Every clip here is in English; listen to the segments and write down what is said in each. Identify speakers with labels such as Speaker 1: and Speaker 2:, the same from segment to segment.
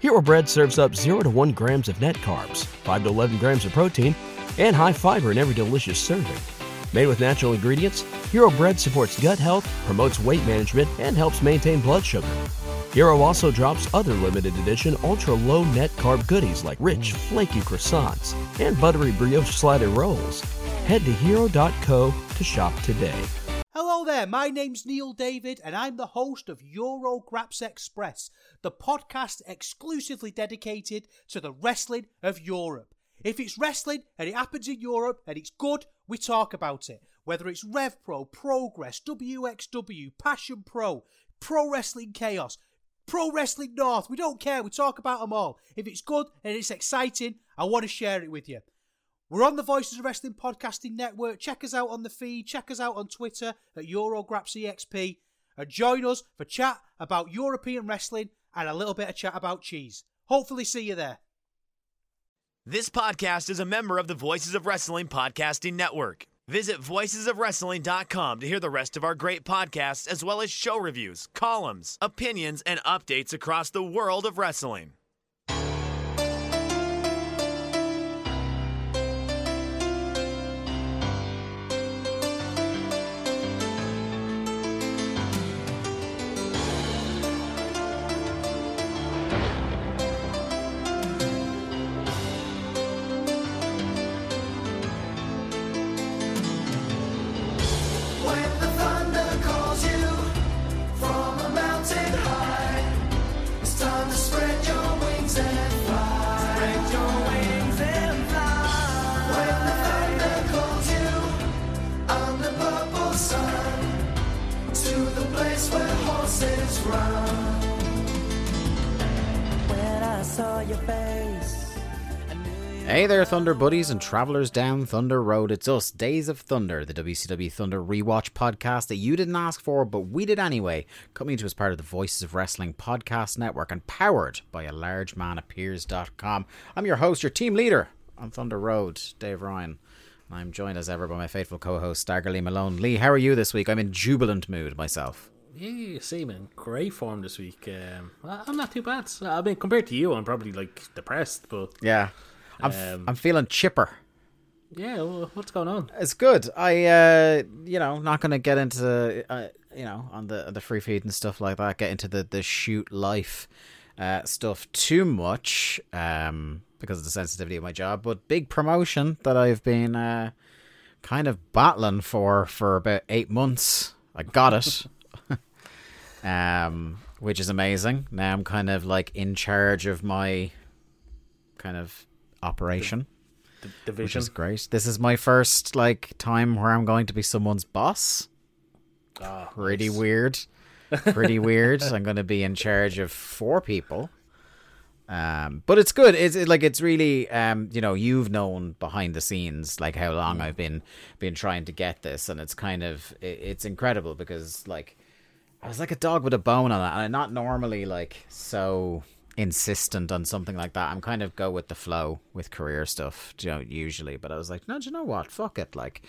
Speaker 1: Hero Bread serves up 0 to 1 grams of net carbs, 5 to 11 grams of protein, and high fiber in every delicious serving. Made with natural ingredients, Hero Bread supports gut health, promotes weight management, and helps maintain blood sugar. Hero also drops other limited edition ultra low net carb goodies like rich, flaky croissants and buttery brioche slider rolls. Head to hero.co to shop today.
Speaker 2: Hello there, my name's Neil David, and I'm the host of Eurograps Express, the podcast exclusively dedicated to the wrestling of Europe. If it's wrestling and it happens in Europe and it's good, we talk about it. Whether it's Rev Pro, Progress, WXW, Passion Pro, Pro Wrestling Chaos, Pro Wrestling North, we don't care, we talk about them all. If it's good and it's exciting, I want to share it with you. We're on the Voices of Wrestling Podcasting Network. Check us out on the feed. Check us out on Twitter at EuroGrapsEXP. And join us for chat about European wrestling and a little bit of chat about cheese. Hopefully, see you there.
Speaker 3: This podcast is a member of the Voices of Wrestling Podcasting Network. Visit voicesofwrestling.com to hear the rest of our great podcasts, as well as show reviews, columns, opinions, and updates across the world of wrestling.
Speaker 4: Thunder
Speaker 5: buddies and travelers down Thunder Road. It's us, Days of Thunder, the WCW Thunder rewatch podcast that you didn't ask for, but we did anyway. Coming to us part of the Voices of Wrestling podcast network and powered by a large man appears.com. I'm your host, your team leader on Thunder Road, Dave Ryan. And I'm joined as ever by my faithful co host, Stagger Lee Malone. Lee, how are you this week? I'm in jubilant mood myself.
Speaker 6: Yeah, same in great form this week. Um, I'm not too bad. I mean, compared to you, I'm probably like depressed, but
Speaker 5: Yeah. I'm,
Speaker 6: Um,
Speaker 5: I'm feeling chipper.
Speaker 6: yeah, well, what's going on?
Speaker 5: It's good. I, uh, you know, not going to get into, uh, you know, on the the free feed and stuff like that. Get into the the shoot life uh, stuff too much, um, because of the sensitivity of my job. But big promotion that I've been uh, kind of battling for for about eight months. I got it, um, which is amazing. Now I'm kind of like in charge of my kind of operation
Speaker 6: The
Speaker 5: which is great. This is my first like time where I'm going to be someone's boss.
Speaker 6: Ah,
Speaker 5: Pretty
Speaker 6: nice.
Speaker 5: weird. Pretty weird. I'm going to be in charge of four people. Um, but it's good. It's it, like it's really um, you know, you've known behind the scenes like how long I've been been trying to get this, and it's kind of it, it's incredible because like I was like a dog with a bone on that, and I'm not normally like so insistent on something like that. I'm kind of go with the flow with career stuff, you know, usually. But I was like, no, do you know what? Fuck it. Like,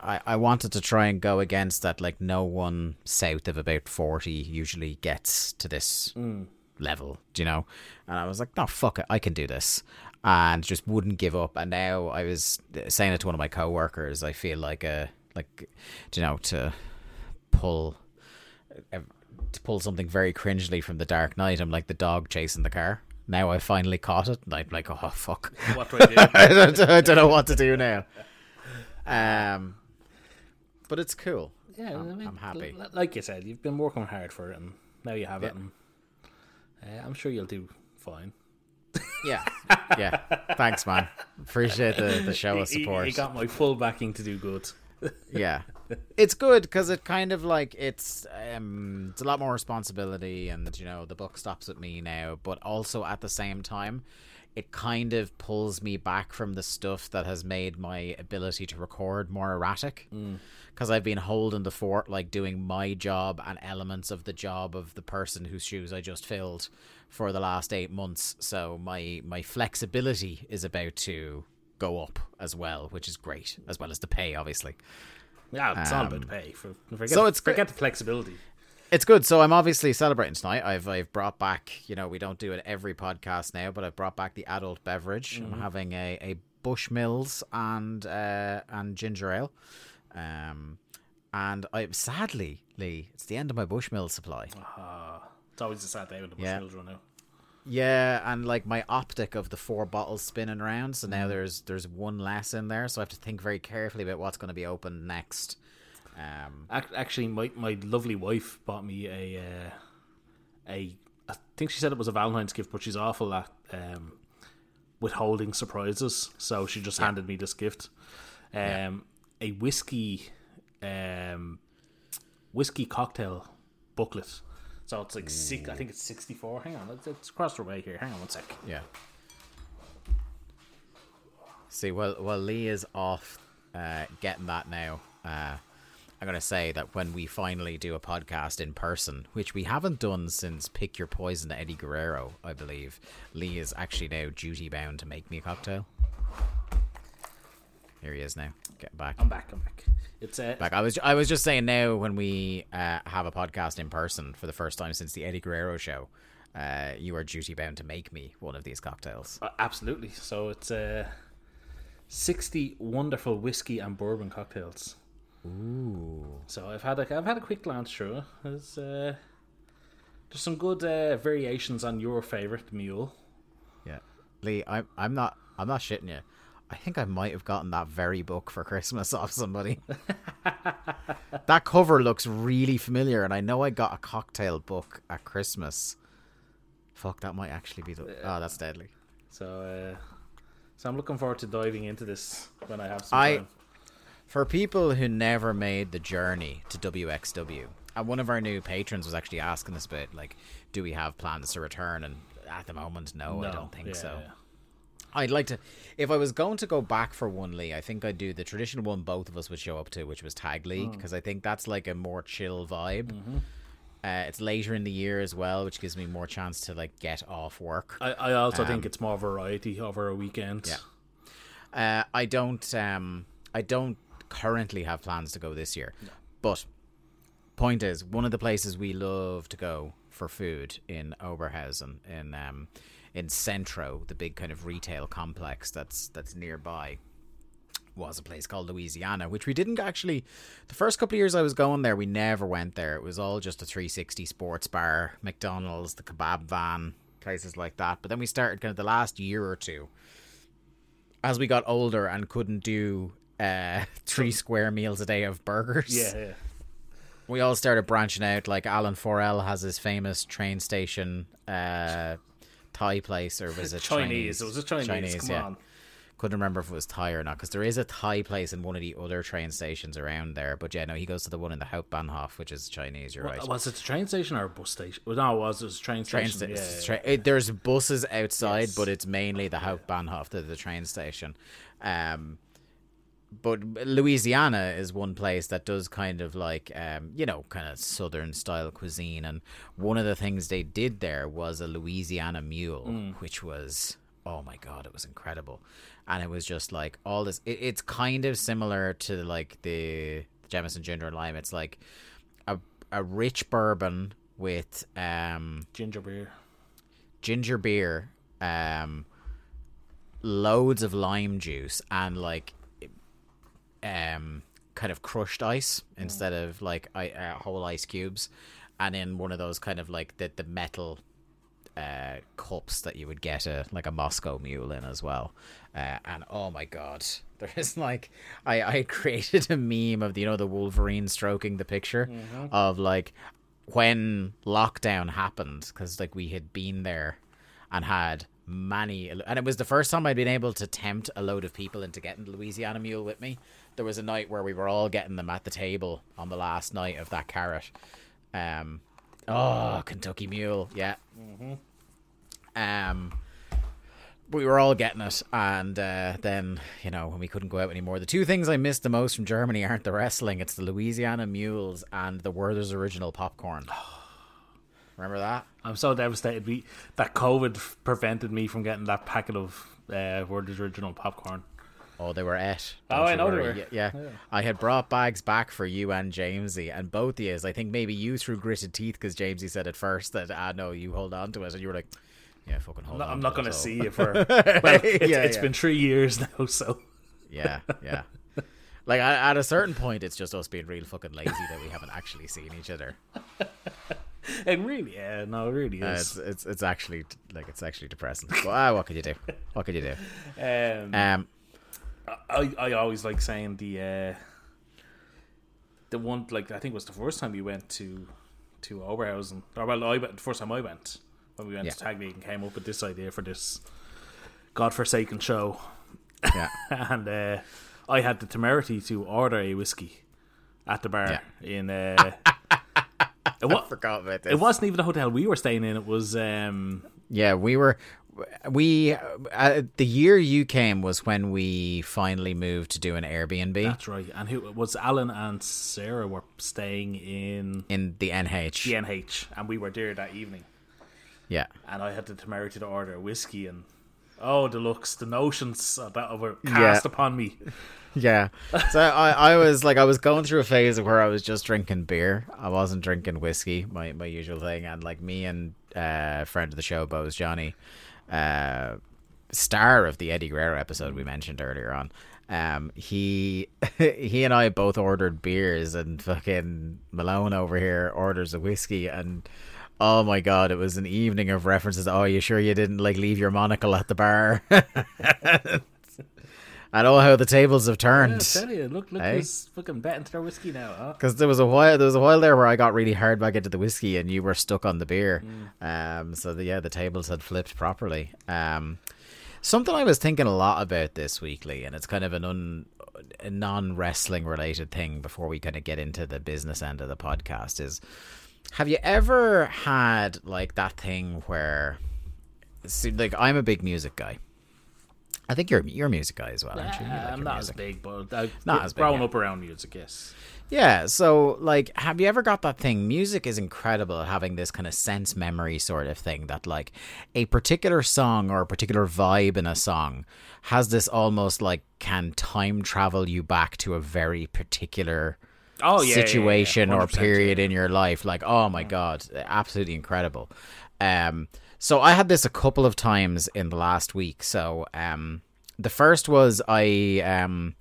Speaker 5: I, I wanted to try and go against that. Like, no one south of about 40 usually gets to this mm. level, do you know? And I was like, no, fuck it. I can do this. And just wouldn't give up. And now I was saying it to one of my coworkers. I feel like a, like, do you know, to pull to pull something very cringely from the Dark Knight. I'm like the dog chasing the car. Now I finally caught it, and I'm like, oh fuck,
Speaker 6: What do I do?
Speaker 5: I, don't, I don't know what to do now. Um, but it's cool.
Speaker 6: Yeah,
Speaker 5: I'm,
Speaker 6: I mean,
Speaker 5: I'm happy.
Speaker 6: l- Like you said, you've been working hard for it, and now you have it, and uh, I'm sure you'll do fine.
Speaker 5: Yeah, yeah. Thanks, man. Appreciate the the show of
Speaker 6: He- he-
Speaker 5: support.
Speaker 6: He got my full backing to do good.
Speaker 5: yeah it's good because it kind of like it's um it's a lot more responsibility and you know the book stops at me now but also at the same time it kind of pulls me back from the stuff that has made my ability to record more erratic. Because i've been holding the fort like doing my job and elements of the job of the person whose shoes i just filled for the last eight months. So my my flexibility is about to go up as well which is great as well as the pay obviously
Speaker 6: Yeah, it's all about pay. For, forget,
Speaker 5: Um, so it's
Speaker 6: forget the flexibility.
Speaker 5: It's good. So I'm obviously celebrating tonight. I've I've brought back, you know, we don't do it every podcast now, but I've brought back the adult beverage. I'm having a, a Bushmills and uh, and ginger ale. Um and I sadly, Lee, it's the end of my Bushmill supply.
Speaker 6: It's always a sad day when the
Speaker 5: Yeah.
Speaker 6: Bushmills run out.
Speaker 5: Yeah, and like my optic of the four bottles spinning around, so now there's there's one less in there, so I have to think very carefully about what's going to be open next. Um,
Speaker 6: Actually, my my lovely wife bought me a uh, a. I think she said it was a Valentine's gift, but she's awful at um, withholding surprises. So she just handed me this gift, um, a whiskey, um, whiskey cocktail booklet. So it's like six. I think it's sixty four. Hang on, it's, it's across the way here. Hang on one sec.
Speaker 5: Yeah. See, well, while Lee is off uh, getting that now, uh, I'm going to say that when we finally do a podcast in person, which we haven't done since Pick Your Poison Eddie Guerrero, I believe, Lee is actually now duty bound to make me a cocktail. Here he is now. Get back.
Speaker 6: I'm back. I'm back. It's uh,
Speaker 5: Back. I was I was just saying now when we uh, have a podcast in person for the first time since the Eddie Guerrero show, uh, you are duty bound to make me one of these cocktails.
Speaker 6: Uh, Absolutely. So it's uh, 60 wonderful whiskey and bourbon cocktails. Ooh. So I've had a, I've had a quick glance through. There's, uh, there's some good uh, variations on your favorite mule.
Speaker 5: Yeah, Lee, I'm I'm not I'm not shitting you. I think I might have gotten that very book for Christmas off somebody. that cover looks really familiar, and I know I got a cocktail book at Christmas. Fuck, that might actually be the. Oh, that's deadly.
Speaker 6: So uh, so I'm looking forward to diving into this when I have some
Speaker 5: I-
Speaker 6: time.
Speaker 5: For people who never made the journey to WXW, and one of our new patrons was actually asking us about, like, do we have plans to return? And at the moment, no, I don't think
Speaker 6: yeah,
Speaker 5: so.
Speaker 6: yeah.
Speaker 5: I'd like to, if I was going to go back for one Lee, I think I'd do the traditional one both of us would show up to, which was Tag League, because I think that's like a more chill vibe. Uh, it's later in the year as well, which gives me more chance to like get off work.
Speaker 6: I, I also think it's more variety over a weekend.
Speaker 5: Yeah. Uh, I don't. Um, I don't currently have plans to go this year, but point is, one of the places we love to go for food in Oberhausen in um, in Centro, the big kind of retail complex that's that's nearby. Was a place called Louisiana, which we didn't actually. The first couple of years I was going there, we never went there. It was all just a 360 sports bar, McDonald's, the kebab van, places like that. But then we started kind of the last year or two, as we got older and couldn't do uh, three square meals a day of burgers.
Speaker 6: Yeah, yeah.
Speaker 5: we all started branching out. Like Alan Forel has his famous train station uh, Thai place, or was it
Speaker 6: Chinese. It was a Chinese. Come
Speaker 5: yeah.
Speaker 6: on.
Speaker 5: Couldn't remember if it was Thai or not, because there is a Thai place in one of the other train stations around there. But yeah, no, he goes to the one in the Hauptbahnhof, which is Chinese. You're right.
Speaker 6: Was it a train station or a bus station? No, it was. It was a train
Speaker 5: train
Speaker 6: station.
Speaker 5: sta-
Speaker 6: yeah, yeah,
Speaker 5: tra- it- there's buses outside,
Speaker 6: Yes.
Speaker 5: but it's mainly the Hauptbahnhof, the, the train station. Um, but Louisiana is one place that does kind of like, um, you know, kind of southern style cuisine. And one of the things they did there was a Louisiana mule, which was, oh my God, it was incredible. And it was just like all this, it, it's kind of similar to like the Jameson Ginger and Lime. It's like a, a rich bourbon with, um,
Speaker 6: Ginger beer.
Speaker 5: ginger beer, um, loads of lime juice, and like, um, kind of crushed ice instead of like I, uh, whole ice cubes, and in one of those kind of like the the metal uh, cups that you would get a like a Moscow Mule in as well. Uh, and oh my god, there is like I I created a meme of the, you know the Wolverine stroking the picture of like when lockdown happened because like we had been there and had many and it was the first time I'd been able to tempt a load of people into getting the Louisiana Mule with me. There was a night where we were all getting them at the table on the last night of that carrot. Um, oh, Kentucky Mule, yeah. Um, we were all getting it, and uh, then you know when we couldn't go out anymore. The two things I missed the most from Germany aren't the wrestling; it's the Louisiana Mules and the Werther's original popcorn. Remember that?
Speaker 6: I'm so devastated. We that COVID prevented me from getting that packet of uh, Werther's original popcorn.
Speaker 5: Oh, they were at.
Speaker 6: Oh, I know they were.
Speaker 5: Y- Yeah. I had brought bags back for you and Jamesy, and both of you. I think maybe you through gritted teeth because Jamesy said at first that ah no, you hold on to it, and you were like, yeah, fucking hold
Speaker 6: I'm
Speaker 5: on.
Speaker 6: I'm not going to see you for. Well, it's,
Speaker 5: Yeah,
Speaker 6: it's
Speaker 5: yeah.
Speaker 6: been three years now, so
Speaker 5: Yeah, yeah. Like at, a certain point, it's just us being real fucking lazy that we haven't actually seen each other.
Speaker 6: it really, yeah, no, it really
Speaker 5: Uh, it's it's it's actually like it's actually depressing. But ah, what could you do? What could you do?
Speaker 6: um,
Speaker 5: Um,
Speaker 6: I, I always like saying the uh, the one like I think it was the first time we went to to Oberhausen or well I went the first time I went when we went
Speaker 5: Yeah.
Speaker 6: to Tag League and came up with this idea for this godforsaken show
Speaker 5: yeah,
Speaker 6: and uh, I had the temerity to order a whiskey at the bar
Speaker 5: Yeah.
Speaker 6: in uh, it, wa-
Speaker 5: forgot about this.
Speaker 6: it wasn't even the hotel we were staying in it was um
Speaker 5: Yeah, we were. We uh, the year you came was when we finally moved to do an Airbnb
Speaker 6: that's right and who was Alan and Sarah were staying in
Speaker 5: in the NH.
Speaker 6: GNH and we were there that evening
Speaker 5: Yeah,
Speaker 6: and I had the temerity to order whiskey, and oh, the looks, the notions that were cast
Speaker 5: Yeah.
Speaker 6: upon me.
Speaker 5: yeah. So I, I was like, I was going through a phase where I was just drinking beer. I wasn't drinking whiskey, my my usual thing. And like me and uh, friend of the show, Bose Johnny, uh, star of the Eddie Guerrero episode we mentioned earlier on. Um, he he and I both ordered beers, and fucking Malone over here orders a whiskey, and oh my god, it was an evening of references. Oh, you sure you didn't like leave your monocle at the bar? and know how the tables have
Speaker 6: I
Speaker 5: turned.
Speaker 6: tell you, look, look,
Speaker 5: Hey?
Speaker 6: who's fucking betting to their whiskey now, huh?
Speaker 5: Because there was a while, there was a while there where I got really hard back into the whiskey, and you were stuck on the beer. Um, so the, yeah, the tables had flipped properly. Um, something I was thinking a lot about this weekly, and it's kind of an un, a non wrestling related thing. Before we kind of get into the business end of the podcast, is have you ever had like that thing where, like, I'm a big music guy. I think you're you're a music guy as well, aren't you? You like
Speaker 6: I'm not
Speaker 5: music.
Speaker 6: as big, but I've
Speaker 5: Not as big,
Speaker 6: grown
Speaker 5: yeah.
Speaker 6: up around music, yes.
Speaker 5: Yeah, so like have you ever got that thing music is incredible at having this kind of sense memory sort of thing that like a particular song or a particular vibe in a song has this almost like can time travel you back to a very particular
Speaker 6: Oh, yeah, yeah, yeah, yeah.
Speaker 5: situation or period in your life like oh my god absolutely incredible um so i had this a couple of times in the last week so um the first was i um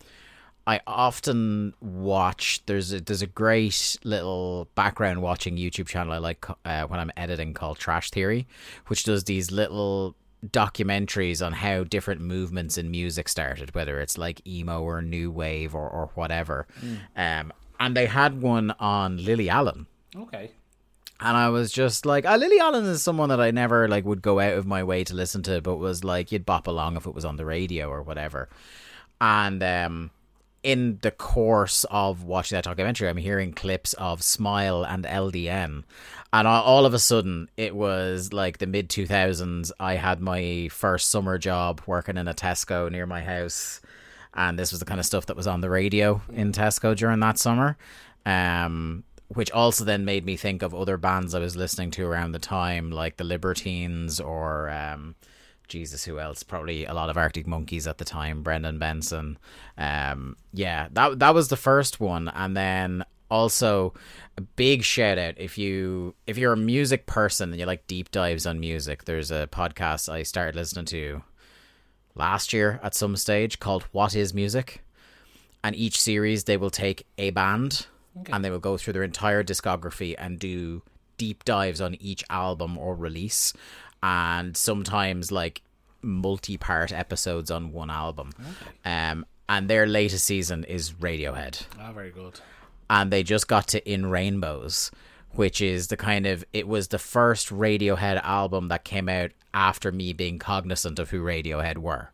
Speaker 5: I often watch. There's a, there's a great little background watching YouTube channel I like uh, when I'm editing called Trash Theory, which does these little documentaries on how different movements in music started, whether it's like emo or new wave or, or whatever. Um, and they had one on Lily Allen,
Speaker 6: Okay.
Speaker 5: And I was just like, uh, Lily Allen is someone that I never like would go out of my way to listen to, but was like you'd bop along if it was on the radio or whatever. And um, in the course of watching that documentary, I'm hearing clips of Smile and LDN, and all- of a sudden it was like the mid 2000s. I had my first summer job working in a Tesco near my house, and this was the kind of stuff that was on the radio in Tesco during that summer. Um, which also then made me think of other bands I was listening to around the time, like the Libertines or um, Jesus, who else? Probably a lot of Arctic Monkeys at the time. Brendan Benson. Um, yeah, that that was the first one, and then also a big shout out if you if you're a music person and you like deep dives on music. There's a podcast I started listening to last year at some stage called What Is Music and each series they will take a band and they will go through their entire discography and do deep dives on each album or release, and sometimes like multi-part episodes on one album. Um, and their latest season is Radiohead
Speaker 6: Ah, very good.
Speaker 5: and they just got to In Rainbows, which is the kind of it was the first Radiohead album that came out after me being cognizant of who Radiohead were.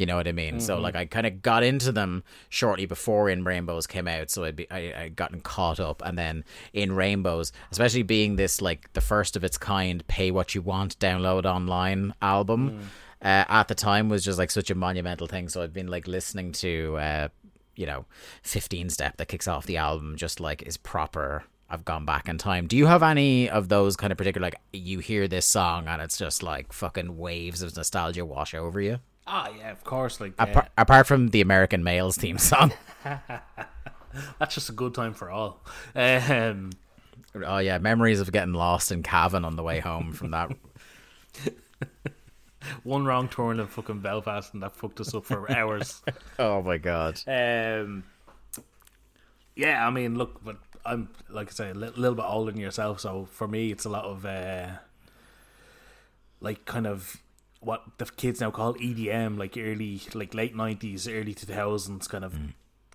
Speaker 5: You know what I mean. So like I kind of got into them shortly before In Rainbows came out, so I'd be I I gotten caught up, and then In Rainbows, especially being this like the first of its kind, pay what you want, download online album. Uh, at the time was just like such a monumental thing so i'd been like listening to uh you know, 15 step that kicks off the album just like is proper. I've gone back in time. Do you have any of those kind of particular like you hear this song and it's just like fucking waves of nostalgia wash over you?
Speaker 6: Ah, yeah, of course. Like,
Speaker 5: Apart,
Speaker 6: uh,
Speaker 5: apart from the American Males theme song.
Speaker 6: that's just a good time for all. Um,
Speaker 5: oh yeah, memories of getting lost in Cavan on the way home from that.
Speaker 6: one wrong turn in fucking Belfast, and that fucked us up for hours.
Speaker 5: oh my god.
Speaker 6: Um, yeah, I mean, look, but I'm like I say, a li- little bit older than yourself, so for me, it's a lot of uh, like kind of what the kids now call EDM, like early, like late nineties, early two thousands, kind of,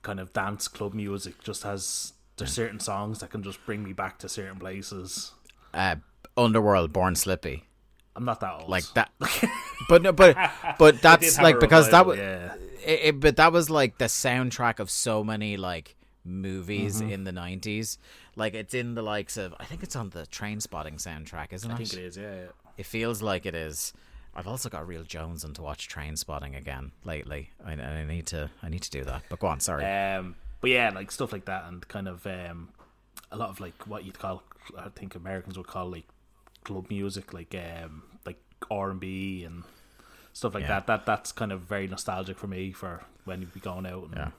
Speaker 6: kind of dance club music. Just has there's certain songs that can just bring me back to certain places.
Speaker 5: Uh, Underworld, Born Slippy.
Speaker 6: I'm not that old,
Speaker 5: Like that. but no, but but that's like because that was
Speaker 6: yeah.
Speaker 5: it, it- but that was like the soundtrack of so many like movies
Speaker 6: Mm-hmm.
Speaker 5: in the 90s like it's in the likes of i think it's on the Trainspotting soundtrack isn't it
Speaker 6: I think it is, yeah. yeah.
Speaker 5: it feels like it is i've also got real jones and to watch Trainspotting again lately I, I need to i need to do that but go on sorry
Speaker 6: Um, but yeah, like stuff like that, and kind of um, a lot of like what you'd call, I think Americans would call like club music, like um, like R and B and stuff like
Speaker 5: Yeah.
Speaker 6: that. That that's kind of very nostalgic for me for when you'd be going out and
Speaker 5: Yeah.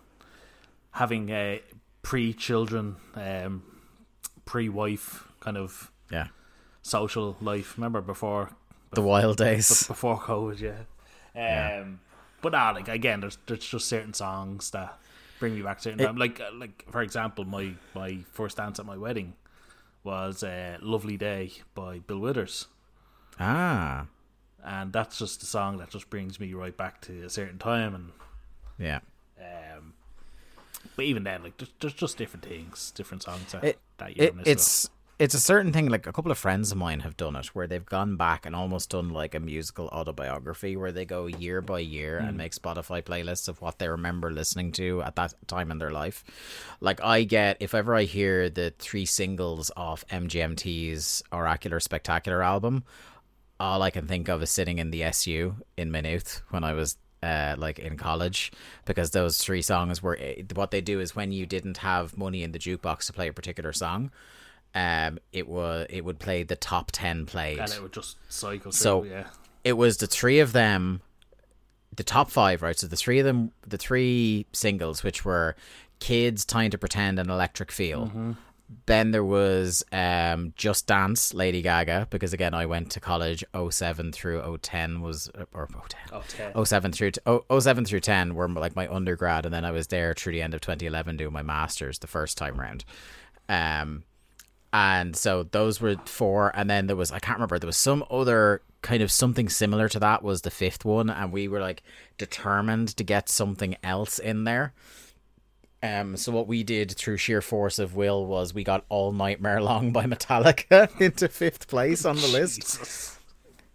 Speaker 6: having a pre-children, um, pre-wife kind of
Speaker 5: yeah
Speaker 6: social life. Remember before
Speaker 5: the wild days
Speaker 6: before COVID, yeah. Um,
Speaker 5: Yeah.
Speaker 6: but nah, like again, there's there's just certain songs that bring me back certain
Speaker 5: It-
Speaker 6: time. Like uh, like for example, my my first dance at my wedding was uh, "Lovely Day" by Bill Withers,
Speaker 5: ah
Speaker 6: and that's just a song that just brings me right back to a certain time. And
Speaker 5: yeah
Speaker 6: um, but even then, like there's, there's just different things, different songs that,
Speaker 5: it,
Speaker 6: that you
Speaker 5: it, it's it's a certain thing like a couple of friends of mine have done it where they've gone back and almost done like a musical autobiography where they go year by year and make spotify playlists of what they remember listening to at that time in their life. Like i get if ever i hear the three singles off mgmt's oracular spectacular album all I can think of is sitting in the SU in Maynooth when I was uh, like in college because those three songs were eh, what they do is when you didn't have money in the jukebox to play a particular song, um, it was it would play the top ten plays,
Speaker 6: and it would just cycle through.
Speaker 5: So-
Speaker 6: yeah,
Speaker 5: It was the three of them, the top five, right? So the three of them, the three singles, which were "Kids," "Time to Pretend," and "Electric Feel." Then there was um, Just Dance, Lady Gaga, because again, I went to college 07 through 010 was, or 010,
Speaker 6: oh, 10.
Speaker 5: 07 through oh, 07 through 10 were like my undergrad and then I was there through the end of 2011 doing my masters the first time round um and so those were four. And then there was I can't remember there was some other kind of something similar to that was the fifth one. And we were like determined to get something else in there. Um, so what we did through sheer force of will was we got All Nightmare Long by Metallica into fifth place on the list.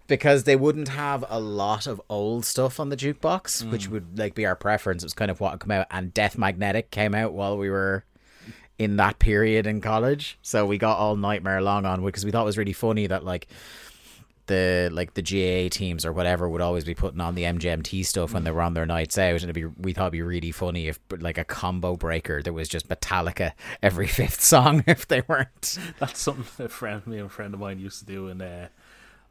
Speaker 5: Because they wouldn't have a lot of old stuff on the jukebox, which would like be our preference. It was kind of what come out, and Death Magnetic came out while we were in that period in college, so we got all Nightmare Long on because we thought it was really funny that like the like the GA teams or whatever would always be putting on the MGMT stuff when they were on their nights out, and it'd be we thought it'd be really funny if like a combo breaker there was just Metallica every fifth song if they weren't.
Speaker 6: That's something a friend, me and a friend of mine used to do, and uh,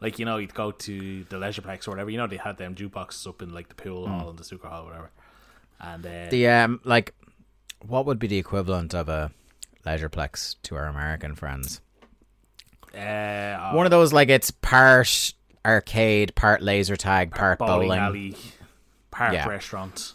Speaker 6: like you know, you'd go to the Leisureplex or whatever. You know, they had them jukeboxes up in like the pool hall and the snooker hall, or whatever. And uh,
Speaker 5: The um like what would be the equivalent of a leisureplex to our American friends?
Speaker 6: uh,
Speaker 5: One of those like it's part arcade, part laser tag, part
Speaker 6: bowling
Speaker 5: bowling.
Speaker 6: alley, park
Speaker 5: Yeah.
Speaker 6: restaurant.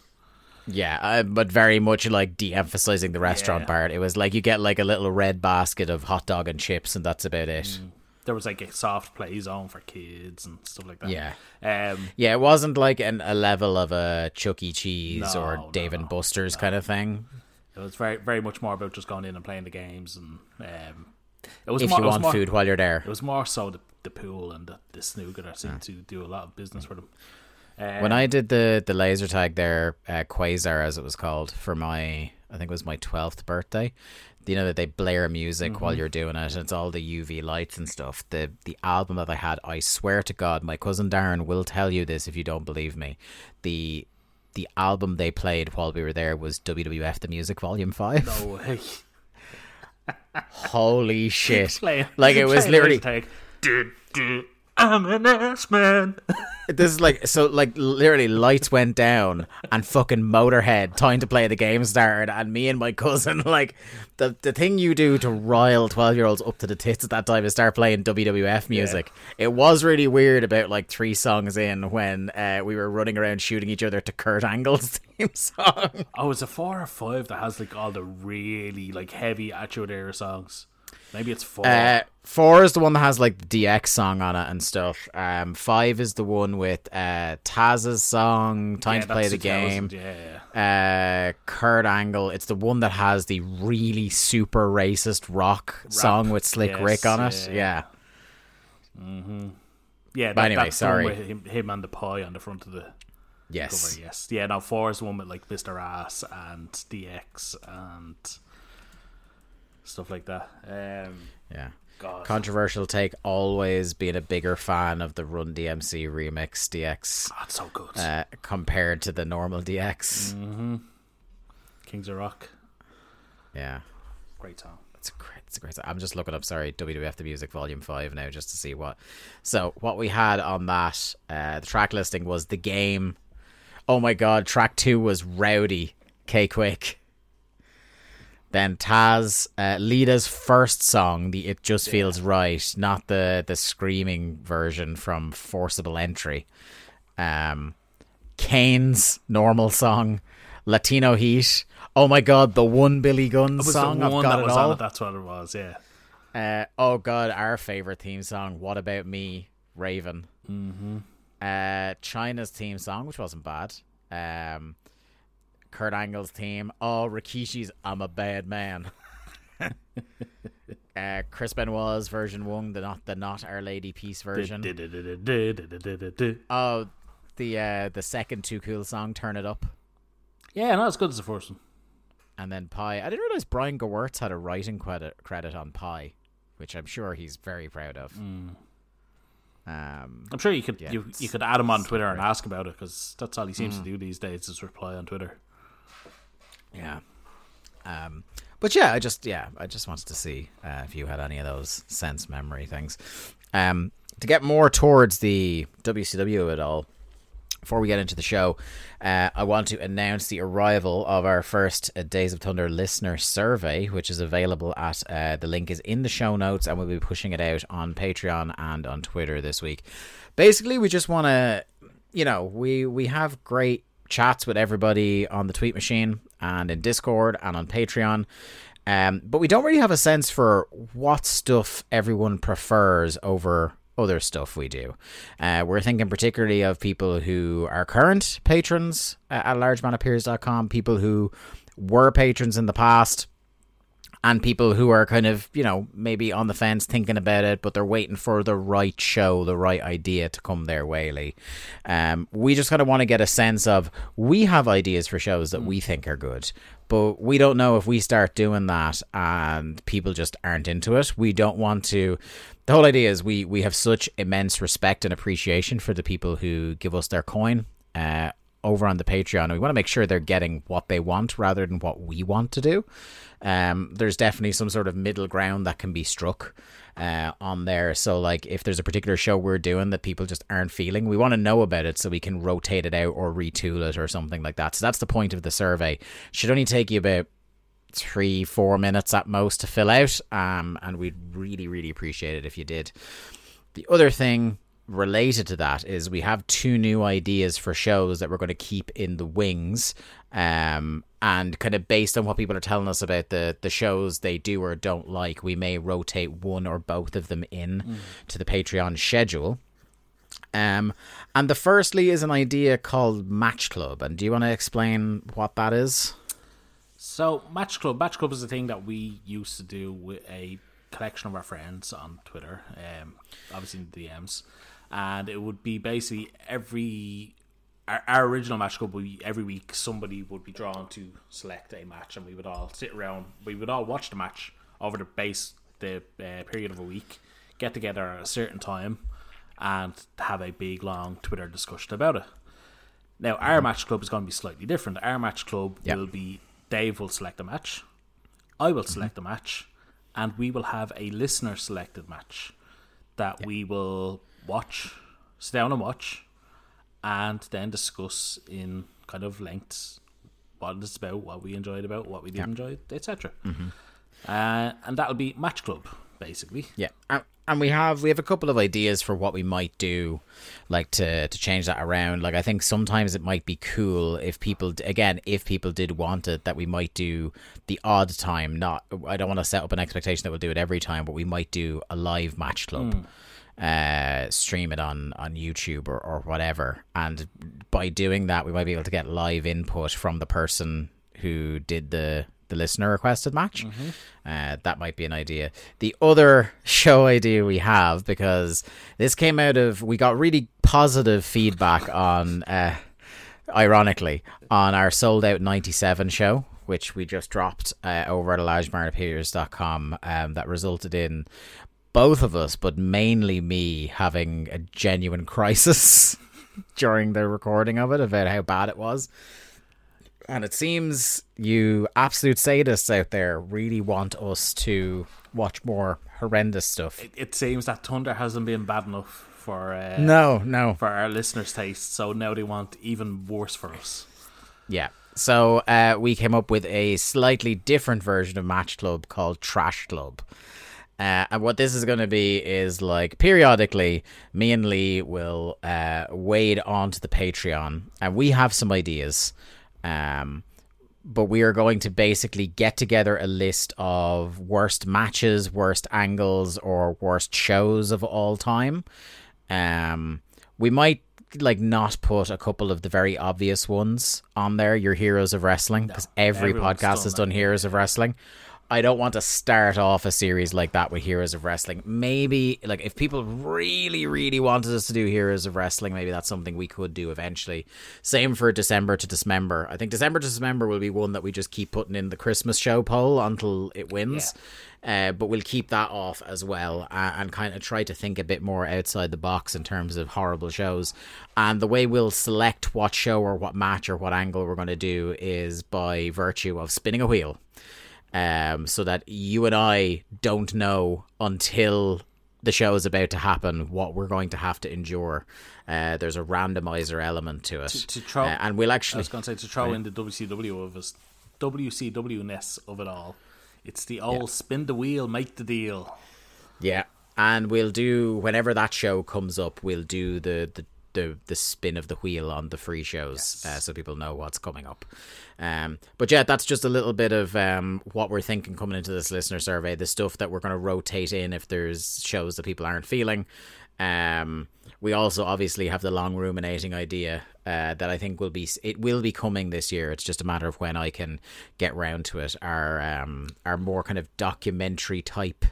Speaker 5: Yeah, uh, but very much like de-emphasizing the restaurant
Speaker 6: Yeah.
Speaker 5: part. It was like you get like a little red basket of hot dog and chips, and that's about it.
Speaker 6: Mm. There was like a soft play zone for kids and stuff like that.
Speaker 5: Yeah.
Speaker 6: Um,
Speaker 5: Yeah, it wasn't like an, a level of a Chuck E. Cheese
Speaker 6: No,
Speaker 5: or
Speaker 6: no,
Speaker 5: Dave and Buster's kind of thing.
Speaker 6: It was very, very much more about just going in and playing the games, and um, it was
Speaker 5: If
Speaker 6: more,
Speaker 5: you want
Speaker 6: more-
Speaker 5: food while you're there.
Speaker 6: It was more so the, the pool and the, the snooker that seemed to do a lot of business for them. Um,
Speaker 5: When I did the the laser tag there, uh, Quasar as it was called, for my I think it was my twelfth birthday. You know that they blare music
Speaker 6: Mm-hmm.
Speaker 5: while you're doing it, and it's all the UV lights and stuff. The the album that I had, I swear to God, my cousin Darren will tell you this if you don't believe me. The the album they played while we were there was WWF the Music Volume Five.
Speaker 6: no way.
Speaker 5: Holy shit!
Speaker 6: Playing-
Speaker 5: like it was literally
Speaker 6: laser tag. Du- du- I'm an ass man.
Speaker 5: This is like so like literally lights went down and fucking Motorhead time to play the game started and me and my cousin like the the thing you do to rile twelve year olds up to the tits at that time is start playing WWF music. It was really weird about like three songs in when uh, we were running around shooting each other to Kurt Angle's theme song.
Speaker 6: Oh, it's a four or five that has like all the really like heavy Era songs. Maybe it's four.
Speaker 5: Uh, four is the one that has like the DX song on it and stuff. Um, five is the one with uh, Taz's song "Time
Speaker 6: Yeah,
Speaker 5: to Play the Game."
Speaker 6: 2000, Yeah.
Speaker 5: uh Kurt Angle. It's the one that has the really super racist rock song with Slick
Speaker 6: yes,
Speaker 5: Rick on it.
Speaker 6: yeah.
Speaker 5: Yeah.
Speaker 6: Yeah,
Speaker 5: But anyway,
Speaker 6: that's the one
Speaker 5: sorry.
Speaker 6: with him, him and the pie on the front of the
Speaker 5: Yes.
Speaker 6: cover. Yes, yeah. Now four is the one with like Mr. Ass and DX and stuff like that. Um,
Speaker 5: Yeah.
Speaker 6: God,
Speaker 5: Controversial take. Always being a bigger fan of the Run DMC remix DX
Speaker 6: that's so good.
Speaker 5: uh, compared to the normal DX.
Speaker 6: Mm. Kings of Rock,
Speaker 5: Yeah.
Speaker 6: great song.
Speaker 5: It's a great, it's a great. I'm just looking up. Sorry, WWF the Music Volume Five now, just to see what. So what we had on that, uh, the track listing was the game. Oh my god, track two was Rowdy K Quick. Then Taz, uh, Lita's first song, the "It Just Feels Right," not the the screaming version from Forcible Entry. Um, Kane's normal song, Latino Heat. Oh my god, the one Billy Gunn song. I've got it
Speaker 6: was
Speaker 5: all.
Speaker 6: on it. That's what it was. Yeah.
Speaker 5: Uh, oh god, our favorite theme song. What about me, Raven? Mm-hmm. Uh, Chyna's theme song, which wasn't bad. Um, Kurt Angle's team. Oh, Rikishi's "I'm a Bad Man." uh, Chris Benoit's version one, the not the not Our Lady Peace version. Oh, the uh, the second Too Cool song, "Turn It Up."
Speaker 6: Yeah, not as good as the first one.
Speaker 5: And then Pie. I didn't realize Brian Gewirtz had a writing credit credit on Pie, which I'm sure he's very proud of. Um,
Speaker 6: I'm sure you could
Speaker 5: Yeah,
Speaker 6: you, you could add him on Twitter and ask about it because that's all he seems to do these days is reply on Twitter.
Speaker 5: Yeah. Um, but yeah, I just yeah, I just wanted to see uh, if you had any of those sense memory things. Um, to get more towards the WCW at all, before we get into the show, uh, I want to announce the arrival of our first uh, Days of Thunder listener survey, which is available at uh, the link is in the show notes, and we'll be pushing it out on Patreon and on Twitter this week. Basically, we just want to, you know, we we have great chats with everybody on the tweet machine and in Discord and on Patreon. Um, but we don't really have a sense for what stuff everyone prefers over other stuff we do. Uh, we're thinking particularly of people who are current patrons uh, at largemanapeers.com, people who were patrons in the past, and people who are kind of, you know, maybe on the fence thinking about it, but they're waiting for the right show, the right idea to come their way. Lee. Um, we just kind of want to get a sense of we have ideas for shows that we think are good, but we don't know if we start doing that and people just aren't into it. We don't want to. The whole idea is we we have such immense respect and appreciation for the people who give us their coin. Uh, over on the Patreon, we want to make sure they're getting what they want rather than what we want to do. Um, there's definitely some sort of middle ground that can be struck uh, on there. So, like, if there's a particular show we're doing that people just aren't feeling, we want to know about it so we can rotate it out or retool it or something like that. So that's the point of the survey. Should only take you about three, four minutes at most to fill out, um, and we'd really, really appreciate it if you did. The other thing related to that is we have two new ideas for shows that we're going to keep in the wings. Um, and kind of based on what people are telling us about the, the shows they do or don't like, we may rotate one or both of them in to the Patreon schedule. Um, and the firstly is an idea called Match Club. And do you want to explain what that is?
Speaker 6: So, Match Club. Match Club is a thing that we used to do with a collection of our friends on Twitter, um, obviously in the DMs. And it would be basically every. Our, our original match club would be every week somebody would be drawn to select a match, and we would all sit around. We would all watch the match over the base the uh, period of a week, get together at a certain time, and have a big long Twitter discussion about it. Now, our match club is going to be slightly different. Our match club
Speaker 5: Yeah.
Speaker 6: will be Dave will select a match, I will select a match, and we will have a listener selected match that we will watch, sit down and watch, and then discuss in kind of lengths what it's about, what we enjoyed about, what we didn't enjoy, etc. Uh, and that'll be match club basically.
Speaker 5: Yeah, and, and we have we have a couple of ideas for what we might do, like to to change that around. Like I think sometimes it might be cool if people again if people did want it that we might do the odd time. Not I don't want to set up an expectation that we'll do it every time, but we might do a live match club. Uh, stream it on on YouTube or, or whatever, and by doing that, we might be able to get live input from the person who did the the listener requested match. Uh, that might be an idea. The other show idea we have because this came out of we got really positive feedback on, uh, ironically, on our sold out ninety seven show. Which we just dropped uh, over at largemanappears.com um, that resulted in both of us, but mainly me, having a genuine crisis during the recording of it about how bad it was. And it seems you absolute sadists out there really want us to watch more horrendous stuff.
Speaker 6: It, it seems that Thunder hasn't been bad enough for uh,
Speaker 5: No, no.
Speaker 6: for our listeners' taste, so now they want even worse for us.
Speaker 5: Yeah. So uh, we came up with a slightly different version of Match Club called Trash Club. Uh, and what this is going to be is like periodically, me and Lee will uh, wade onto the Patreon, and we have some ideas. Um, but we are going to basically get together a list of worst matches, worst angles, or worst shows of all time. Um, we might like not put a couple of the very obvious ones on there. Your heroes of wrestling, because every podcast has
Speaker 6: that,
Speaker 5: done heroes of wrestling. I don't want to start off a series like that with Heroes of Wrestling. Maybe, like, if people really, really wanted us to do Heroes of Wrestling, maybe that's something we could do eventually. Same for December to Dismember. I think December to Dismember will be one that we just keep putting in the Christmas show poll until it wins. Uh, but we'll keep that off as well uh, and kind of try to think a bit more outside the box in terms of horrible shows. And the way we'll select what show or what match or what angle we're going to do is by virtue of spinning a wheel um, so that you and I don't know until the show is about to happen what we're going to have to endure. Uh, there's a randomizer element to it,
Speaker 6: To throw,
Speaker 5: Uh, and we'll actually.
Speaker 6: I was going to say to throw in the WCW of us, WCW ness of it all. It's the old spin the wheel, make the deal.
Speaker 5: Yeah, and we'll do whenever that show comes up. We'll do the the. The, the spin of the wheel on the free shows uh, so people know what's coming up um but yeah that's just a little bit of um what we're thinking coming into this listener survey the stuff that we're going to rotate in if there's shows that people aren't feeling um we also obviously have the long ruminating idea uh, that I think will be it will be coming this year. It's just a matter of when I can get round to it. Our um our more kind of documentary type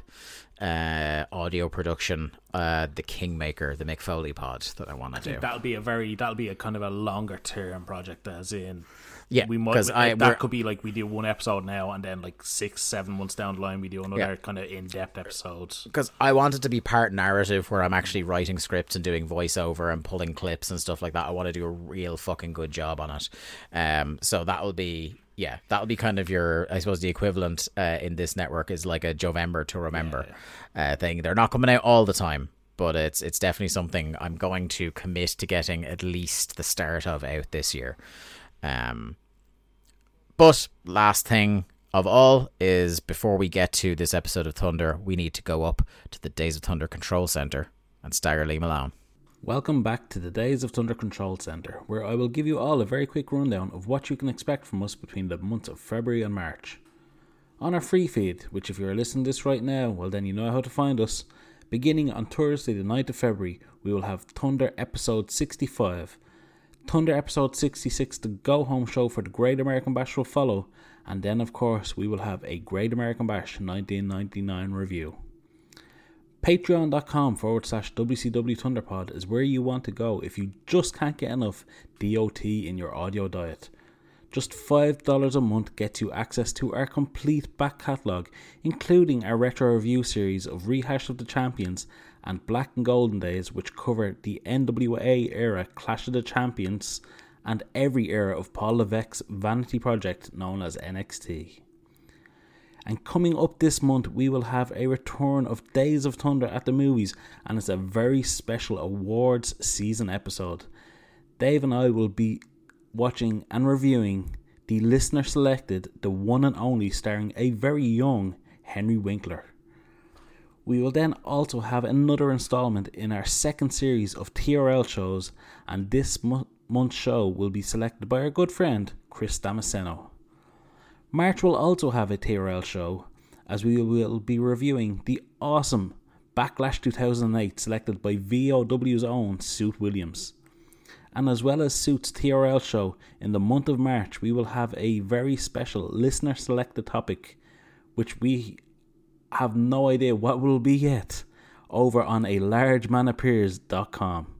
Speaker 5: uh audio production, uh the Kingmaker, the McFoley pod that I want to do.
Speaker 6: That'll be a very that'll be a kind of a longer term project, as in
Speaker 5: Yeah,
Speaker 6: we might
Speaker 5: I-
Speaker 6: that could be like we do one episode now, and then like six seven months down the line we do another
Speaker 5: Yeah.
Speaker 6: kind of in depth episode.
Speaker 5: because I want it to be part narrative where I'm actually writing scripts and doing voiceover and pulling clips and stuff like that. I want to do a real fucking good job on it. Um, so that'll be yeah, that'll be kind of your I suppose the equivalent uh, in this network is like a Jovember to remember uh, thing. They're not coming out all the time. But it's it's definitely something I'm going to commit to getting at least the start of out this year. Um, but last thing of all is before we get to this episode of Thunder, we need to go up to the Days of Thunder control center and stagger Lee Malone.
Speaker 6: Welcome back to the Days of Thunder Control Center, where I will give you all a very quick rundown of what you can expect from us between the months of February and March. On our free feed, which if you're listening to this right now, well then you know how to find us, beginning on Thursday the 9th of February, we will have Thunder episode 65. Thunder episode 66, the go home show for the Great American Bash will follow, and then of course we will have a Great American Bash 1999 review. Patreon.com forward slash WCW Thunderpod is where you want to go if you just can't get enough DOT in your audio diet. Just $5 a month gets you access to our complete back catalogue, including our retro review series of Rehash of the Champions and Black and Golden Days, which cover the NWA era Clash of the Champions and every era of Paul Levesque's vanity project known as NXT. And coming up this month, we will have a return of Days of Thunder at the movies, and it's a very special awards season episode. Dave and I will be watching and reviewing the listener selected, the one and only, starring a very young Henry Winkler. We will then also have another installment in our second series of TRL shows, and this mo- month's show will be selected by our good friend Chris Damasceno. March will also have a TRL show, as we will be reviewing the awesome Backlash 2008 selected by VOW's own Suit Williams. And as well as Suit's TRL show, in the month of March, we will have a very special listener selected topic, which we have no idea what will be yet, over on a largemanappears.com.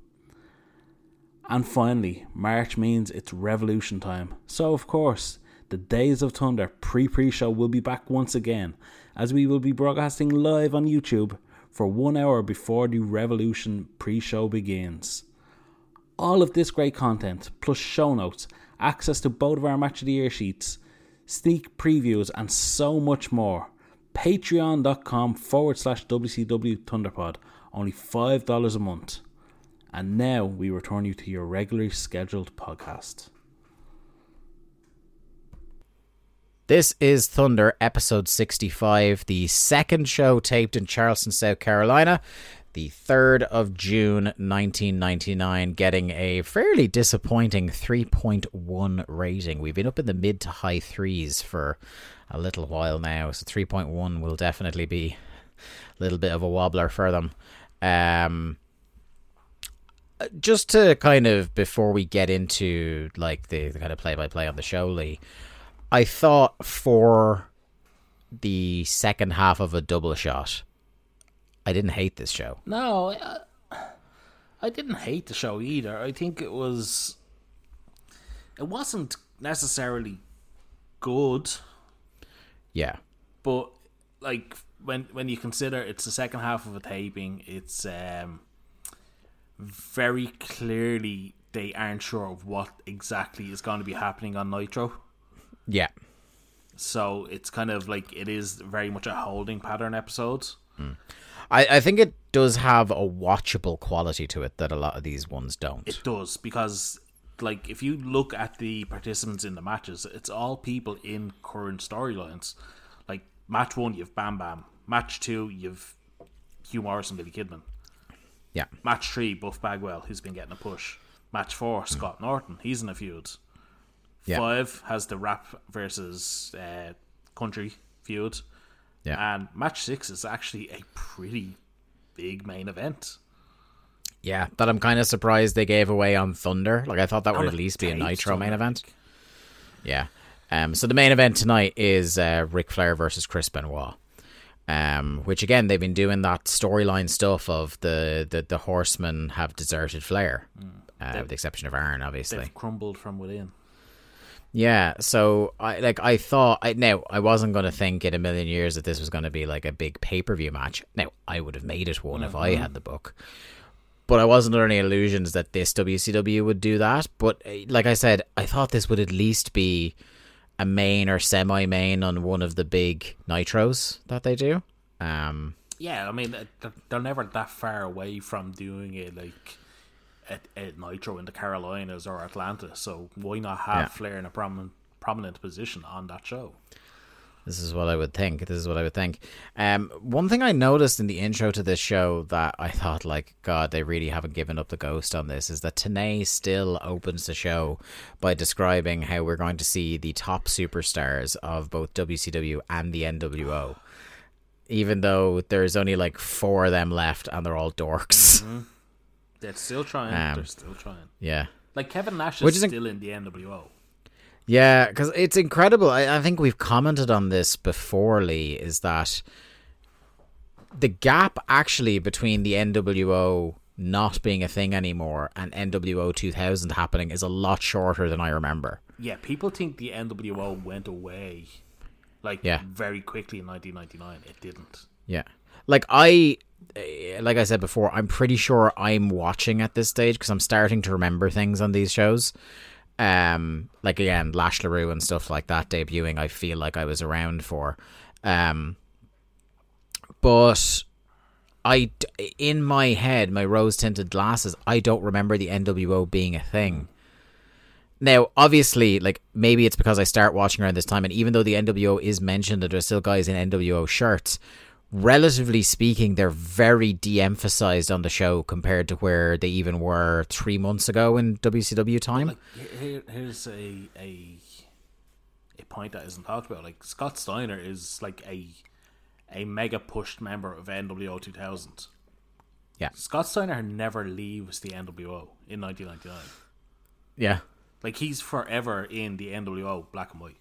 Speaker 6: And finally, March means it's revolution time. So, of course, the Days of Thunder pre pre show will be back once again, as we will be broadcasting live on YouTube for one hour before the Revolution pre show begins. All of this great content, plus show notes, access to both of our Match of the Year sheets, sneak previews, and so much more. Patreon.com forward slash WCW Thunderpod, only $5 a month. And now we return you to your regularly scheduled podcast.
Speaker 5: This is Thunder episode 65, the second show taped in Charleston, South Carolina, the 3rd of June 1999, getting a fairly disappointing 3.1 rating. We've been up in the mid to high threes for a little while now, so 3.1 will definitely be a little bit of a wobbler for them. Um, just to kind of before we get into like the, the kind of play by play on the show, Lee, I thought for the second half of a double shot, I didn't hate this show.
Speaker 6: No, I, I didn't hate the show either. I think it was. It wasn't necessarily good,
Speaker 5: Yeah.
Speaker 6: but like when when you consider it's the second half of a taping, it's um very clearly they aren't sure of what exactly is going to be happening on Nitro.
Speaker 5: Yeah.
Speaker 6: So it's kind of like it is very much a holding pattern episode.
Speaker 5: I, I think it does have a watchable quality to it that a lot of these ones don't.
Speaker 6: It does because, like, if you look at the participants in the matches, it's all people in current storylines. Like match one, you've Bam Bam. Match two, you've Hugh Morris and Billy Kidman.
Speaker 5: yeah.
Speaker 6: Match three, Buff Bagwell, who's been getting a push. Match four, hmm. Scott Norton, he's in a feud.
Speaker 5: Yeah.
Speaker 6: Five has the rap versus uh, country feud.
Speaker 5: Yeah.
Speaker 6: And match six is actually a pretty big main event.
Speaker 5: Yeah. That I'm kind of surprised they gave away on Thunder. Like, I thought that would at least be a Nitro main event. Yeah. Um, so the main event tonight is uh, Ric Flair versus Chris Benoit. Um, which again they've been doing that storyline stuff of the, the the horsemen have deserted Flair, uh, with the exception of Arn, obviously.
Speaker 6: They've crumbled from within.
Speaker 5: Yeah, so I like I thought I now I wasn't going to think in a million years that this was going to be like a big pay per view match. Now I would have made it one if I had the book, but I wasn't under any illusions that this WCW would do that. But uh, like I said, I thought this would at least be a main or semi main on one of the big nitros that they do. Um,
Speaker 6: Yeah, I mean, they're never that far away from doing it like at, at Nitro in the Carolinas or Atlanta. So why not have
Speaker 5: Yeah.
Speaker 6: Flair in a prominent prominent position on that show?
Speaker 5: This is what I would think. This is what I would think. Um, one thing I noticed in the intro to this show that I thought, like, God, they really haven't given up the ghost on this is that Tenay still opens the show by describing how we're going to see the top superstars of both WCW and the NWO. Even though there's only like four of them left and they're all dorks.
Speaker 6: They're still trying.
Speaker 5: Um,
Speaker 6: They're still trying.
Speaker 5: Yeah.
Speaker 6: Like Kevin Nash is
Speaker 5: Which is
Speaker 6: still in the NWO.
Speaker 5: Yeah, because it's incredible. I, I think we've commented on this before, Lee, is that the gap actually between the NWO not being a thing anymore and NWO 2000 happening is a lot shorter than I remember.
Speaker 6: Yeah, people think the NWO went away, like
Speaker 5: Yeah.
Speaker 6: very quickly in 1999. It didn't.
Speaker 5: Yeah. Like I like I said before, I'm pretty sure I'm watching at this stage because I'm starting to remember things on these shows. Um like again, Lash LaRue and stuff like that debuting, I feel like I was around for. Um but I, in my head, my rose tinted glasses, I don't remember the NWO being a thing. Now, obviously, like maybe it's because I start watching around this time, and even though the NWO is mentioned, and there's still guys in NWO shirts. Relatively speaking, they're very de-emphasized on the show compared to where they even were three months ago in WCW time.
Speaker 6: Like here, here's a a a point that isn't talked about. Like Scott Steiner is like a a mega pushed member of NWO 2000.
Speaker 5: yeah,
Speaker 6: Scott Steiner never leaves the NWO in 1999.
Speaker 5: yeah,
Speaker 6: Like he's forever in the NWO black and white.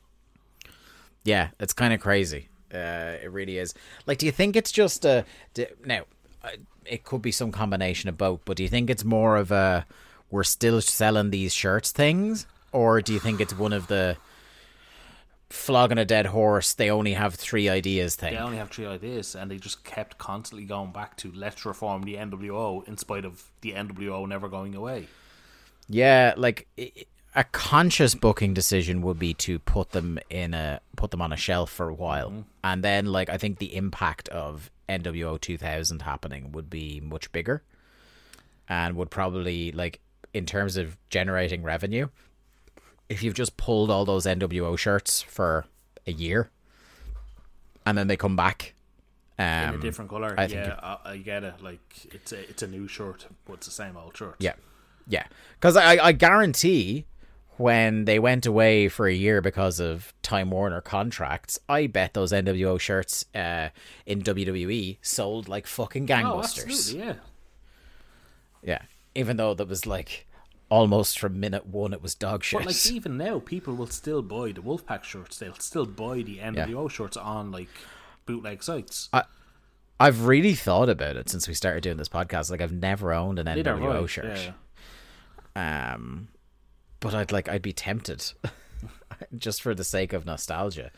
Speaker 5: Yeah, it's kind of crazy. Uh, it really is. Like, do you think it's just a d now? uh, It could be some combination of both, but do you think it's more of a we're still selling these shirts things, or do you think it's one of the flogging a dead horse? They only have three ideas thing.
Speaker 6: They only have three ideas, and they just kept constantly going back to let's reform the NWO in spite of the NWO never going away.
Speaker 5: Yeah, like a conscious booking decision would be to put them in a put them on a shelf for a while, and then like I think the impact of NWO 2000 happening would be much bigger, and would probably like in terms of generating revenue. If you've just pulled all those NWO shirts for a year, and then they come back, um,
Speaker 6: in a different color.
Speaker 5: I think
Speaker 6: yeah, I, I get it. Like it's a it's a new shirt, but it's the same old shirt.
Speaker 5: Yeah, yeah. Because I, I guarantee when they went away for a year because of Time Warner contracts, I bet those NWO shirts uh, in WWE sold like fucking
Speaker 6: Oh,
Speaker 5: gangbusters.
Speaker 6: absolutely. Yeah.
Speaker 5: yeah, even though that was like almost from minute one, it was dog shit.
Speaker 6: But like even now, people will still buy the Wolfpack shirts. They'll still buy the NWO shirts on like bootleg sites.
Speaker 5: I've really thought about it since we started doing this podcast. Like I've never owned an NWO
Speaker 6: I,
Speaker 5: shirt.
Speaker 6: yeah.
Speaker 5: um but i'd like i'd be tempted just for the sake of nostalgia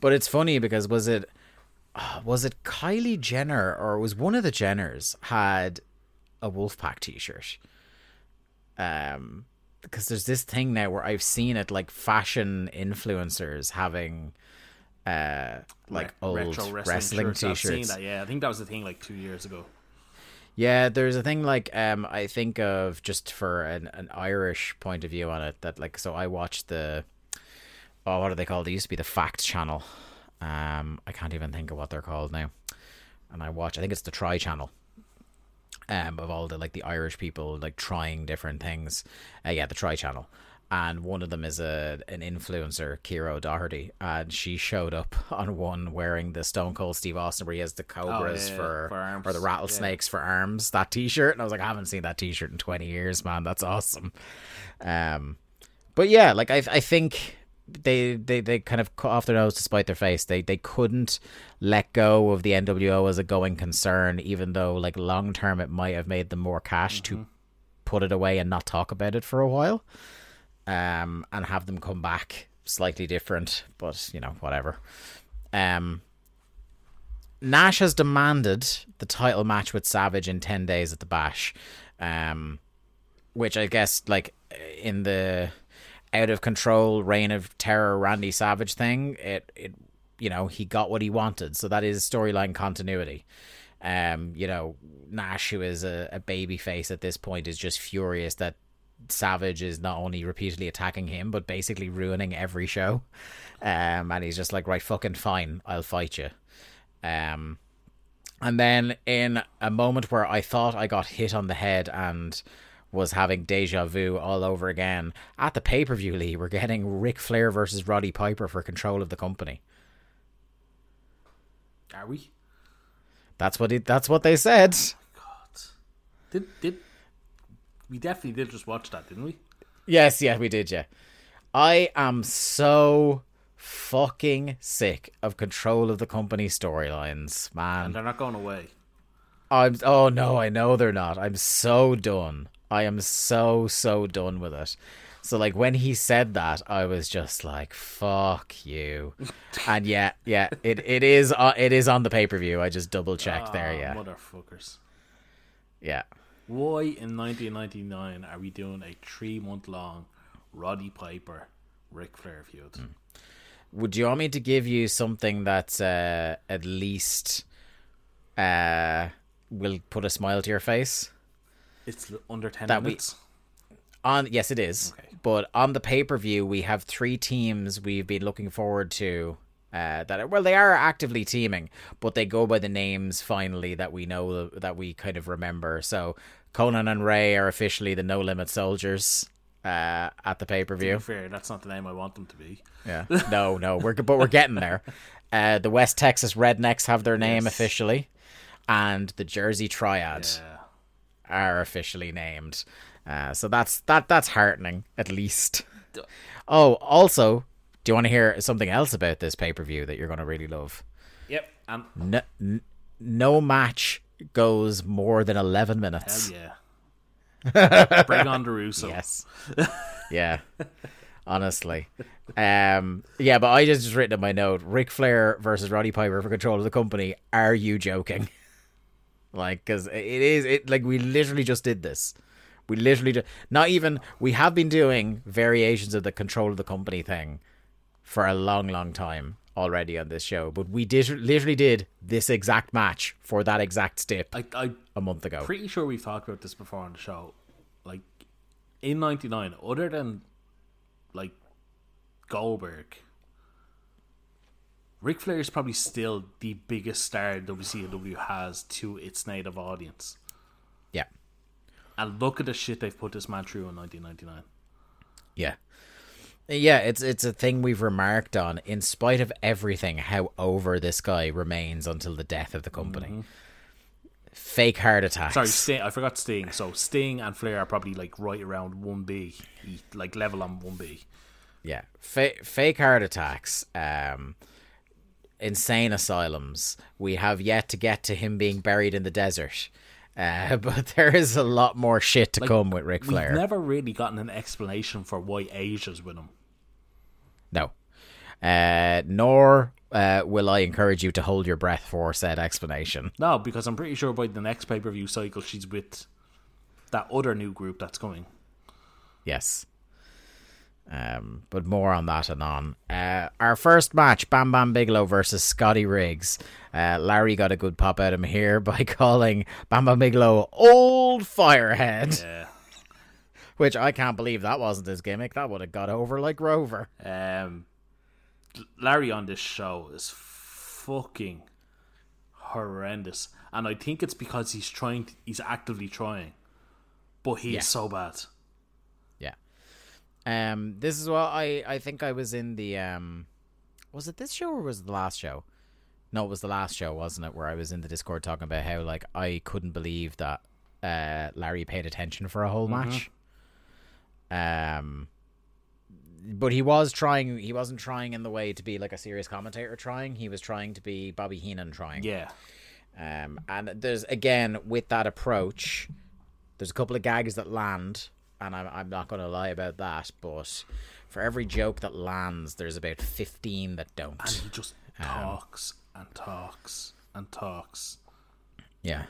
Speaker 5: but it's funny because was it uh, was it kylie jenner or was one of the jenners had a wolfpack t-shirt um because there's this thing now where i've seen it like fashion influencers having uh like
Speaker 6: Re-
Speaker 5: old
Speaker 6: retro
Speaker 5: wrestling,
Speaker 6: seen
Speaker 5: t-shirts
Speaker 6: that. Yeah, I think that was the thing like two years ago.
Speaker 5: Yeah, there's a thing like um I think of just for an, an Irish point of view on it that like so I watched the oh what are they called? They used to be the Fact Channel. Um I can't even think of what they're called now. And I watch I think it's the Try Channel. Um of all the like the Irish people like trying different things. Uh, yeah, the Try Channel. And one of them is a an influencer, Kira O'Doherty, and she showed up on one wearing the Stone Cold Steve Austin where he has the cobras
Speaker 6: yeah,
Speaker 5: for,
Speaker 6: for arms,
Speaker 5: or the
Speaker 6: yeah.
Speaker 5: rattlesnakes for arms. That T-shirt, and I was like, I haven't seen that T-shirt in twenty years, man. That's awesome. Um, but yeah, like I I think they they they kind of cut off their nose to spite their face. They they couldn't let go of the NWO as a going concern, even though like long term it might have made them more cash to put it away and not talk about it for a while, um, and have them come back slightly different. But you know whatever. Um, Nash has demanded the title match with Savage in 10 days at the Bash. Um, which I guess, like, in the out of control reign of terror Randy Savage thing, it, it, you know, he got what he wanted. So that is storyline continuity. Um, you know, Nash, who is a, a baby face at this point, is just furious that Savage is not only repeatedly attacking him, but basically ruining every show. Um, and he's just like, right, fucking fine, I'll fight you. Um, and then in a moment where I thought I got hit on the head and was having deja vu all over again, at the pay per view, Lee, we're getting Ric Flair versus Roddy Piper for control of the company.
Speaker 6: Are we?
Speaker 5: That's what it, that's what they said.
Speaker 6: God, Did did we definitely did just watch that, didn't we?
Speaker 5: Yes, yeah, we did, yeah. I am so fucking sick of control of the company storylines, man.
Speaker 6: And they're not going away.
Speaker 5: I'm oh no, I know they're not. I'm so done. I am so so done with it. So like when he said that, I was just like, "Fuck you," and yeah, yeah, it it is uh, it is on the pay per view. I just double checked there.
Speaker 6: Ah,
Speaker 5: Yeah,
Speaker 6: Motherfuckers.
Speaker 5: yeah.
Speaker 6: Why in 1999 are we doing a three month long Roddy Piper Ric Flair feud?
Speaker 5: Hmm. Would you want me to give you something that's uh, at least uh, will put a smile to your face?
Speaker 6: It's under 10
Speaker 5: That we-
Speaker 6: minutes.
Speaker 5: On yes, it is.
Speaker 6: Okay.
Speaker 5: But on the pay per view, we have three teams we've been looking forward to. Uh, that are, well, they are actively teaming, but they go by the names finally that we know that we kind of remember. So Konnan and Rey are officially the No Limit Soldiers uh, at the pay per view.
Speaker 6: fair, that's not the name I want them to be.
Speaker 5: Yeah. No, no, we're but we're getting there. Uh, the West Texas Rednecks have their name
Speaker 6: Yes.
Speaker 5: officially, and the Jersey Triad
Speaker 6: Yeah.
Speaker 5: are officially named. Uh, so that's that. That's heartening, at least. Oh, also, do you want to hear something else about this pay per view that you're going to really love?
Speaker 6: Yep. And
Speaker 5: No, n- no match goes more than eleven minutes.
Speaker 6: hell yeah. Bring on the Russo.
Speaker 5: Yes. yeah. Honestly. Um yeah, but I just just written in my note, Ric Flair versus Roddy Piper for control of the company. Are you joking? like cuz it is it like we literally just did this. We literally just, not even we have been doing variations of the control of the company thing for a long long time already on this show, but we did literally did this exact match for that exact stip
Speaker 6: I, I
Speaker 5: a month ago.
Speaker 6: pretty sure we've talked about this before on the show. Like in '99, other than like Goldberg, Ric Flair is probably still the biggest star WCW has to its native audience.
Speaker 5: yeah.
Speaker 6: And look at the shit they've put this man through in 1999.
Speaker 5: Yeah. Yeah, it's it's a thing we've remarked on in spite of everything how over this guy remains until the death of the company. Fake heart attacks.
Speaker 6: Sorry, Sting. I forgot Sting. So Sting and Flair are probably like right around one B, like level on one B.
Speaker 5: Yeah. Fa- fake heart attacks. Um insane asylums. We have yet to get to him being buried in the desert. Uh, but there is a lot more shit to come with Ric Flair.
Speaker 6: We've never really gotten an explanation for why Asya's with him.
Speaker 5: No. Uh, nor uh, will I encourage you to hold your breath for said explanation.
Speaker 6: No, because I'm pretty sure by the next pay per view cycle she's with that other new group that's coming.
Speaker 5: Yes. Um, but more on that anon. Uh, our first match, Bam Bam Bigelow versus Scotty Riggs. Uh, Larry got a good pop out of him here by calling Bam Bam Bigelow Old Firehead,
Speaker 6: Yeah.
Speaker 5: which I can't believe that wasn't his gimmick. That would have got over like Rover.
Speaker 6: Um, Larry on this show is fucking horrendous, and I think it's because he's trying. To, he's actively trying, but he
Speaker 5: Yeah.
Speaker 6: is so bad.
Speaker 5: Um, this is what I I think I was in the um, was it this show or was it the last show? No, it was the last show, wasn't it? Where I was in the Discord talking about how like I couldn't believe that uh Larry paid attention for a whole match. Um, but he was trying. He wasn't trying in the way to be like a serious commentator. Trying, he was trying to be Bobby Heenan. Trying,
Speaker 6: Yeah,
Speaker 5: um, and there's again with that approach, there's a couple of gags that land, and I'm I'm not going to lie about that. But for every joke that lands, there's about fifteen that don't.
Speaker 6: And he just um, talks and talks and talks
Speaker 5: Yeah,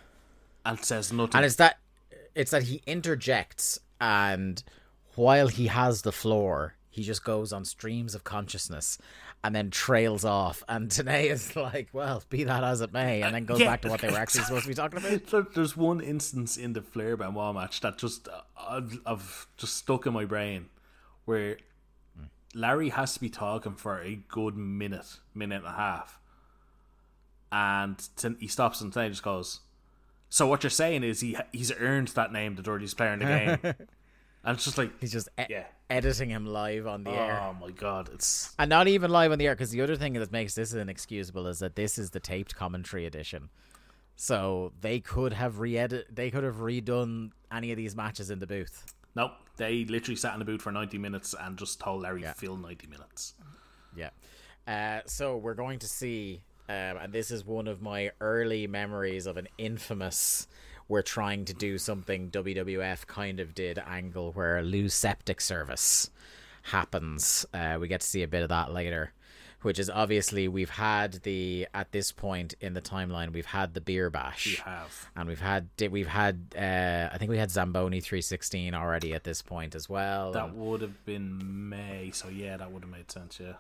Speaker 6: and says nothing.
Speaker 5: and it's that it's that he interjects, and while he has the floor, he just goes on streams of consciousness, and then trails off. And Tenay is like, "Well, be that as it may," and then goes
Speaker 6: yeah.
Speaker 5: back to what they were actually supposed to be talking about.
Speaker 6: There- There's one instance in the Flair Benoit match that just uh, I've, I've just stuck in my brain where Larry has to be talking for a good minute, minute and a half, and he stops and then just goes. So what you're saying is he he's earned that name, the dirtiest player in the game, and it's just like,
Speaker 5: He's just
Speaker 6: Yeah.
Speaker 5: Editing him live on the air.
Speaker 6: oh my god, it's
Speaker 5: And not even live on the air, because the other thing that makes this inexcusable is that this is the taped commentary edition. So they could have re-edit, they could have redone any of these matches in the booth.
Speaker 6: nope. They literally sat in the booth for 90 minutes and just told Larry
Speaker 5: Yeah.
Speaker 6: fill 90 minutes.
Speaker 5: Yeah. Uh, so we're going to see, um, and this is one of my early memories of an infamous. We're trying to do something WWF kind of did angle where a loose septic service happens. Uh, we get to see a bit of that later, which is obviously we've had the at this point in the timeline we've had the beer bash.
Speaker 6: We have.
Speaker 5: and we've had we've had uh, I think we had Zamboni three sixteen already at this point as well.
Speaker 6: That
Speaker 5: and-
Speaker 6: would have been May, so yeah, that would have made sense, yeah.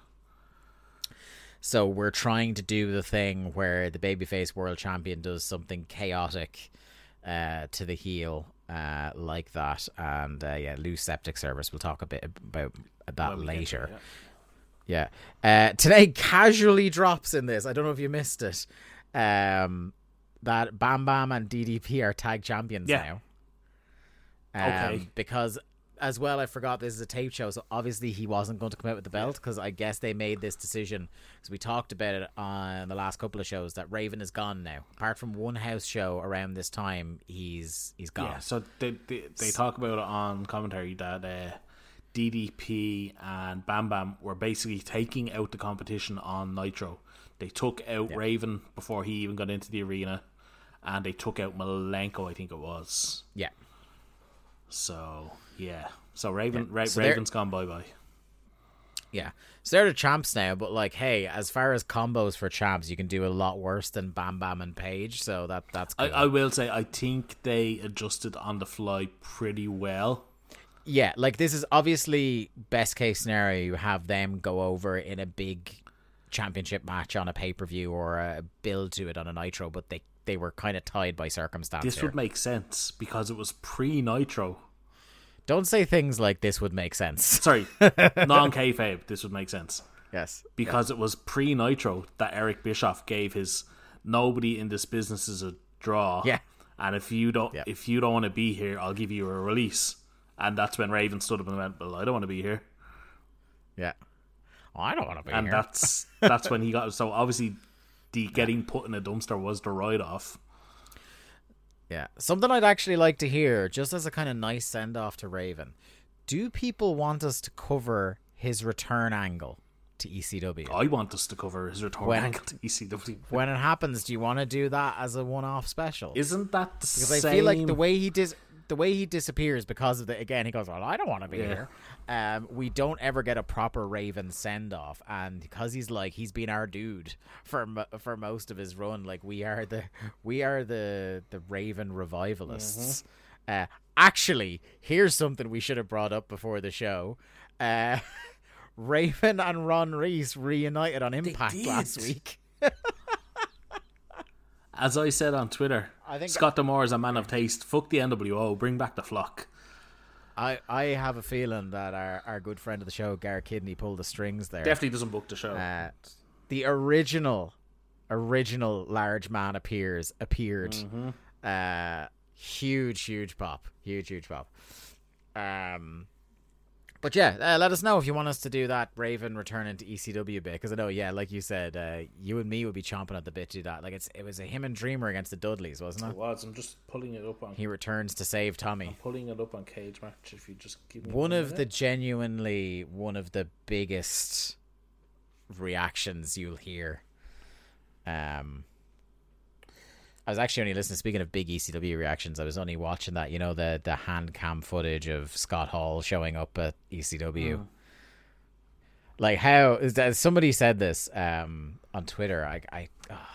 Speaker 5: So we're trying to do the thing where the babyface world champion does something chaotic uh, to the heel uh, like that, and uh, yeah, loose septic service. We'll talk a bit about that
Speaker 6: When we get to
Speaker 5: later.
Speaker 6: it,
Speaker 5: Yeah. Uh, today casually drops in this. I don't know if you missed it. Um, that Bam Bam and DDP are tag champions
Speaker 6: Yeah.
Speaker 5: now. Um,
Speaker 6: Okay.
Speaker 5: Because as well, I forgot this is a tape show, so obviously he wasn't going to come out with the belt because I guess they made this decision because we talked about it on the last couple of shows that Raven is gone now. Apart from one house show around this time, he's he's gone.
Speaker 6: Yeah, so they, they they talk about it on commentary that uh, DDP and Bam Bam were basically taking out the competition on Nitro. They took out Raven before he even got into the arena, and they took out Malenko, I think it was.
Speaker 5: yeah.
Speaker 6: So yeah, so Raven, yeah. Ra-
Speaker 5: so
Speaker 6: Raven's gone bye bye.
Speaker 5: Yeah. So they're the champs now, but like, hey, as far as combos for champs, you can do a lot worse than Bam Bam and Page, so that that's
Speaker 6: I. I will say I think they adjusted on the fly pretty well.
Speaker 5: yeah, like this is obviously best case scenario. You have them go over in a big championship match on a pay per view or a build to it on a Nitro, but they they were kind of tied by circumstance.
Speaker 6: This
Speaker 5: here.
Speaker 6: would make sense because it was pre Nitro.
Speaker 5: Don't say things like this would make sense.
Speaker 6: Sorry, non kayfabe. This would make sense.
Speaker 5: Yes.
Speaker 6: because it was pre Nitro that Eric Bischoff gave his nobody in this business is a draw.
Speaker 5: Yeah.
Speaker 6: And if you don't
Speaker 5: Yeah.
Speaker 6: if you don't want to be here, I'll give you a release. And that's when Raven stood up and went, Well, I don't want to be here.
Speaker 5: Yeah. Oh, I don't want to be
Speaker 6: And
Speaker 5: here.
Speaker 6: And that's that's when he got so obviously the getting put in a dumpster was the write off.
Speaker 5: Yeah. Something I'd actually like to hear, just as a kind of nice send off to Raven. Do people want us to cover his return angle to ECW?
Speaker 6: I want us to cover his return
Speaker 5: When-
Speaker 6: angle to ECW.
Speaker 5: When it happens, do you want to do that as a one off special?
Speaker 6: Isn't that the
Speaker 5: because
Speaker 6: same?
Speaker 5: I feel like the way he dis- the way he disappears because of the again he goes well I don't want to be
Speaker 6: Yeah.
Speaker 5: here. Um, we don't ever get a proper Raven send off, and because he's like he's been our dude for for most of his run. Like we are the we are the the Raven revivalists. Uh, actually, here's something we should have brought up before the show. Uh, Raven and Ron Reis reunited on Impact last week.
Speaker 6: As I said on Twitter,
Speaker 5: I think-
Speaker 6: Scott D'Amore is a man of taste. Fuck the NWO, bring back the flock.
Speaker 5: I, I have a feeling that our, our good friend of the show, Garrett Kidney, pulled the strings there.
Speaker 6: Definitely doesn't book the show.
Speaker 5: Uh, the original, original large man appears appeared. Uh, huge, huge pop, huge, huge pop. Um, but yeah, uh, let us know if you want us to do that Raven returning to ECW bit because I know, yeah, like you said, uh, you and me would be chomping at the bit to do that. Like it's it was a him and Dreamer against the Dudleys, wasn't
Speaker 6: it
Speaker 5: it?
Speaker 6: was. I'm just pulling it up on
Speaker 5: He returns to save Tommy.
Speaker 6: pulling it up on Cage Match. If you just give me
Speaker 5: one of the genuinely one of the biggest reactions you'll hear. Um, I was actually only listening. Speaking of big ECW reactions, I was only watching that. You know the the hand cam footage of Scott Hall showing up at ECW. Like how is that? Somebody said this um, on Twitter. I I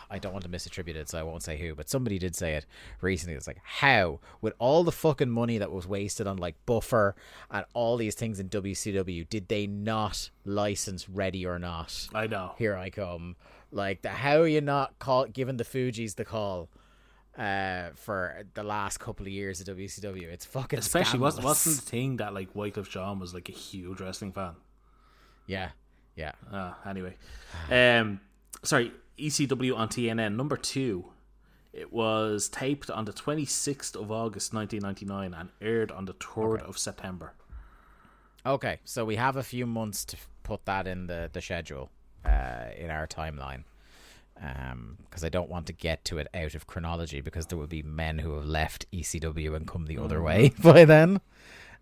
Speaker 5: I don't want to misattribute it, so I won't say who. But somebody did say it recently. It's like how with all the fucking money that was wasted on like Buffer and all these things in WCW, did they not license Ready or Not?
Speaker 6: I know.
Speaker 5: Here I come. Like the how are you not call giving the Fugees the call? Uh, for the last couple of years of WCW, it's fucking
Speaker 6: Especially wasn't wasn't the thing that like Wyclef Jean was like a huge wrestling fan.
Speaker 5: yeah, yeah.
Speaker 6: Uh, anyway, um, sorry, ECW on TNN number two. It was taped on the twenty sixth of August, nineteen ninety nine, and aired on the third of September.
Speaker 5: Okay, so we have a few months to put that in the the schedule uh, in our timeline, because I don't want to get to it out of chronology because there will be men who have left ECW and come the other way by then.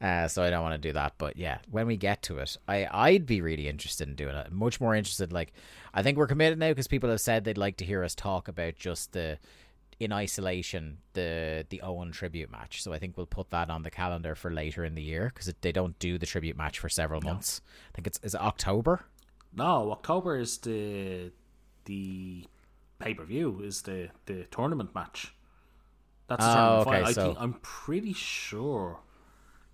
Speaker 5: Uh, so I don't want to do that, but yeah, when we get to it, I I'd be really interested in doing it. Much more interested. Like, I think we're committed now because people have said they'd like to hear us talk about just the in isolation the the Owen tribute match. So I think we'll put that on the calendar for later in the year because they don't do the tribute match for several months. I think it's is it October.
Speaker 6: No, October is the the pay per view is the the tournament match. That's the
Speaker 5: Oh, okay,
Speaker 6: final. I
Speaker 5: so-
Speaker 6: think I'm pretty sure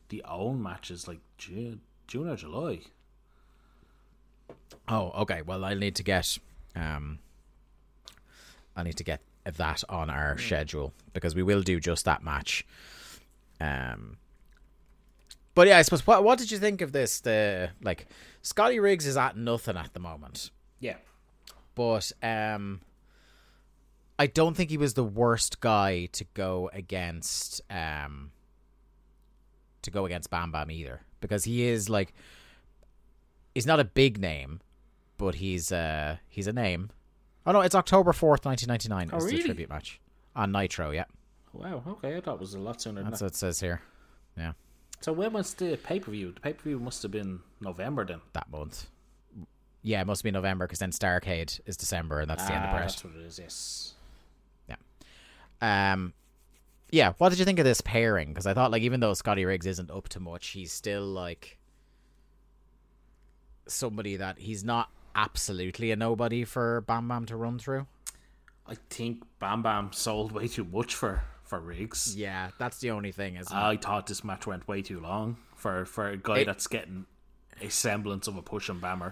Speaker 6: the own match is like June, June or July.
Speaker 5: Oh, okay. Well, I'll need to get um, I need to get that on our schedule because we will do just that match. Um, but yeah, I suppose what what did you think of this? The like Scotty Riggs is at nothing at the moment.
Speaker 6: Yeah.
Speaker 5: but um I don't think he was the worst guy to go against um to go against Bam Bam either because he is like he's not a big name but he's uh he's a name. Oh no, it's October 4th, 1999
Speaker 6: Oh,
Speaker 5: is the
Speaker 6: really?
Speaker 5: tribute match on Nitro, yeah.
Speaker 6: Wow. Okay, I thought it was a lot sooner. Than
Speaker 5: That's
Speaker 6: that.
Speaker 5: what it says here. Yeah,
Speaker 6: So when was the pay per view? The pay per view must have been November then.
Speaker 5: that month. Yeah, it must be November because then Starcade is December and that's the end of
Speaker 6: Ah,
Speaker 5: Bret.
Speaker 6: That's what it is. Yes. Yeah.
Speaker 5: Um, yeah. What did you think of this pairing? Because I thought, like, even though Scotty Riggs isn't up to much, he's still like somebody that he's not absolutely a nobody for Bam Bam to run through.
Speaker 6: I think Bam Bam sold way too much for for Riggs.
Speaker 5: Yeah, that's the only thing. It?
Speaker 6: I thought this match went way too long for for a guy
Speaker 5: It-
Speaker 6: that's getting a semblance of a push and bammer.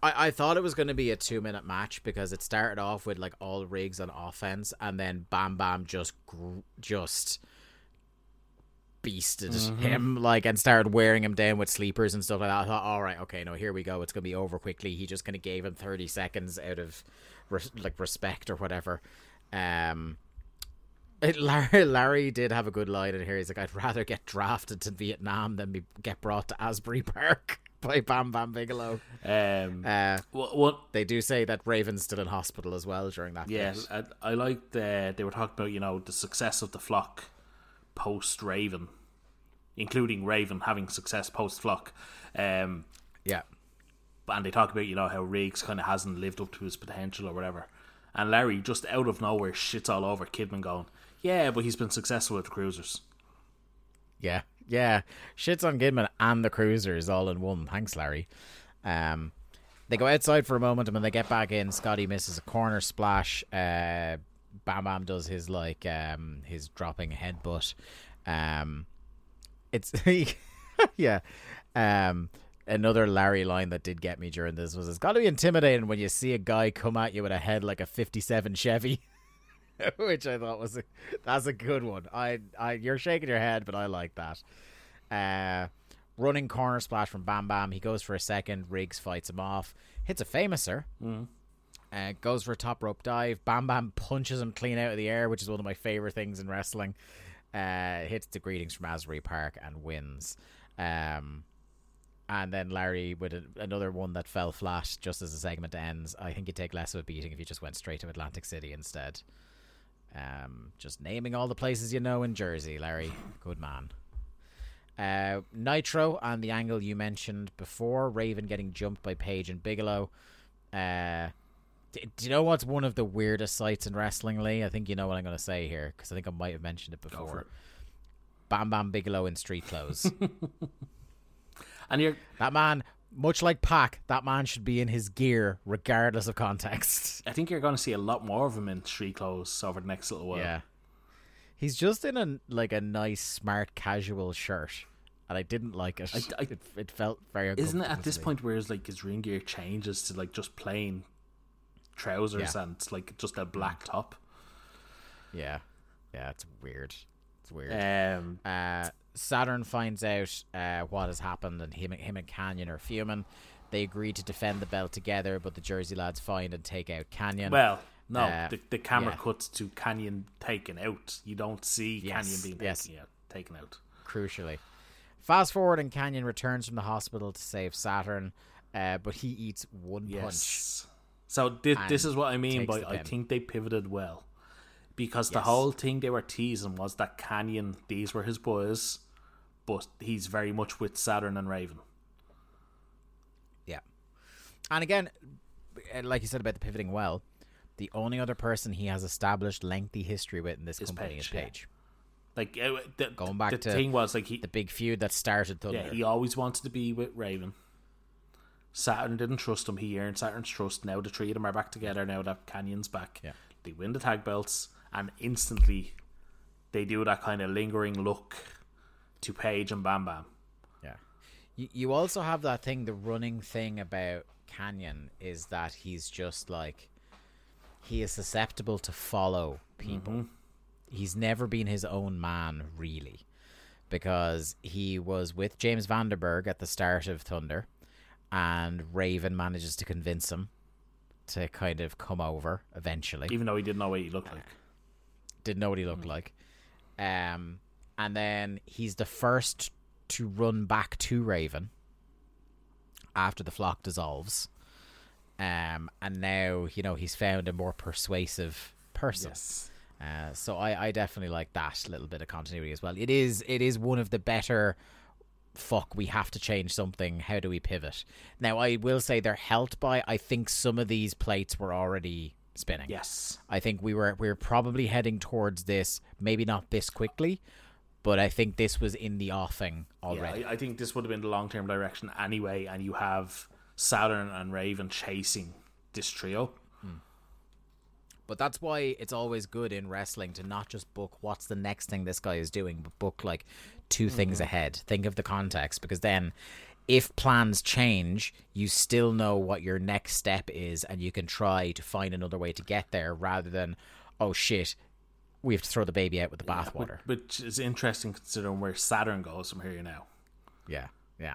Speaker 5: I, I thought it was going to be a two minute match because it started off with like all Riggs on offense, and then Bam Bam just gr- just beasted him like and started wearing him down with sleepers and stuff like that. I thought, all right, okay, no, here we go. It's gonna be over quickly. He just kind of gave him thirty seconds out of res- like respect or whatever. Um. It, Larry, Larry did have a good line in here. He's like, "I'd rather get drafted to Vietnam than be get brought to Asbury Park by Bam Bam Bigelow."
Speaker 6: Um,
Speaker 5: Uh,
Speaker 6: what, what
Speaker 5: they do say that Raven's still in hospital as well during that.
Speaker 6: Yeah. I, I liked uh, they were talking about you know the success of the flock post Raven, including Raven having success post flock. Um,
Speaker 5: yeah,
Speaker 6: and they talk about you know how Riggs kind of hasn't lived up to his potential or whatever. And Larry just out of nowhere shits all over Kidman, going, "Yeah, but he's been successful with the cruisers."
Speaker 5: yeah, yeah. Shits on Kidman and the Cruisers all in one. Thanks, Larry. Um, they go outside for a moment, and when they get back in, Scotty misses a corner splash. Uh, Bam Bam does his like um his dropping headbutt. Um, it's yeah. Um, another Larry line that did get me during this was it's got to be intimidating when you see a guy come at you with a head like a '57 Chevy. which I thought was a, that's a good one. I, I you're shaking your head, but I like that. Uh, running corner splash from Bam Bam. He goes for a second. Riggs fights him off. Hits a famouser. Uh, goes for a top rope dive. Bam Bam punches him clean out of the air, which is one of my favorite things in wrestling. Uh, hits the greetings from Asbury Park and wins. Um, and then Larry with a, another one that fell flat just as the segment ends. I think you'd take less of a beating if you just went straight to Atlantic City instead. Um, just naming all the places you know in Jersey, Larry. Good man. Uh, Nitro and the angle you mentioned before, Raven getting jumped by Page and Bigelow. Uh, d- do you know what's one of the weirdest sights in wrestling, Lee? I think you know what I'm going to say here because I think I might have mentioned it before.
Speaker 6: it.
Speaker 5: Bam Bam Bigelow in street clothes.
Speaker 6: And you're
Speaker 5: that man Much like Pac, that man should be in his gear regardless of context.
Speaker 6: I think you're going to see a lot more of him in street clothes over the next little while.
Speaker 5: Yeah. He's just in a like a nice, smart, casual shirt, and I didn't like it.
Speaker 6: I- I-
Speaker 5: it, it felt very.
Speaker 6: Isn't it at this point where his like his ring gear changes to like just plain trousers
Speaker 5: Yeah.
Speaker 6: and like just a black top?
Speaker 5: Yeah, yeah, it's weird. It's weird.
Speaker 6: Um,
Speaker 5: uh, Saturn finds out uh, what has happened, and him, him and Kanyon are fuming. They agree to defend the belt together, but the Jersey lads find and take out Kanyon.
Speaker 6: well, no,
Speaker 5: Uh,
Speaker 6: the, the camera
Speaker 5: yeah.
Speaker 6: cuts to Kanyon taken out. You don't see
Speaker 5: Yes,
Speaker 6: Kanyon being
Speaker 5: yes.
Speaker 6: taken out. Taken out.
Speaker 5: crucially. Fast forward, and Kanyon returns from the hospital to save Saturn, uh, but he eats one punch.
Speaker 6: Yes. So thi- this is what I mean by I think they pivoted well. Because the whole thing they were teasing was that Kanyon, these were his boys, but he's very much with Saturn and Raven.
Speaker 5: Yeah. And again, uh, like you said about the pivoting well, the only other person he has established lengthy history with in this
Speaker 6: Is
Speaker 5: company
Speaker 6: Page,
Speaker 5: is
Speaker 6: yeah. Like uh, the,
Speaker 5: Going back
Speaker 6: the
Speaker 5: to
Speaker 6: thing was like he
Speaker 5: The big feud that started Thunder.
Speaker 6: yeah he always wanted to be with Raven. Saturn didn't trust him. He earned Saturn's trust. Now the three of them are back together. Now that Kanyon's back,
Speaker 5: Yeah.
Speaker 6: they win the tag belts, and instantly they do that kind of lingering look to Page and Bam Bam.
Speaker 5: Yeah. You, you also have that thing, the running thing about Kanyon is that he's just like, he is susceptible to follow people. Mm-hmm. He's never been his own man, really, because he was with James Vandenberg at the start of Thunder, and Raven manages to convince him to kind of come over eventually
Speaker 6: Even though he didn't know what he looked uh, like.
Speaker 5: Didn't know what he looked like. Um, and then he's the first to run back to Raven after the flock dissolves. Um, and now you know he's found a more persuasive person. Uh, so I, I definitely like that little bit of continuity as well. It is it is one of the better. Fuck, we have to change something. How do we pivot? Now I will say they're helped by I think some of these plates were already spinning.
Speaker 6: Yes.
Speaker 5: I think we were we were probably heading towards this, maybe not this quickly, but I think this was in the offing
Speaker 6: Yeah,
Speaker 5: already.
Speaker 6: I, I think this would have been the long term direction anyway, and you have Saturn and Raven chasing this trio. Hmm.
Speaker 5: But that's why it's always good in wrestling to not just book what's the next thing this guy is doing, but book like 2 things mm-hmm. ahead. Think of the context because then if plans change, you still know what your next step is and you can try to find another way to get there rather than oh shit, we have to throw the baby out with the bathwater.
Speaker 6: Which is interesting considering where Saturn goes from here now.
Speaker 5: Yeah, yeah.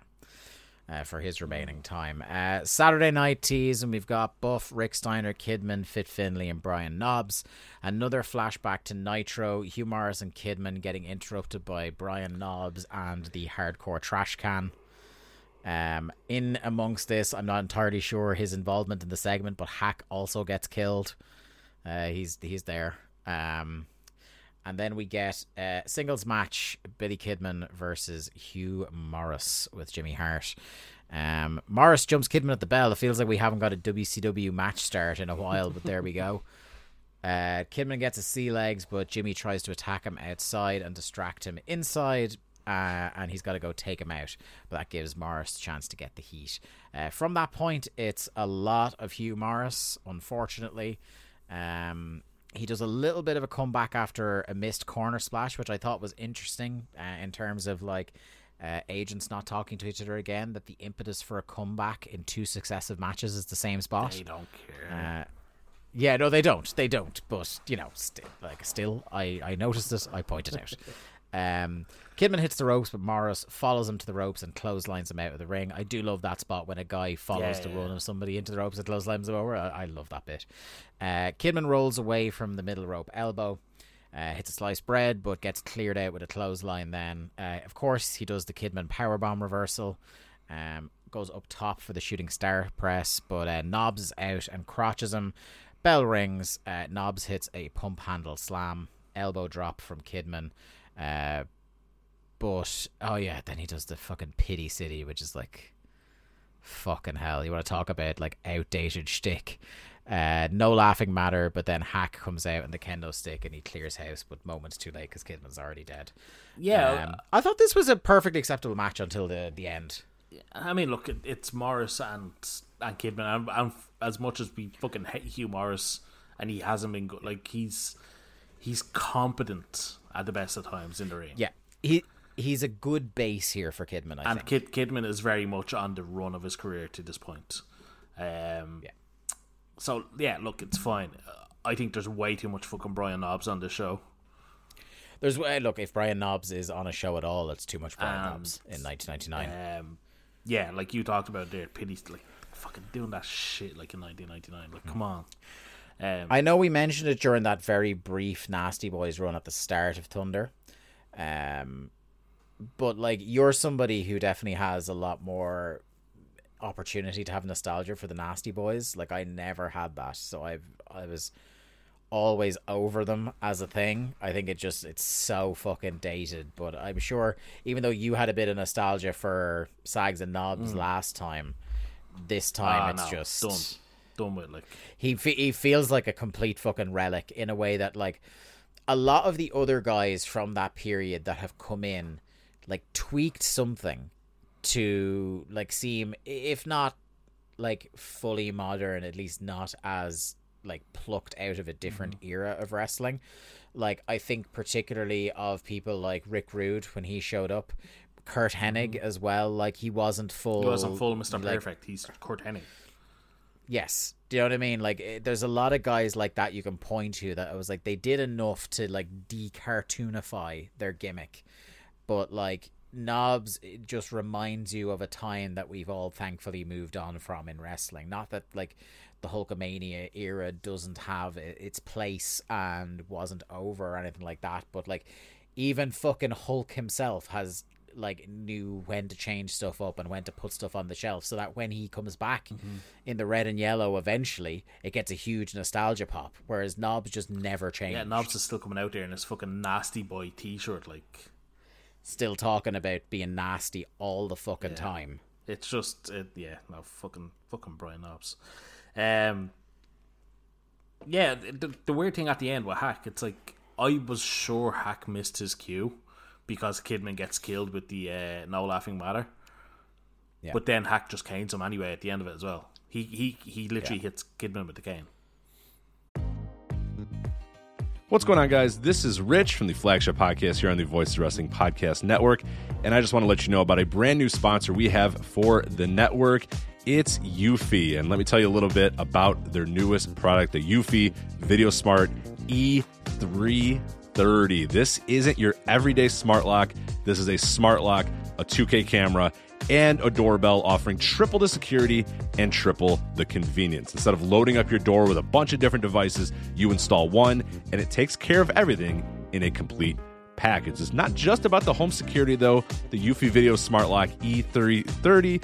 Speaker 5: Uh, for his remaining time. Uh, Saturday night tease, and we've got Buff, Rick Steiner, Kidman, Fit Finlay, and Brian Knobbs. Another flashback to Nitro. Hugh Morris and Kidman getting interrupted by Brian Knobbs and the hardcore trash can. Um, in amongst this, I'm not entirely sure his involvement in the segment, but Hak also gets killed. Uh, he's he's there. Um, and then we get a singles match Billy Kidman versus Hugh Morris with Jimmy Hart. Um, Morris jumps Kidman at the bell. It feels like we haven't got a WCW match start in a while, but there we go. Uh, Kidman gets his sea legs, but Jimmy tries to attack him outside and distract him inside. Uh, and he's got to go take him out, but that gives Morris a chance to get the heat. Uh, from that point, it's a lot of Hugh Morris, unfortunately. Um, he does a little bit of a comeback after a missed corner splash, which I thought was interesting uh, in terms of like uh, agents not talking to each other again. That the impetus for a comeback in two successive matches is the same spot.
Speaker 6: They don't care.
Speaker 5: Uh, yeah, no, they don't. They don't. But you know, still, like, still, I I noticed this. I pointed out. Um, Kidman hits the ropes, but Morris follows him to the ropes and clotheslines him out of the ring. I do love that spot when a guy follows
Speaker 6: Yeah,
Speaker 5: the
Speaker 6: yeah.
Speaker 5: run of somebody into the ropes and clotheslines them over. I, I love that bit. Uh, Kidman rolls away from the middle rope elbow. Uh, hits a sliced bread, but gets cleared out with a clothesline. Then, uh, of course, he does the Kidman powerbomb reversal. Um, goes up top for the shooting star press, but uh, Knobbs is out and crotches him. Bell rings. Uh, Knobbs hits a pump handle slam, elbow drop from Kidman. Uh, but oh yeah, then he does the fucking pity city, which is like fucking hell. You want to talk about like outdated shtick? Uh, no laughing matter, but then Hak comes out and the kendo stick and he clears house, but moments too late because Kidman's already dead.
Speaker 6: Yeah,
Speaker 5: Um, I thought this was a perfectly acceptable match until the the end.
Speaker 6: I mean, look, it, it's Morris and and Kidman, and, and as much as we fucking hate Hugh Morris, and he hasn't been good, like he's he's competent at the best of times in the ring.
Speaker 5: Yeah, he he's a good base here for Kidman. I
Speaker 6: and
Speaker 5: think.
Speaker 6: Kid, Kidman is very much on the run of his career to this point. Um,
Speaker 5: Yeah.
Speaker 6: So yeah, look, it's fine. Uh, I think there's way too much fucking Brian Knobbs on this show.
Speaker 5: There's uh, look if Brian Knobbs is on a show at all, it's too much Brian
Speaker 6: Um,
Speaker 5: Knobbs in 1999.
Speaker 6: Um, yeah, like you talked about there, Pity like fucking doing that shit like in 1999. Like, come on. Um,
Speaker 5: I know we mentioned it during that very brief Nasty Boys run at the start of Thunder. Um, but like you're somebody who definitely has a lot more opportunity to have nostalgia for the Nasty Boys. Like I never had that, so I've I was always over them as a thing. I think it just it's so fucking dated, but I'm sure even though you had a bit of nostalgia for Sags and Knobbs last time, this time
Speaker 6: ah,
Speaker 5: it's
Speaker 6: no,
Speaker 5: just
Speaker 6: done, with like.
Speaker 5: he fe- he feels like a complete fucking relic in a way that like a lot of the other guys from that period that have come in like tweaked something to like seem if not like fully modern at least not as like plucked out of a different mm-hmm. era of wrestling like i think particularly of people like rick rude when he showed up kurt hennig mm-hmm. as well like he wasn't full
Speaker 6: He wasn't full Mr.
Speaker 5: like,
Speaker 6: Perfect. He's Kurt Hennig.
Speaker 5: Yes. Do you know what I mean? Like, eh, there's a lot of guys like that you can point to that I was like, they did enough to like decartoonify their gimmick, but like Knobbs it just reminds you of a time that we've all thankfully moved on from in wrestling. Not that like the Hulkamania era doesn't have its place and wasn't over or anything like that, but like even fucking Hulk himself has like knew when to change stuff up and when to put stuff on the shelf so that when he comes back in the red and yellow eventually it gets a huge nostalgia pop whereas Knobbs just never changed.
Speaker 6: Yeah, Knobbs is still coming out there in his fucking nasty boy T-shirt. Like,
Speaker 5: still talking about being nasty all the fucking time.
Speaker 6: It's just, it, yeah, no, fucking, fucking Brian Knobbs. Um, yeah, the, the weird thing at the end with Hak, it's like I was sure Hak missed his cue because Kidman gets killed with the uh, no laughing matter.
Speaker 5: Yeah.
Speaker 6: But then Hak just canes him anyway at the end of it as well. He he he literally hits Kidman with the cane.
Speaker 7: What's going on, guys? This is Rich from the flagship podcast here on the Voice of Wrestling Podcast Network. And I just want to let you know about a brand new sponsor we have for the network. It's Eufy. And let me tell you a little bit about their newest product, the Eufy Video Smart E330. This isn't your everyday smart lock. This is a smart lock, a 2K camera, and a doorbell offering triple the security and triple the convenience. Instead of loading up your door with a bunch of different devices, you install one and it takes care of everything in a complete package. It's not just about the home security though. The Eufy Video Smart Lock E330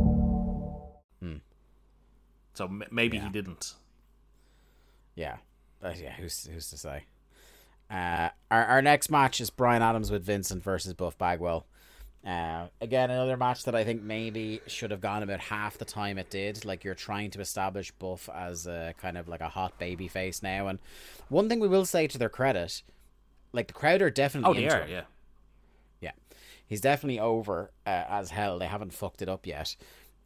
Speaker 6: So m- maybe he didn't.
Speaker 5: Yeah, uh, yeah. Who's who's to say? Uh, our our next match is Brian Adams with Vincent versus Buff Bagwell. Uh, again, another match that I think maybe should have gone about half the time it did. Like you're trying to establish Buff as a kind of like a hot baby face now. And one thing we will say to their credit, like the crowd are definitely
Speaker 6: Oh, they
Speaker 5: into
Speaker 6: are, yeah.
Speaker 5: Yeah, he's definitely over uh, as hell. They haven't fucked it up yet.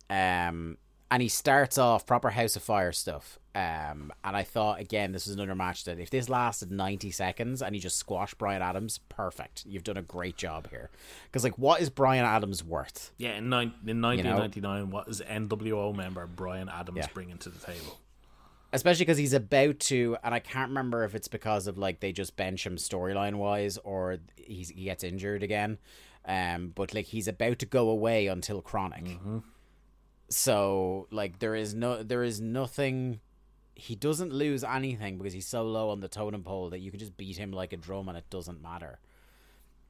Speaker 5: Um, and he starts off proper House of Fire stuff. Um, and I thought again, this is another match that if this lasted ninety seconds and he just squash Brian Adams, perfect. You've done a great job here. Because like, what is Brian Adams worth?
Speaker 6: Yeah, in, nine, in 1999, what is NWO member Brian Adams
Speaker 5: Yeah.
Speaker 6: bringing to the table?
Speaker 5: especially because he's about to and i can't remember if it's because of like they just bench him storyline wise or he's, he gets injured again um but like he's about to go away until KroniK so like there is no there is nothing he doesn't lose anything because he's so low on the totem pole that you can just beat him like a drum and it doesn't matter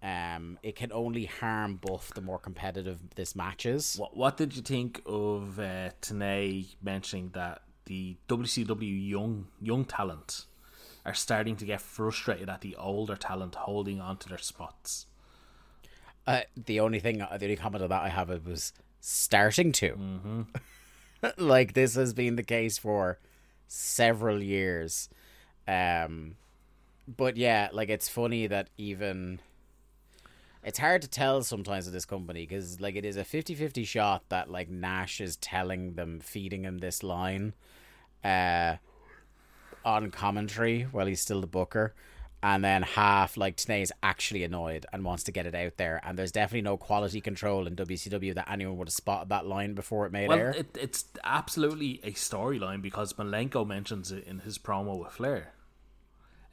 Speaker 5: um it can only harm buff the more competitive this match is
Speaker 6: What What did you think of uh, Tenay mentioning that the WCW young young talent are starting to get frustrated at the older talent holding on to their spots?
Speaker 5: Uh, the only thing, the only comment on that I have was starting to.
Speaker 6: Mm-hmm.
Speaker 5: like this has been the case for several years. Um, but yeah, like it's funny that even it's hard to tell sometimes with this company because like it is a 50-50 shot that like Nash is telling them, feeding him this line, uh, on commentary while he's still the booker. And then half like Tenay's actually annoyed and wants to get it out there. And there's definitely no quality control in WCW that anyone would have spotted that line before it made
Speaker 6: Well,
Speaker 5: air.
Speaker 6: it, it's absolutely a storyline because Malenko mentions it in his promo with Flair.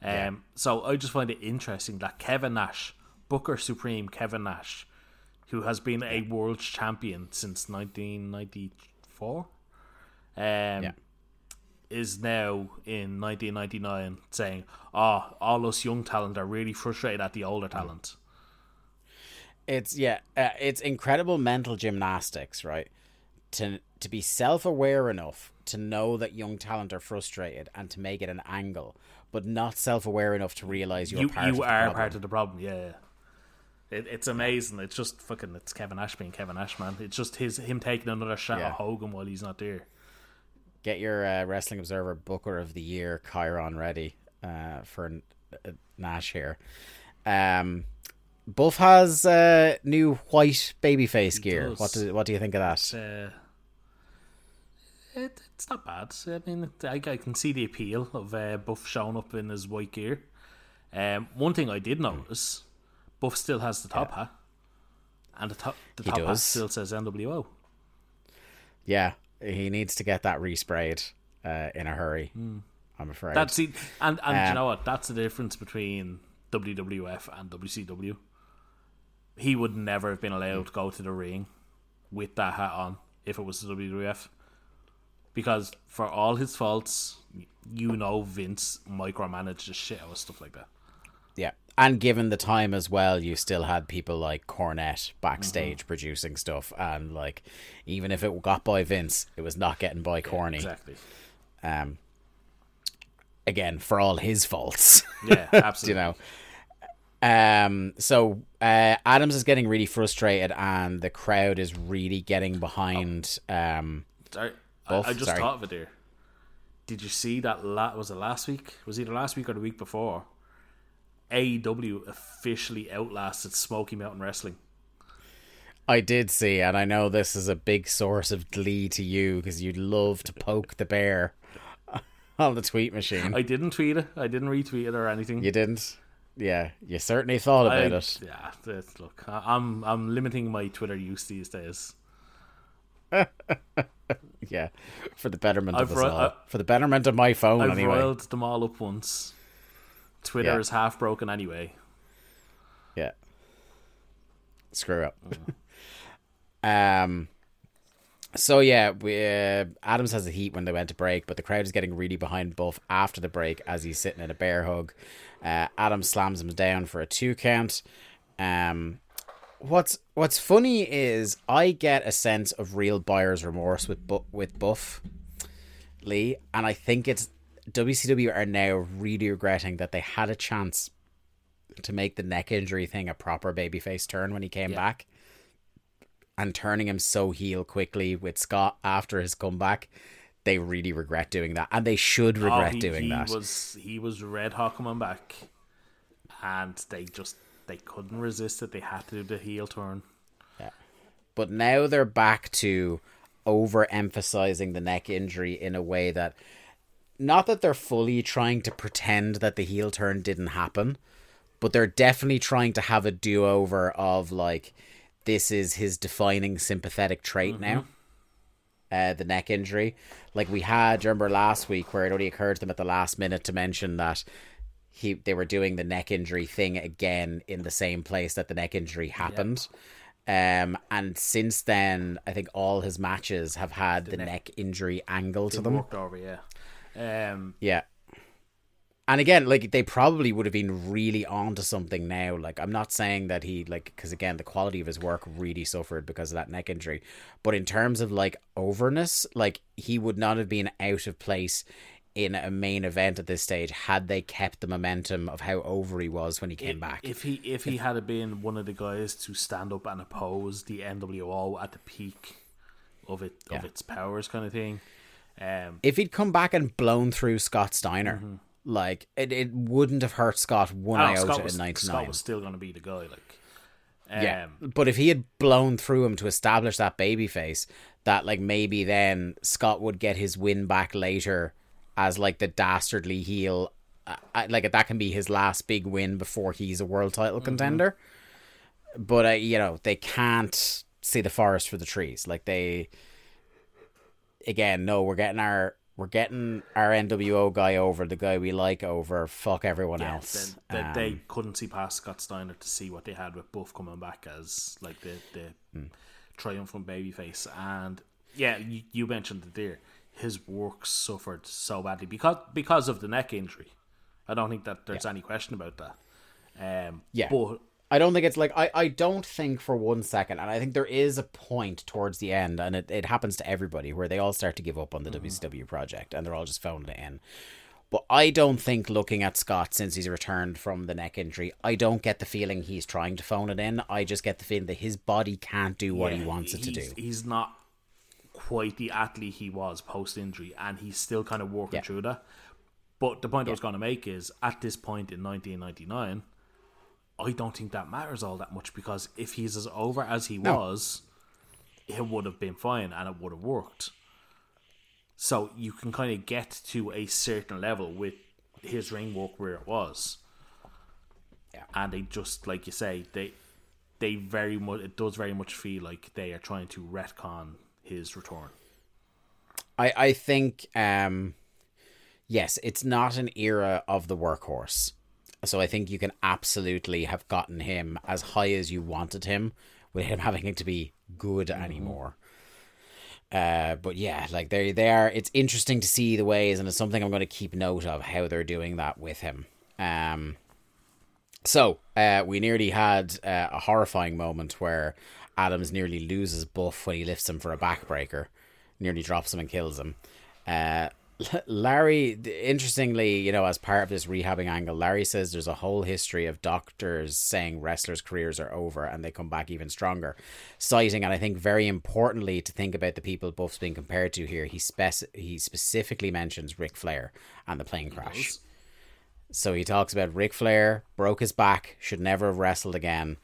Speaker 6: Um, So I just find it interesting that Kevin Nash, Booker Supreme Kevin Nash, who has been a world champion since 1994, um, is now in 1999 saying, "Oh, all us young talent are really frustrated at the older talent."
Speaker 5: It's yeah, uh, it's incredible mental gymnastics, right? To to be self-aware enough to know that young talent are frustrated and to make it an angle, but not self-aware enough to realize you're
Speaker 6: you
Speaker 5: part
Speaker 6: you
Speaker 5: of the
Speaker 6: are part of the problem. Yeah, yeah. It, it's amazing. It's just fucking. It's Kevin Nash being Kevin Nash, man. It's just his him taking another shot
Speaker 5: Yeah.
Speaker 6: at Hogan while he's not there.
Speaker 5: Get your uh, Wrestling Observer Booker of the Year chyron ready uh, for uh, Nash here. Um, Buff has uh, new white babyface gear.
Speaker 6: does.
Speaker 5: What do what do you think of that?
Speaker 6: Uh, it, it's not bad. I mean, it, I, I can see the appeal of uh, Buff showing up in his white gear. Um, one thing I did notice, Buff still has the top hat, and the top the
Speaker 5: He
Speaker 6: top hat still says NWO.
Speaker 5: Yeah, he needs to get that resprayed uh, in a hurry. I'm afraid.
Speaker 6: That's it. And and you
Speaker 5: Um,
Speaker 6: know what? That's the difference between WWF and WCW. He would never have been allowed to go to the ring with that hat on if it was the WWF. Because for all his faults, you know Vince micromanaged the shit out of stuff like that.
Speaker 5: Yeah. And given the time as well, you still had people like Cornette backstage
Speaker 6: Mm-hmm.
Speaker 5: producing stuff. And like, even if it got by Vince, it was not getting by Corny.
Speaker 6: Exactly.
Speaker 5: Um, again, for all his faults.
Speaker 6: Yeah, absolutely.
Speaker 5: you know. Um, so uh, Adams is getting really frustrated, and the crowd is really getting behind. Um,
Speaker 6: Sorry, I,
Speaker 5: Buff,
Speaker 6: I just
Speaker 5: sorry.
Speaker 6: thought of it there. Did you see that? La- was it last week? Was either last week or the week before? AEW officially outlasted Smoky Mountain Wrestling.
Speaker 5: I did see, and I know this is a big source of glee to you because you'd love to poke the bear on the tweet machine.
Speaker 6: I didn't tweet it. I didn't retweet it or anything.
Speaker 5: You didn't? Yeah, you certainly thought
Speaker 6: I-
Speaker 5: about it.
Speaker 6: Yeah, that's- look, I- I'm I'm limiting my Twitter use these days.
Speaker 5: yeah, for the betterment
Speaker 6: I've
Speaker 5: of us
Speaker 6: ri-
Speaker 5: all.
Speaker 6: I-
Speaker 5: for the betterment of my phone, anyway.
Speaker 6: I've
Speaker 5: anyway.
Speaker 6: them all up once. Twitter
Speaker 5: Yeah.
Speaker 6: is half broken anyway.
Speaker 5: Yeah. Screw up. um. So yeah, we, uh, Adams has the heat when they went to break, but the crowd is getting really behind Buff after the break as he's sitting in a bear hug. Uh, Adams slams him down for a two count. Um, what's what's funny is I get a sense of real buyer's remorse with Bu- with Buff Lee, and I think it's WCW are now really regretting that they had a chance to make the neck injury thing a proper babyface turn when he came back and turning him so heel quickly with Scott after his comeback. They really regret doing that, and they should oh, regret
Speaker 6: Oh, he,
Speaker 5: doing
Speaker 6: he
Speaker 5: that.
Speaker 6: Was he was red hot coming back, and they just they couldn't resist it. They had to do the heel turn.
Speaker 5: Yeah, but now they're back to overemphasizing the neck injury in a way that not that they're fully trying to pretend that the heel turn didn't happen, but they're definitely trying to have a do over of like this is his defining sympathetic trait now. Uh, the neck injury. Like we had, remember last week where it only occurred to them at the last minute to mention that he they were doing the neck injury thing again in the same place that the neck injury happened. Um, and since then, I think all his matches have had the, neck, injury angle to them.
Speaker 6: over, yeah. Um,
Speaker 5: Yeah. And again, like they probably would have been really onto something now. Like I'm not saying that he like because again the quality of his work really suffered because of that neck injury. But in terms of like overness, like he would not have been out of place in a main event at this stage had they kept the momentum of how over he was when he came back.
Speaker 6: If he if he had been one of the guys to stand up and oppose the NWO at the peak of it of its powers, kind of thing. Um,
Speaker 5: if he'd come back and blown through Scott Steiner, like it, it wouldn't have hurt Scott one iota
Speaker 6: Scott was,
Speaker 5: in ninety
Speaker 6: Scott was still going to be the guy. Like, um,
Speaker 5: Yeah, but if he had blown through him to establish that baby face, that like maybe then Scott would get his win back later as like the dastardly heel. Uh, uh, like that can be his last big win before he's a world title contender. But uh, you know they can't see the forest for the trees. Like they, again, no, we're getting our we're getting our NWO guy over, the guy we like over. Fuck everyone
Speaker 6: yeah,
Speaker 5: else.
Speaker 6: then they
Speaker 5: Um,
Speaker 6: couldn't see past Scott Steiner to see what they had with Buff coming back as like the the
Speaker 5: Hmm.
Speaker 6: triumphant babyface. And yeah, you, you mentioned it there. His work suffered so badly because because of the neck injury. I don't think that there's any question about that. Um,
Speaker 5: Yeah.
Speaker 6: but
Speaker 5: I don't think it's like I, I don't think for one second, and I think there is a point towards the end, and it, it happens to everybody where they all start to give up on the mm-hmm. WCW project and they're all just phoning it in. But I don't think looking at Scott since he's returned from the neck injury, I don't get the feeling he's trying to phone it in. I just get the feeling that his body can't do what he wants it to do.
Speaker 6: He's not quite the athlete he was post injury, and he's still kind of working
Speaker 5: Yeah.
Speaker 6: through that. But the point I was going to make is at this point in 1999, I don't think that matters all that much because if he's as over as he
Speaker 5: No.
Speaker 6: was, it would have been fine and it would have worked. So you can kind of get to a certain level with his ring walk where it was.
Speaker 5: Yeah.
Speaker 6: And they just like you say, they they very much it does very much feel like they are trying to retcon his return.
Speaker 5: I, I think um yes, it's not an era of the workhorse. So I think you can absolutely have gotten him as high as you wanted him with him having to be good anymore. Uh, but yeah, like they they are. It's interesting to see the ways, and it's something I'm going to keep note of how they're doing that with him. Um, so uh, we nearly had uh, a horrifying moment where Adams nearly loses Buff when he lifts him for a backbreaker, nearly drops him and kills him. Uh, Larry, interestingly, you know, as part of this rehabbing angle, Larry says there's a whole history of doctors saying wrestlers' careers are over and they come back even stronger. Citing, and I think very importantly to think about the people Buff's being compared to here, he spec- he specifically mentions Ric Flair and the plane crash. So he talks about Ric Flair broke his back, should never have wrestled again,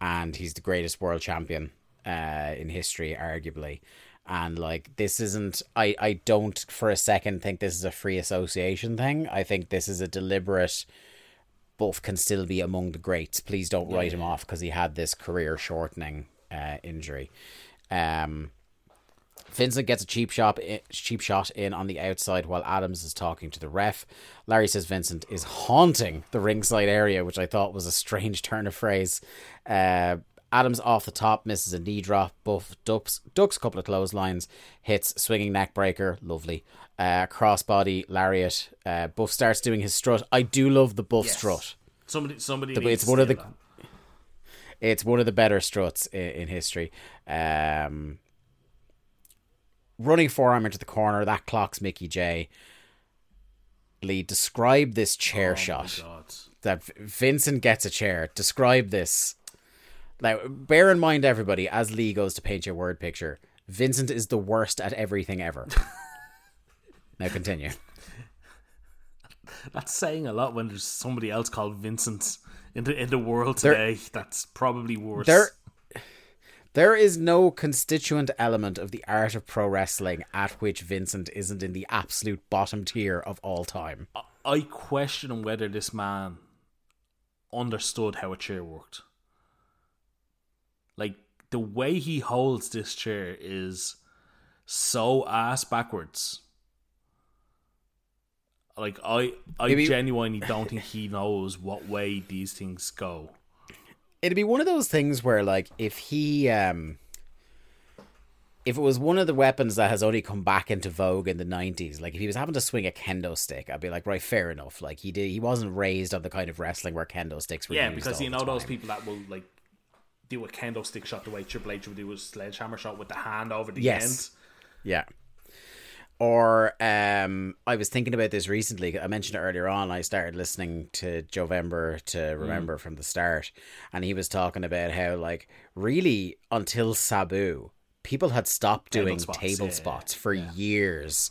Speaker 5: and he's the greatest world champion uh, in history, arguably. And like this isn't, I I don't for a second think this is a free association thing. I think this is a deliberate. Buff can still be among the greats. Please don't write him off because he had this career shortening uh, injury. Um, Vincent gets a cheap shot, cheap shot in on the outside while Adams is talking to the ref. Larry says Vincent is haunting the ringside area, which I thought was a strange turn of phrase. Uh, Adams off the top misses a knee drop. Buff ducks, ducks a couple of clotheslines, hits swinging neck breaker, lovely. Uh, crossbody lariat. Uh, Buff starts doing his strut. I do love the Buff
Speaker 6: Yes.
Speaker 5: strut.
Speaker 6: Somebody, somebody.
Speaker 5: The- it's one of the-
Speaker 6: that.
Speaker 5: It's one of the better struts in, in history. Um, running forearm into the corner that clocks Mickey Jay. Lee, describe this chair
Speaker 6: Oh
Speaker 5: shot that Vincent gets a chair. Describe this. Now, bear in mind, everybody, as Lee goes to paint your word picture, Vincent is the worst at everything ever. now, continue.
Speaker 6: That's saying a lot when there's somebody else called Vincent in the in the world
Speaker 5: There-
Speaker 6: today. That's probably worse.
Speaker 5: There, there is no constituent element of the art of pro wrestling at which Vincent isn't in the absolute bottom tier of all time.
Speaker 6: I question whether this man understood how a chair worked. Like the way he holds this chair is so ass backwards. Like I, I
Speaker 5: Maybe-
Speaker 6: genuinely don't think he knows what way these things go.
Speaker 5: It'd be one of those things where, like, if he, um, if it was one of the weapons that has only come back into vogue in the '90s, like if he was having to swing a kendo stick, I'd be like, right, fair enough. Like he did, he wasn't raised on the kind of wrestling where kendo sticks were
Speaker 6: Yeah,
Speaker 5: used
Speaker 6: because you know those people that will like do a kendo stick shot the way Triple H would do a sledgehammer shot with the hand over the
Speaker 5: Yes.
Speaker 6: end.
Speaker 5: Yeah. Or um, I was thinking about this recently. I mentioned it earlier on. I started listening to Jovember to remember from the start, and he was talking about how, like, really until Sabu, people had stopped
Speaker 6: Table
Speaker 5: doing
Speaker 6: spots,
Speaker 5: table
Speaker 6: yeah,
Speaker 5: spots for years,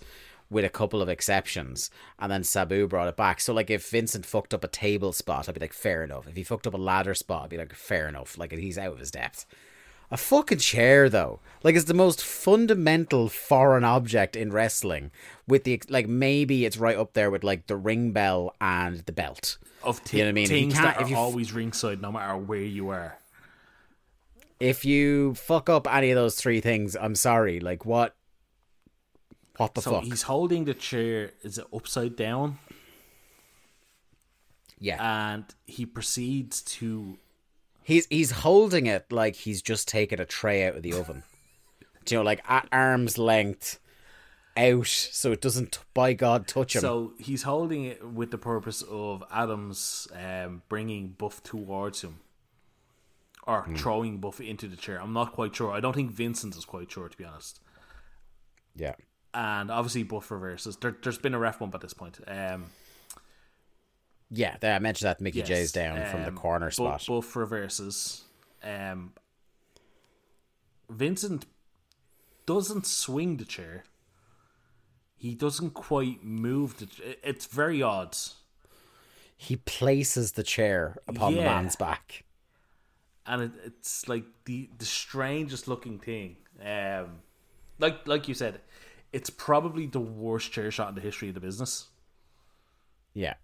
Speaker 5: with a couple of exceptions, and then Sabu brought it back. So, like, if Vincent fucked up a table spot, I'd be like, fair enough. If he fucked up a ladder spot, I'd be like, fair enough. Like, he's out of his depth. A fucking chair, though, like it's the most fundamental foreign object in wrestling. With the like, maybe it's right up there with like the ring bell and the belt.
Speaker 6: Of
Speaker 5: You know what I mean? If
Speaker 6: things that
Speaker 5: if
Speaker 6: are
Speaker 5: you f-
Speaker 6: always ringside, no matter where you are.
Speaker 5: If you fuck up any of those three things, I'm sorry. Like what? What the
Speaker 6: so
Speaker 5: fuck?
Speaker 6: he's holding the chair. Is it upside down?
Speaker 5: yeah,
Speaker 6: And he proceeds to.
Speaker 5: he's he's holding it like he's just taken a tray out of the oven. Do you know, like at arm's length, out, so it doesn't, by God, touch him.
Speaker 6: So he's holding it with the purpose of Adams um, bringing Buff towards him. Or
Speaker 5: Hmm.
Speaker 6: throwing Buff into the chair. I'm not quite sure. I don't think Vincent is quite sure, to be honest.
Speaker 5: yeah.
Speaker 6: And obviously, both reverses. There, there's been a ref bump at this point. Um,
Speaker 5: Yeah, I mentioned that Mickey
Speaker 6: Yes,
Speaker 5: J's down from the
Speaker 6: um,
Speaker 5: corner spot.
Speaker 6: Buff reverses. Um, Vincent doesn't swing the chair. He doesn't quite move the. it- It's very odd.
Speaker 5: he places the chair upon the man's back.
Speaker 6: and it, it's like the the strangest looking thing. Um, like like you said, it's probably the worst chair shot in the history of the business.
Speaker 5: Yeah.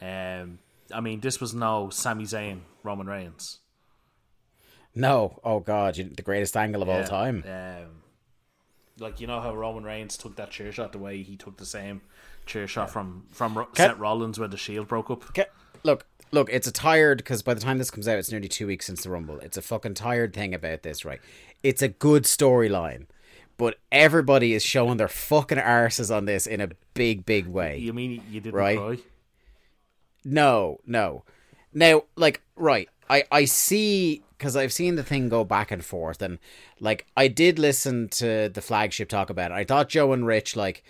Speaker 6: Um, I mean, this was no Sami Zayn, Roman Reigns.
Speaker 5: No, oh god, the greatest angle of all time.
Speaker 6: Um, like you know how Roman Reigns took that chair shot the way he took the same chair shot from from Ro-
Speaker 5: Can-
Speaker 6: Seth Rollins when the Shield broke up.
Speaker 5: Okay, look, look, it's a tired because by the time this comes out, it's nearly two weeks since the Rumble. It's a fucking tired thing about this, right? It's a good storyline, but everybody is showing their fucking arses on this in a big, big way.
Speaker 6: You mean you didn't
Speaker 5: Right.
Speaker 6: cry?
Speaker 5: No, no. Now, like, right, I I see because I've seen the thing go back and forth, and like I did listen to the flagship talk about it. I thought Joe and Rich like.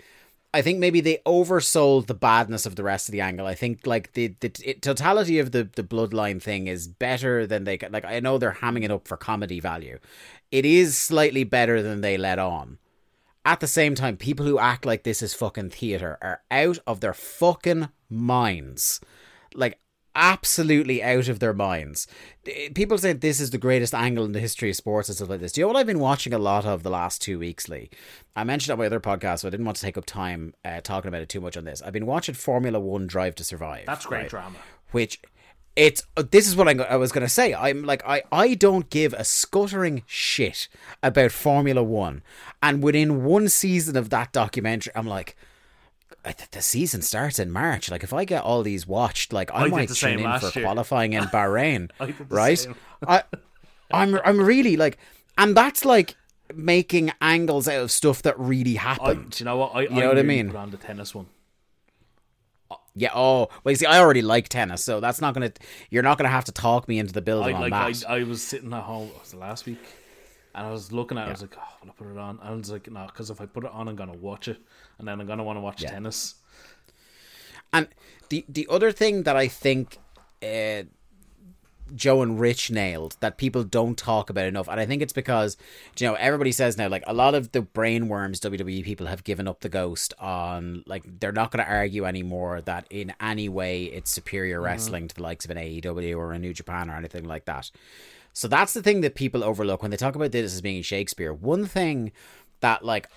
Speaker 5: I think maybe they oversold the badness of the rest of the angle. I think like the the t- totality of the the bloodline thing is better than they like. I know they're hamming it up for comedy value. It is slightly better than they let on. At the same time, people who act like this is fucking theater are out of their fucking minds. Like, absolutely out of their minds. People say this is the greatest angle in the history of sports and stuff like this. Do you know what I've been watching a lot of the last two weeks, Lee? I mentioned on my other podcast, so I didn't want to take up time uh, talking about it too much on this. I've been watching Formula One Drive to Survive.
Speaker 6: That's great
Speaker 5: right?
Speaker 6: drama.
Speaker 5: Which it's uh, this is what I'm, I was going to say. I'm like I I don't give a scuttering shit about Formula One, and within one season of that documentary, I'm like. I th- The season starts in March. Like, if I get all these watched, like I,
Speaker 6: I
Speaker 5: might tune in for
Speaker 6: year.
Speaker 5: qualifying in Bahrain,
Speaker 6: I
Speaker 5: right? I, I'm, I'm really like, and that's like making angles out of stuff that really
Speaker 6: I,
Speaker 5: happened.
Speaker 6: do you know what? I,
Speaker 5: You know what I mean?
Speaker 6: On the tennis one.
Speaker 5: Uh, yeah. Oh, well, you see, I already like tennis, so that's not gonna. You're not gonna have to talk me into the
Speaker 6: I
Speaker 5: building on
Speaker 6: like.
Speaker 5: that.
Speaker 6: I, I was sitting at home. Was it last week? And I was looking at. it, I was like, "Oh, will I put it on?" And I was like, "No," because if I put it on, I'm gonna watch it, and then I'm gonna want to watch tennis.
Speaker 5: And the the other thing that I think uh, Joe and Rich nailed that people don't talk about enough, and I think it's because you know everybody says now like a lot of the brainworms WWE people have given up the ghost on like they're not going to argue anymore that in any way it's superior wrestling to the likes of an AEW or a New Japan or anything like that. So that's the thing that people overlook when they talk about this as being Shakespeare. One thing that like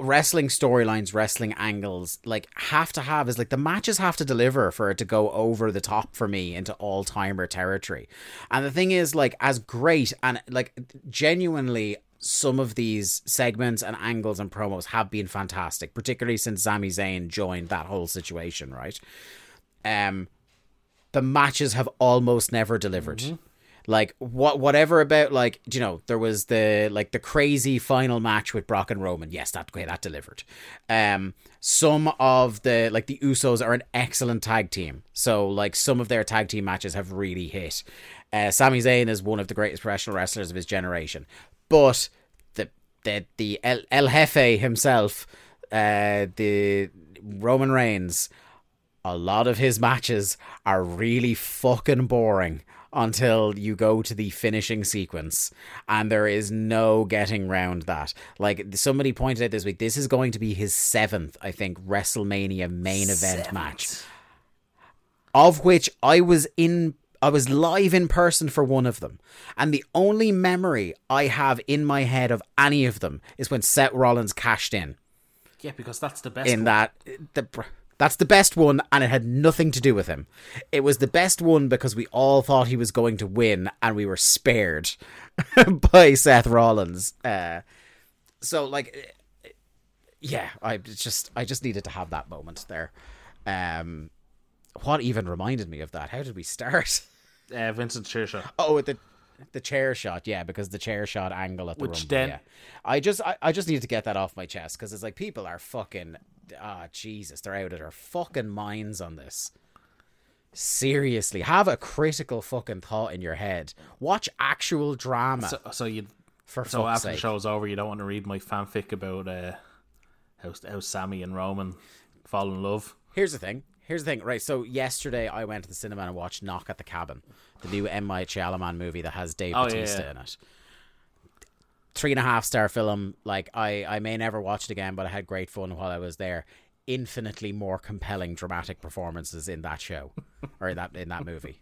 Speaker 5: wrestling storylines, wrestling angles, like have to have is like the matches have to deliver for it to go over the top for me into all timer territory. And the thing is, like, as great and like genuinely some of these segments and angles and promos have been fantastic, particularly since Sami Zayn joined that whole situation, right? Um the matches have almost never delivered. Like what whatever about like you know there was the like the crazy final match with Brock and Roman. Yes, that okay, that delivered. Um some of the like the Usos are an excellent tag team. So like some of their tag team matches have really hit. Uh Sami Zayn is one of the greatest professional wrestlers of his generation. But the the the El, El Jefe himself uh the Roman Reigns a lot of his matches are really fucking boring until you go to the finishing sequence and there is no getting round that like somebody pointed out this week this is going to be his seventh i think wrestlemania main event match of which i was in i was live in person for one of them and the only memory i have in my head of any of them is when seth rollins cashed in
Speaker 6: Yeah, because that's the best.
Speaker 5: in
Speaker 6: one.
Speaker 5: that eh, the that's the best one and it had nothing to do with him. It was the best one because we all thought he was going to win and we were spared by seth rollins. Uh so like yeah i just i just needed to have that moment there. Um what even reminded me of that? How did we start?
Speaker 6: Uh, Vincent Shershot.
Speaker 5: Oh, the the chair shot, yeah, because the chair shot angle at the
Speaker 6: Which
Speaker 5: Rumble,
Speaker 6: then-
Speaker 5: yeah. I just I, I just needed to get that off my chest because it's like people are fucking ah Jesus, they're out of their fucking minds on this. Seriously, have a critical fucking thought in your head. Watch actual drama
Speaker 6: So, so you.
Speaker 5: for
Speaker 6: So after the show's over, you don't want to read my fanfic about uh, how how Sami and Roman fall in love.
Speaker 5: Here's the thing. Here's the thing. Right. So yesterday I went to the cinema and watched Knock at the Cabin, the new M. Night Shyamalan movie that has Dave
Speaker 6: Oh, yeah,
Speaker 5: Bautista
Speaker 6: yeah.
Speaker 5: in it. Three and a half star film. Like I, I may never watch it again, but I had great fun while I was there. Infinitely more compelling dramatic performances in that show, or in that in that movie.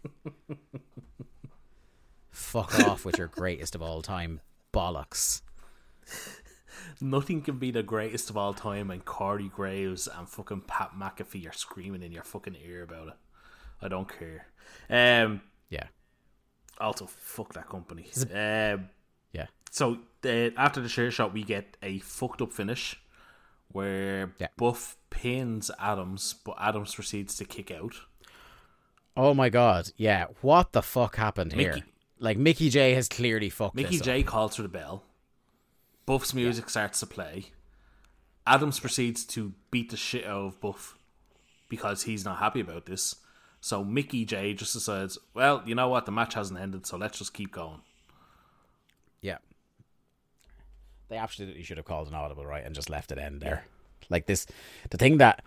Speaker 5: Fuck off with your greatest of all time bollocks.
Speaker 6: Nothing can be the greatest of all time, and Corey Graves and fucking Pat McAfee are screaming in your fucking ear about it. I don't care. Um.
Speaker 5: Yeah,
Speaker 6: Also, fuck that company. Um.
Speaker 5: yeah.
Speaker 6: So uh, after the share shot, we get a fucked up finish where
Speaker 5: Yeah.
Speaker 6: Buff pins Adams, but Adams proceeds to kick out.
Speaker 5: Oh my god, yeah. What the fuck happened here? Like Mickey Jay has clearly fucked
Speaker 6: Mickey
Speaker 5: this up.
Speaker 6: J calls for the bell. Buff's music starts to play. Adams proceeds to beat the shit out of Buff because he's not happy about this. So Mickey Jay just decides, well, you know what, the match hasn't ended, so let's just keep going.
Speaker 5: Yeah. They absolutely should have called an audible, right, and just left it end there. Like this, the thing that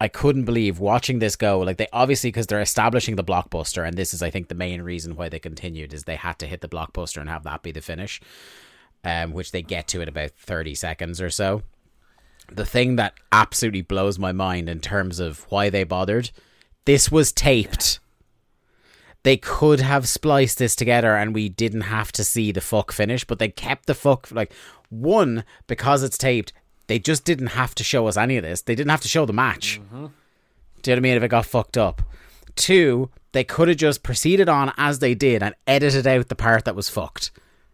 Speaker 5: I couldn't believe watching this go, like they obviously because they're establishing the blockbuster, and this is, I think, the main reason why they continued is they had to hit the blockbuster and have that be the finish, um, which they get to in about thirty seconds or so. The thing that absolutely blows my mind in terms of why they bothered, this was taped they could have spliced this together and we didn't have to see the fuck finish, but they kept the fuck like one because it's taped. They just didn't have to show us any of this. They didn't have to show the match. Do you know what I mean? If it got fucked up, Two, they could have just proceeded on as they did and edited out the part that was fucked.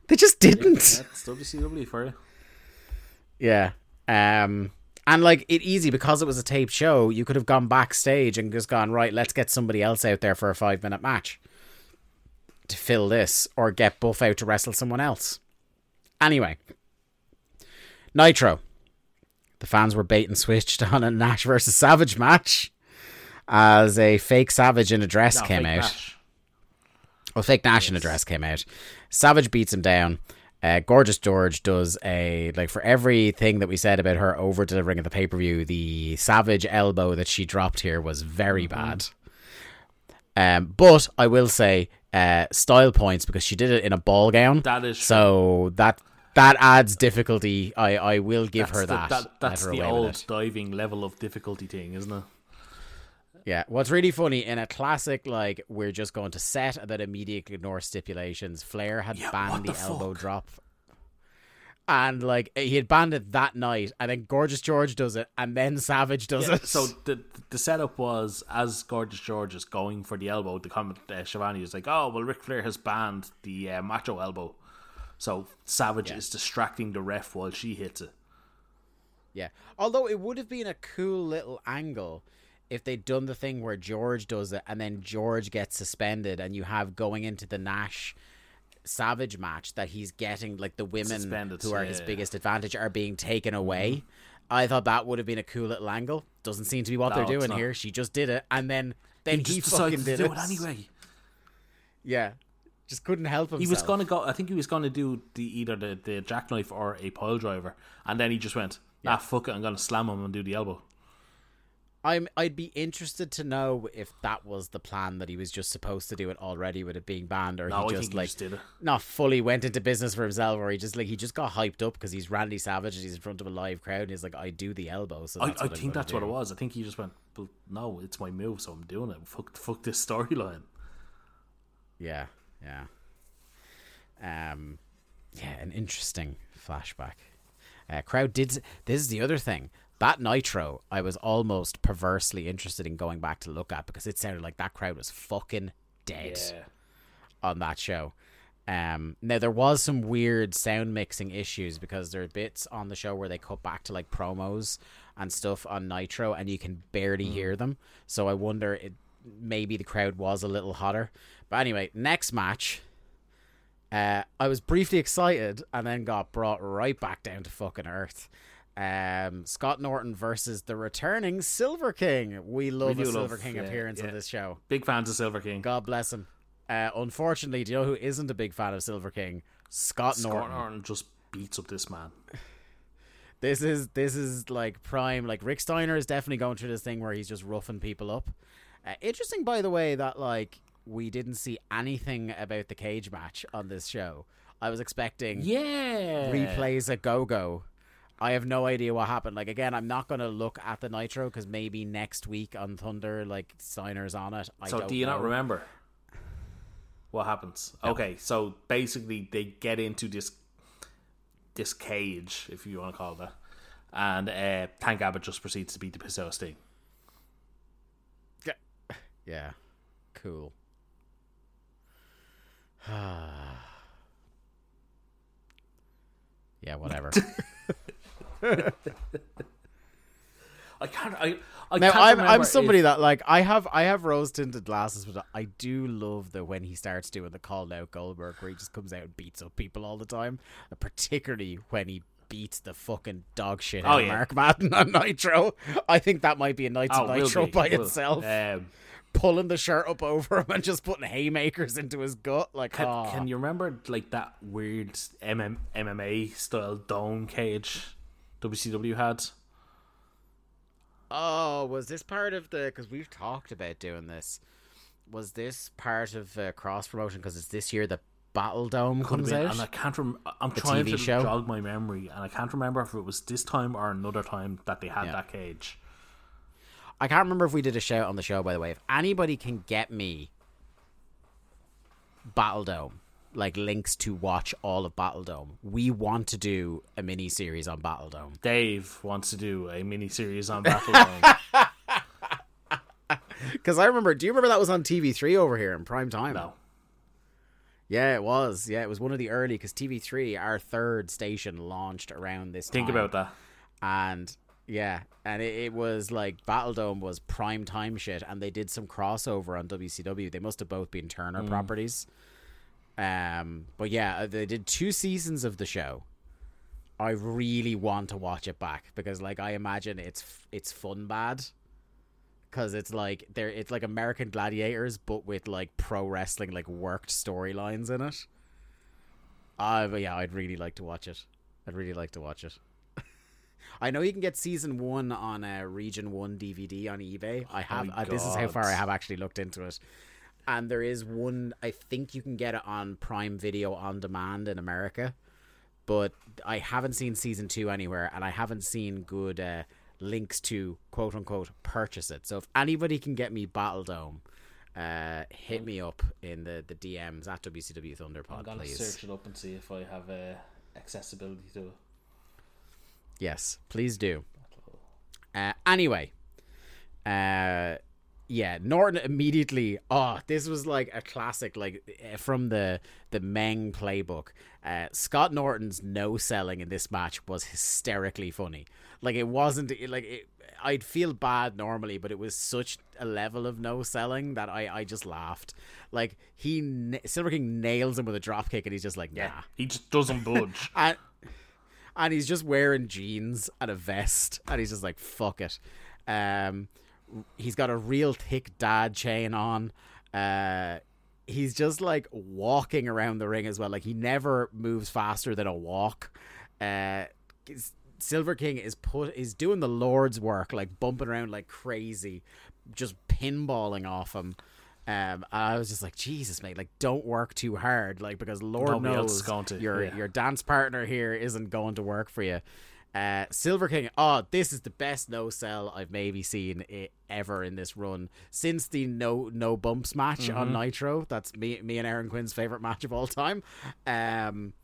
Speaker 5: They just didn't.
Speaker 6: That's WCW for you.
Speaker 5: Yeah. Um and like it easy because it was a taped show, you could have gone backstage and just gone, right, let's get somebody else out there for a five minute match to fill this, or get Buff out to wrestle someone else. Anyway. Nitro. The fans were bait and switched on a Nash versus Savage match as a fake Savage in a dress
Speaker 6: No,
Speaker 5: came out.
Speaker 6: Nash.
Speaker 5: Well, fake Nash in a dress came out. Savage beats him down. Uh, Gorgeous George does a like for everything that we said about her over delivering at the pay per view. The Savage elbow that she dropped here was very
Speaker 6: Mm-hmm.
Speaker 5: bad. Um, but I will say uh, style points because she did it in a ball gown.
Speaker 6: That is
Speaker 5: so that that adds difficulty. I I will give
Speaker 6: That's
Speaker 5: her
Speaker 6: the,
Speaker 5: that.
Speaker 6: that that's
Speaker 5: her
Speaker 6: the old diving level of difficulty thing, isn't it?
Speaker 5: Yeah, what's really funny in a classic like we're just going to set and then immediately ignore stipulations. Flair had
Speaker 6: Yeah,
Speaker 5: banned the,
Speaker 6: the
Speaker 5: elbow drop, and like he had banned it that night, and then Gorgeous George does it, and then Savage does
Speaker 6: Yeah,
Speaker 5: it.
Speaker 6: so the the setup was as Gorgeous George is going for the elbow, the comment uh, Schiavone is like, "Oh well, Ric Flair has banned the uh, macho elbow," so Savage is distracting the ref while she hits it.
Speaker 5: yeah, although it would have been a cool little angle if they'd done the thing where George does it, and then George gets suspended, and you have going into the Nash. Savage match that he's getting like the women
Speaker 6: Suspended,
Speaker 5: who are his
Speaker 6: yeah.
Speaker 5: biggest advantage are being taken mm-hmm. away. I thought that would have been a cool little angle. Doesn't seem to be what
Speaker 6: No,
Speaker 5: they're doing here. She just did it, and then then he,
Speaker 6: he
Speaker 5: fucking
Speaker 6: to
Speaker 5: did
Speaker 6: do
Speaker 5: it.
Speaker 6: it anyway.
Speaker 5: Yeah, just couldn't help himself.
Speaker 6: He was gonna go. I think he was gonna do the either the, the jackknife or a pile driver, and then he just went, "Ah, fuck it, I'm gonna slam him and do the elbow."
Speaker 5: I'm. I'd be interested to know if that was the plan that he was just supposed to do it already with it being banned, or
Speaker 6: No,
Speaker 5: he just
Speaker 6: he
Speaker 5: like
Speaker 6: just did it.
Speaker 5: not fully went into business for himself, or he just like he just got hyped up because he's Randy Savage and he's in front of a live crowd, and he's like, I do the elbow. So
Speaker 6: I, I think that's what it was. I think he just went, "Well, no, it's my move, so I'm doing it. Fuck, fuck this storyline."
Speaker 5: Yeah, yeah. Um, yeah, an interesting flashback. Uh, crowd did. This is the other thing. That Nitro, I was almost perversely interested in going back to look at because it sounded like that crowd was fucking dead on that show. Um, now there was some weird sound mixing issues because there are bits on the show where they cut back to like promos and stuff on Nitro, and you can barely hear them. So I wonder, it maybe the crowd was a little hotter. But anyway, next match. Uh, I was briefly excited and then got brought right back down to fucking earth. Um, Scott Norton versus the returning Silver King. We love
Speaker 6: do
Speaker 5: a
Speaker 6: love,
Speaker 5: Silver King
Speaker 6: yeah,
Speaker 5: appearance on this show.
Speaker 6: Big fans of Silver King.
Speaker 5: God bless him. Uh, unfortunately, do you know who isn't a big fan of Silver King? Scott,
Speaker 6: Scott
Speaker 5: Norton.
Speaker 6: Norton just beats up this man.
Speaker 5: This is this is like prime. Like Rick Steiner is definitely going through this thing where he's just roughing people up. Uh, interesting, by the way, that like we didn't see anything about the cage match on this show. I was expecting
Speaker 6: Yeah,
Speaker 5: replays at Go Go. I have no idea what happened. Like again, I'm not going to look at the Nitro because maybe next week on Thunder, like Steiner's on it. I
Speaker 6: So do you not remember what happens? Okay, so basically they get into this this cage, if you want to call it that, and uh, Tank Abbott just proceeds to beat the piss out of Sting.
Speaker 5: Yeah, cool. yeah, whatever.
Speaker 6: I can't. I, I
Speaker 5: now
Speaker 6: can't
Speaker 5: I'm I'm somebody
Speaker 6: if-
Speaker 5: that like I have I have rose tinted glasses, but I do love the when he starts doing the call out Goldberg, where he just comes out and beats up people all the time, uh, particularly when he beats the fucking dog shit out
Speaker 6: Oh,
Speaker 5: of
Speaker 6: yeah.
Speaker 5: Mark Madden on Nitro. I think that might be a Knights
Speaker 6: Oh,
Speaker 5: Nitro by itself.
Speaker 6: Um,
Speaker 5: Pulling the shirt up over him and just putting haymakers into his gut, like
Speaker 6: can,
Speaker 5: aw.
Speaker 6: can you remember like that weird MM, MMA style dome cage WCW had?
Speaker 5: Oh, was this part of the? Because we've talked about doing this. Was this part of uh, cross promotion? Because it's this year that Battle Dome comes
Speaker 6: been,
Speaker 5: out.
Speaker 6: and I can't. Rem- I'm
Speaker 5: The
Speaker 6: trying
Speaker 5: TV
Speaker 6: to
Speaker 5: show?
Speaker 6: jog my memory, and I can't remember if it was this time or another time that they had
Speaker 5: Yeah.
Speaker 6: that cage.
Speaker 5: I can't remember if we did a shout on the show. By the way, if anybody can get me Battle Dome, like links to watch all of Battle Dome, we want to do a mini series on Battle Dome.
Speaker 6: Dave wants to do a mini series on Battle Dome.
Speaker 5: Because I remember. Do you remember that was on TV3 over here in prime time?
Speaker 6: No.
Speaker 5: Yeah, it was. Yeah, it was one of the early because TV3, our third station, launched around this. Time.
Speaker 6: Think
Speaker 5: time.
Speaker 6: about that.
Speaker 5: and yeah, and it, it was like Battle Dome was prime time shit, and they did some crossover on WCW. They must have both been Turner properties. Um, but yeah, uh, they did two seasons of the show. I really want to watch it back because, like, I imagine it's it's fun bad. Because it's like they're it's like American Gladiators, but with like pro wrestling, like worked storylines in it. Uh, yeah, I'd really like to watch it. I'd really like to watch it. I know you can get season one on a Region One DVD on eBay. I have.
Speaker 6: my
Speaker 5: uh, this is how far I have actually looked into it. And there is one. I think you can get it on Prime Video on demand in America, but I haven't seen season two anywhere, and I haven't seen good uh, links to quote unquote purchase it. So if anybody can get me Battle Dome, uh, hit me up in the the DMs at WCW
Speaker 6: I'm
Speaker 5: Thunderpod,
Speaker 6: gonna
Speaker 5: please.
Speaker 6: search it up and see if I have uh, accessibility to it.
Speaker 5: Yes, please do. Uh, anyway, uh, yeah, Norton immediately. Oh, this was like a classic, like eh, from the the Meng playbook. Uh, Scott Norton's no selling in this match was hysterically funny. Like it wasn't like it, I'd feel bad normally, but it was such a level of no selling that I I just laughed. Like he Silver King nails him with a drop kick, and he's just like, nah
Speaker 6: He just doesn't budge.
Speaker 5: and and he's just wearing jeans and a vest, and he's just like fuck it. Um, he's got a real thick dad chain on. Uh, he's just like walking around the ring as well. Like he never moves faster than a walk. Uh, Silver King is put is doing the Lord's work, like bumping around like crazy, just pinballing off him. Um, I was just like, Jesus, mate, like don't work too hard, like because Lord
Speaker 6: Nobody
Speaker 5: knows
Speaker 6: to,
Speaker 5: your
Speaker 6: yeah.
Speaker 5: your dance partner here isn't going to work for you. Uh, Silver King, oh, this is the best no sell I've maybe seen i ever in this run since the no no bumps match on
Speaker 6: Mm-hmm.
Speaker 5: Nitro. That's me me and Aaron Quinn's favorite match of all time. Um,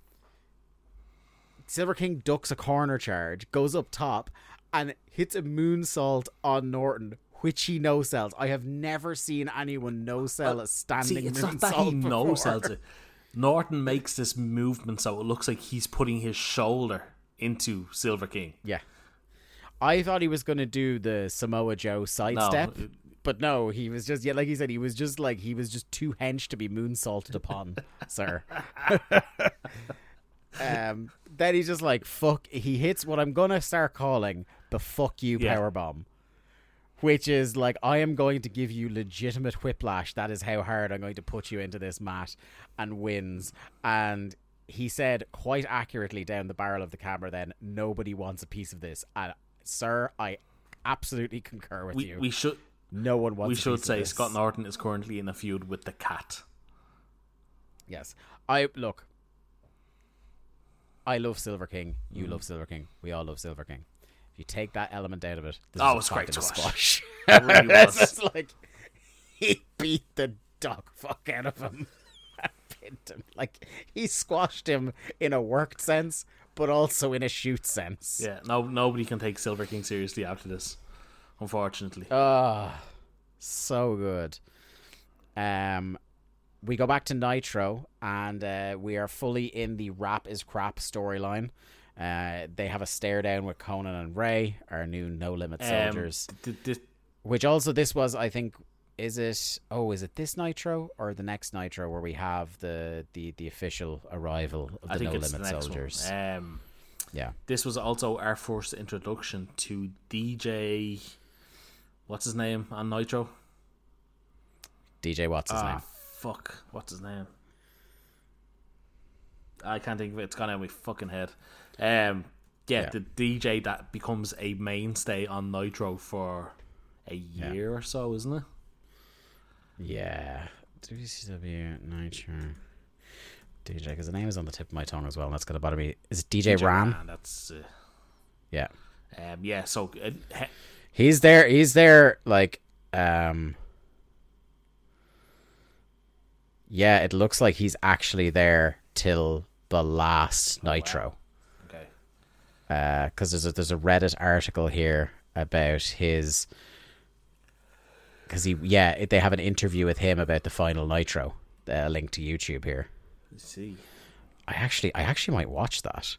Speaker 5: Silver King ducks a corner charge, goes up top, and hits a moonsault on Norton, which he no sells. I have never seen anyone no sell a standing
Speaker 6: Uh, See, it's
Speaker 5: moonsault
Speaker 6: not that he no sells it. Norton makes this movement so it looks like he's putting his shoulder into Silver King.
Speaker 5: Yeah. I thought he was going to do the Samoa Joe sidestep,
Speaker 6: it-
Speaker 5: but no, he was just, yeah, like he said, he was just like, he was just too hench to be moonsaulted upon, sir. um, then he's just like, fuck, he hits what I'm going to start calling the fuck you
Speaker 6: Yeah.
Speaker 5: power bomb. Which is like, I am going to give you legitimate whiplash. That is how hard I'm going to put you into this mat and wins. And he said quite accurately down the barrel of the camera then, nobody wants a piece of this. And, sir, I absolutely concur with
Speaker 6: We,
Speaker 5: you.
Speaker 6: we should
Speaker 5: no one wants
Speaker 6: we
Speaker 5: a
Speaker 6: should
Speaker 5: piece of
Speaker 6: say. Scott Norton is currently in a feud with the cat.
Speaker 5: Yes. I look. I love Silver King.
Speaker 6: Mm.
Speaker 5: You love Silver King. We all love Silver King. If you take that element out of it, this
Speaker 6: Oh, it's
Speaker 5: a
Speaker 6: great squash.
Speaker 5: squash.
Speaker 6: It really was.
Speaker 5: just like he beat the dog fuck out of him. him. Like he squashed him in a worked sense, but also in a shoot sense.
Speaker 6: Yeah, no nobody can take Silver King seriously after this, unfortunately.
Speaker 5: Ah, so good. Um, we go back to Nitro, and uh, we are fully in the rap is crap storyline. Uh, they have a stare down with Konnan and Rey, our new No Limit
Speaker 6: Um,
Speaker 5: soldiers.
Speaker 6: th- th-
Speaker 5: Which also this was, I think, is it? Oh, is it this Nitro or the next Nitro where we have the the, the official arrival of
Speaker 6: I
Speaker 5: the No Limit soldiers?
Speaker 6: Um,
Speaker 5: yeah,
Speaker 6: this was also our first introduction to DJ. What's his name on Nitro?
Speaker 5: DJ, what's his
Speaker 6: ah,
Speaker 5: name?
Speaker 6: fuck. What's his name? I can't think of it. It's gone out of my fucking head. Um, yeah,
Speaker 5: Yeah.
Speaker 6: the DJ that becomes a mainstay on Nitro for a year or so, isn't it?
Speaker 5: Yeah. WCW Nitro. DJ, because the name is on the tip of my tongue as well, and that's going to bother me. Is it DJ, Ran?
Speaker 6: That's uh,
Speaker 5: Yeah.
Speaker 6: um, yeah. So uh, he-
Speaker 5: He's there. He's there, like, um. Yeah, it looks like he's actually there till the last Nitro.
Speaker 6: okay.
Speaker 5: Because there's a there's a Reddit article here about his because he yeah it, they have an interview with him about the final Nitro. Uh, link to YouTube here.
Speaker 6: Let's see.
Speaker 5: I actually I actually might watch that.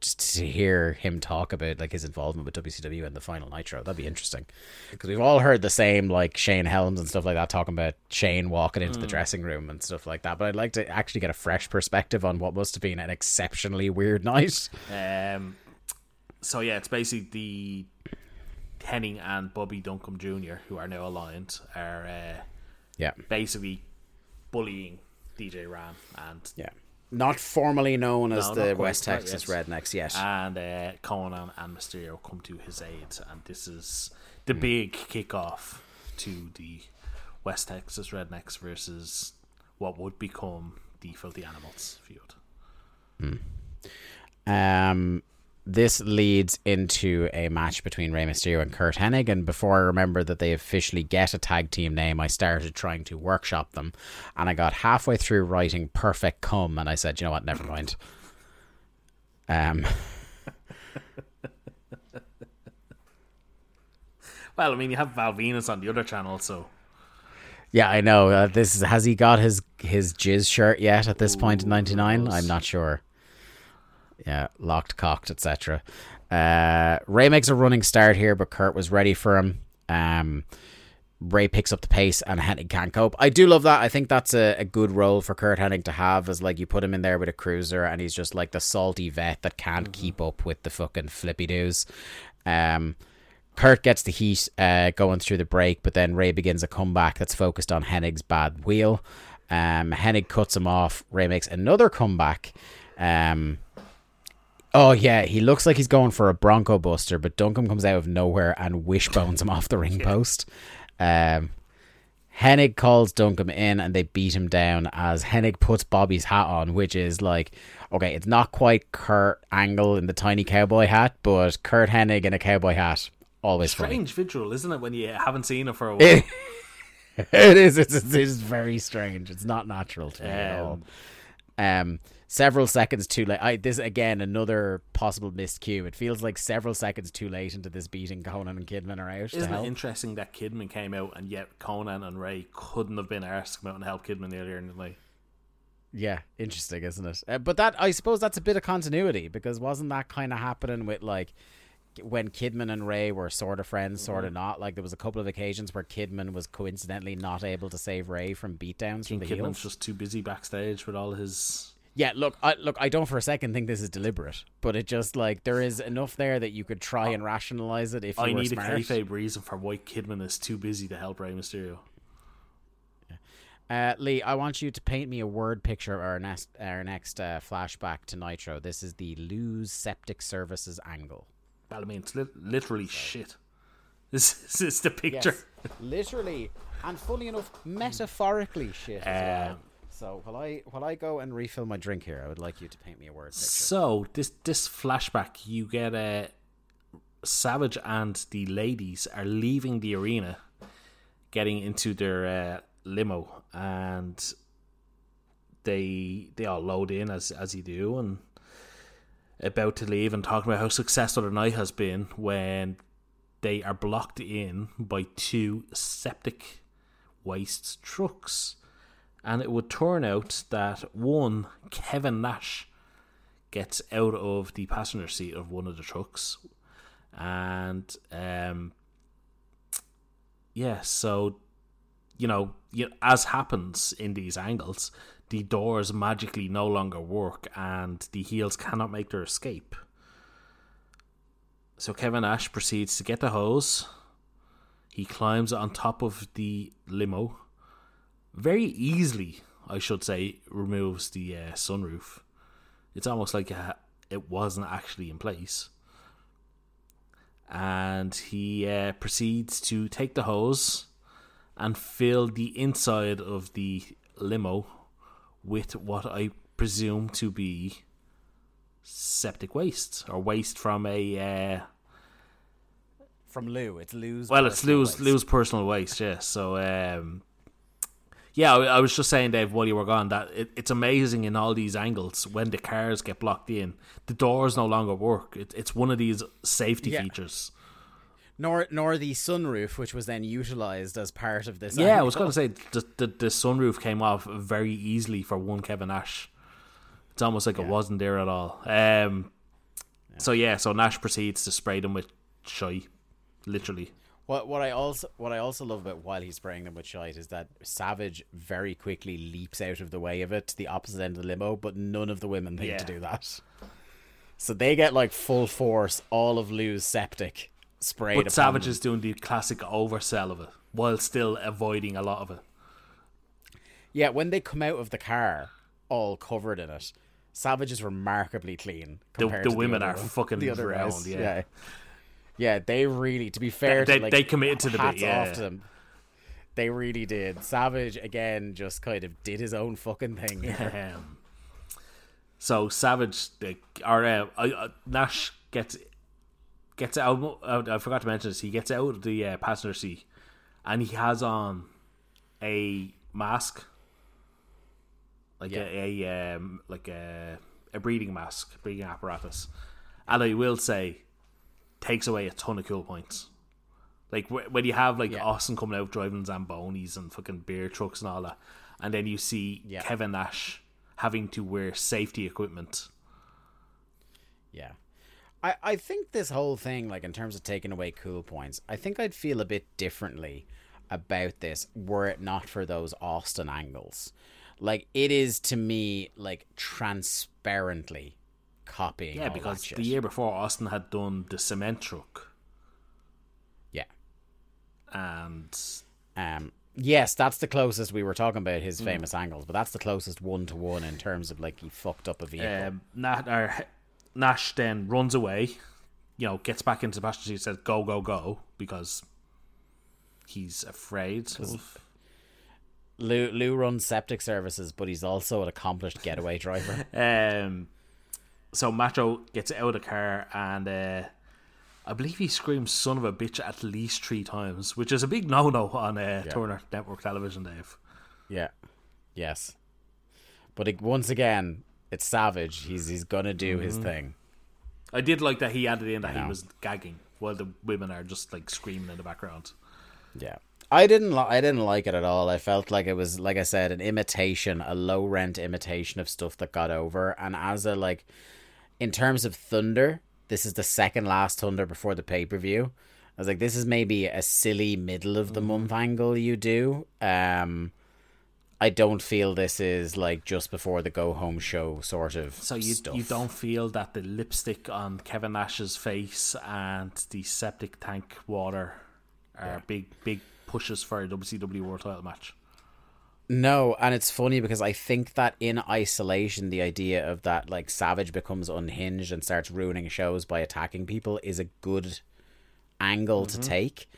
Speaker 5: Just to hear him talk about like his involvement with WCW and the final Nitro, that'd be interesting. Because we've all heard the same like Shane Helms and stuff like that talking about Shane walking into the dressing room and stuff like that. But I'd like to actually get a fresh perspective on what must have been an exceptionally weird night.
Speaker 6: Um, so yeah, it's basically the Hennig and Bobby Duncum Jr., who are now aligned, are uh,
Speaker 5: Yeah,
Speaker 6: basically bullying DJ Ran and
Speaker 5: yeah. Not formally known as
Speaker 6: No,
Speaker 5: the West Texas. Rednecks yet.
Speaker 6: and uh, Konnan and Mysterio come to his aid, and this is the big kickoff to the West Texas Rednecks versus what would become the Filthy Animals feud.
Speaker 5: Um, this leads into a match between Rey Mysterio and Curt Hennig. And before I remember that they officially get a tag team name, I started trying to workshop them. And I got halfway through writing Perfect Come, and I said, you know what, never mind. Um,
Speaker 6: Well, I mean, you have Val Venis on the other channel, so
Speaker 5: yeah, I know. Uh, this is, has he got his his jizz shirt yet at this point in '99? I'm not sure. Yeah, locked, cocked, etc. Uh, Rey makes a running start here, but Curt was ready for him. Um, Rey picks up the pace and Hennig can't cope. I do love that. I think that's a, a good role for Curt Hennig to have as like you put him in there with a cruiser and he's just like the salty vet that can't keep up with the fucking flippy doos. Um, Curt gets the heat uh, going through the break, but then Rey begins a comeback that's focused on Hennig's bad wheel. Um, Hennig cuts him off. Rey makes another comeback. Um, oh yeah, he looks like he's going for a Bronco Buster, but Duncum comes out of nowhere and wishbones him off the ring post. Um, Hennig calls Duncum in and they beat him down as Hennig puts Bobby's hat on, which is like, okay, it's not quite Kurt Angle in the tiny cowboy hat, but Curt Hennig in a cowboy hat, always funny.
Speaker 6: strange visual, isn't it? When you haven't seen it for a while.
Speaker 5: It, it is. It's, it's, it's very strange. It's not natural to me at all.
Speaker 6: Um,
Speaker 5: Um, several seconds too late. I, this again another possible missed cue. It feels like several seconds too late into this beating. Konnan and Kidman are out.
Speaker 6: Isn't it interesting that Kidman came out and yet Konnan and Rey couldn't have been asked to come out and help Kidman earlier in the night?
Speaker 5: Yeah, interesting, isn't it? Uh, but that I suppose that's a bit of continuity because wasn't that kind of happening with like when Kidman and Rey were sort of friends, sort
Speaker 6: Mm-hmm.
Speaker 5: of not. Like there was a couple of occasions where Kidman was coincidentally not able to save Rey from beatdowns from the
Speaker 6: Kidman's
Speaker 5: heels.
Speaker 6: just too busy backstage with all his.
Speaker 5: Yeah, look, I, look, I don't for a second think this is deliberate, but it just like there is enough there that you could try and rationalize it if you
Speaker 6: I need
Speaker 5: smart.
Speaker 6: a kayfabe reason for why Kidman is too busy to help Rey Mysterio.
Speaker 5: Uh, Lee, I want you to paint me a word picture of our next our next uh, flashback to Nitro. This is the Lou's septic services angle.
Speaker 6: Well, I mean, it's li- literally shit. This, is the picture.
Speaker 5: literally, and funny enough, metaphorically shit as well. So while I while I go and refill my drink here, I would like you to paint me a word picture.
Speaker 6: So this this flashback, you get a Savage and the ladies are leaving the arena, getting into their uh, limo, and they they all load in as as you do, and about to leave and talking about how successful the night has been when they are blocked in by two septic waste trucks. And it would turn out that one, Kevin Nash, gets out of the passenger seat of one of the trucks. And um yeah, so you know, as happens in these angles, the doors magically no longer work and the heels cannot make their escape. So Kevin Nash proceeds to get the hose. He climbs on top of the limo. Very easily, I should say, removes the uh, sunroof. It's almost like uh, it wasn't actually in place. And he uh, proceeds to take the hose and fill the inside of the limo with what I presume to be septic waste or waste from a uh,
Speaker 5: From Lou, it's Lou's.
Speaker 6: well, it's Lou's
Speaker 5: waste.
Speaker 6: Lou's personal waste, yeah. So, um, yeah, I, I was just saying, Dave, while you were gone, that it, it's amazing in all these angles when the cars get blocked in, the doors no longer work. It, it's one of these safety
Speaker 5: Yeah.
Speaker 6: features.
Speaker 5: Nor nor the sunroof, which was then utilized as part of this.
Speaker 6: Yeah, I was going to say the, the the sunroof came off very easily for one Kevin Nash. It's almost like it wasn't there at all. Um, so yeah, so Nash proceeds to spray them with shy, literally.
Speaker 5: What what I also what I also love about while he's spraying them with shite is that Savage very quickly leaps out of the way of it to the opposite end of the limo, but none of the women think
Speaker 6: Yeah.
Speaker 5: to do that. So they get like full force all of Lou's septic sprayed.
Speaker 6: But Savage
Speaker 5: them.
Speaker 6: is doing the classic oversell of it while still avoiding a lot of it.
Speaker 5: Yeah, when they come out of the car, all covered in it, Savage is remarkably clean.
Speaker 6: The- the women
Speaker 5: other-
Speaker 6: are fucking
Speaker 5: the other
Speaker 6: round, yeah.
Speaker 5: yeah, Yeah, They really, to be fair,
Speaker 6: They-
Speaker 5: to, like,
Speaker 6: they committed to the bit, yeah.
Speaker 5: off to them. They really did. Savage again just kind of did his own fucking thing.
Speaker 6: Um, so Savage, the, or uh, uh, uh, Nash gets gets out. uh, I forgot to mention this. He gets out of the uh, passenger seat, and he has on a mask, like
Speaker 5: Yeah.
Speaker 6: a, a um, like a a breathing mask, breathing apparatus. And I will say, takes away a ton of cool points. Like wh- when you have like
Speaker 5: Yeah.
Speaker 6: Austin coming out driving Zambonis and fucking beer trucks and all that, and then you see
Speaker 5: Yeah.
Speaker 6: Kevin Nash having to wear safety equipment.
Speaker 5: Yeah. I, I think this whole thing, like in terms of taking away cool points, I think I'd feel a bit differently about this were it not for those Austin angles. Like it is to me like transparently copying.
Speaker 6: Yeah, because the year before Austin had done the cement truck,
Speaker 5: Yeah.
Speaker 6: and
Speaker 5: Um yes, that's the closest we were talking about
Speaker 6: Mm.
Speaker 5: his famous angles, but that's the closest one to one in terms of like he fucked up a vehicle.
Speaker 6: um, Nash, or, Nash then runs away. You know, gets back into the passenger seat, says "Go, go, go," because he's afraid of.
Speaker 5: Lou Lou runs septic services, but he's also an accomplished getaway driver.
Speaker 6: Um, so Macho gets out of the car and uh, I believe he screams "son of a bitch" at least three times, which is a big no-no on uh, Turner Network Television, Dave.
Speaker 5: Yeah. Yes. But it, once again, it's Savage. He's he's gonna do his thing.
Speaker 6: I did like that he added in that he was gagging while the women are just like screaming in the background.
Speaker 5: Yeah. I didn't li- I didn't like it at all. I felt like it was like I said an imitation, a low rent imitation of stuff that got over and as a like in terms of Thunder, this is the second last Thunder before the pay-per-view. I was like this is maybe a silly middle of the month angle you do. Um I don't feel this is like just before the go home show sort of
Speaker 6: So you
Speaker 5: stuff.
Speaker 6: you don't feel that the lipstick on Kevin Nash's face and the septic tank water are big big pushes for a WCW World Title match.
Speaker 5: No, and it's funny because I think that in isolation, the idea of that like Savage becomes unhinged and starts ruining shows by attacking people is a good angle to take,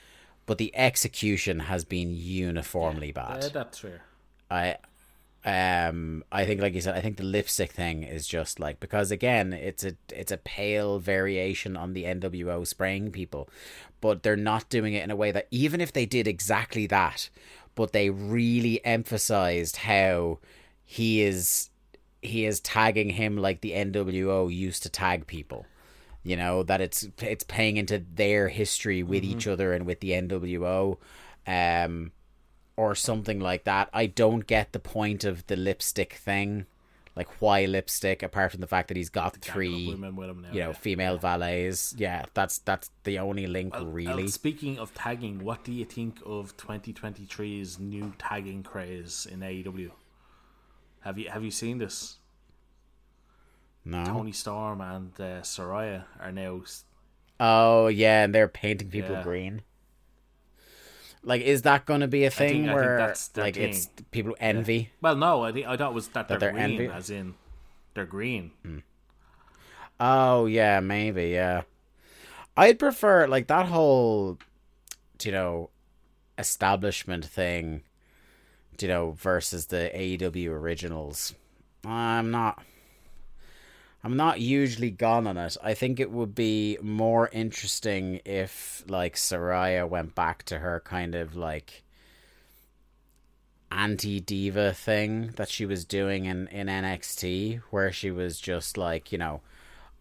Speaker 5: but the execution has been uniformly bad.
Speaker 6: Uh, that's fair.
Speaker 5: I um I think like you said I think the lipstick thing is just like because again it's a it's a pale variation on the NWO spraying people but they're not doing it in a way that even if they did exactly that but they really emphasized how he is he is tagging him like the NWO used to tag people you know that it's it's paying into their history with each other and with the NWO um or something like that. I don't get the point of the lipstick thing. Like why lipstick apart from the fact that he's got three
Speaker 6: women with him now,
Speaker 5: you know,
Speaker 6: yeah.
Speaker 5: female valets. Yeah, that's that's the only link really.
Speaker 6: Uh, speaking of tagging, what do you think of 2023's new tagging craze in AEW? Have you have you seen this?
Speaker 5: no.
Speaker 6: Toni Storm and uh, Saraya are now
Speaker 5: Oh yeah, and they're painting people
Speaker 6: Yeah.
Speaker 5: green. Like is that going to be a thing
Speaker 6: think- I think
Speaker 5: where like it's people envy?
Speaker 6: well. No, I think I thought it was that they're,
Speaker 5: they're
Speaker 6: green,
Speaker 5: envy-
Speaker 6: as in they're green. Hmm.
Speaker 5: Oh yeah, maybe yeah. I'd prefer like that whole, you know, establishment thing, you know, versus the AEW originals. I'm not. I'm not usually gone on it. I think it would be more interesting if like Saraya went back to her kind of like anti diva thing that she was doing in, in NXT, where she was just like, you know,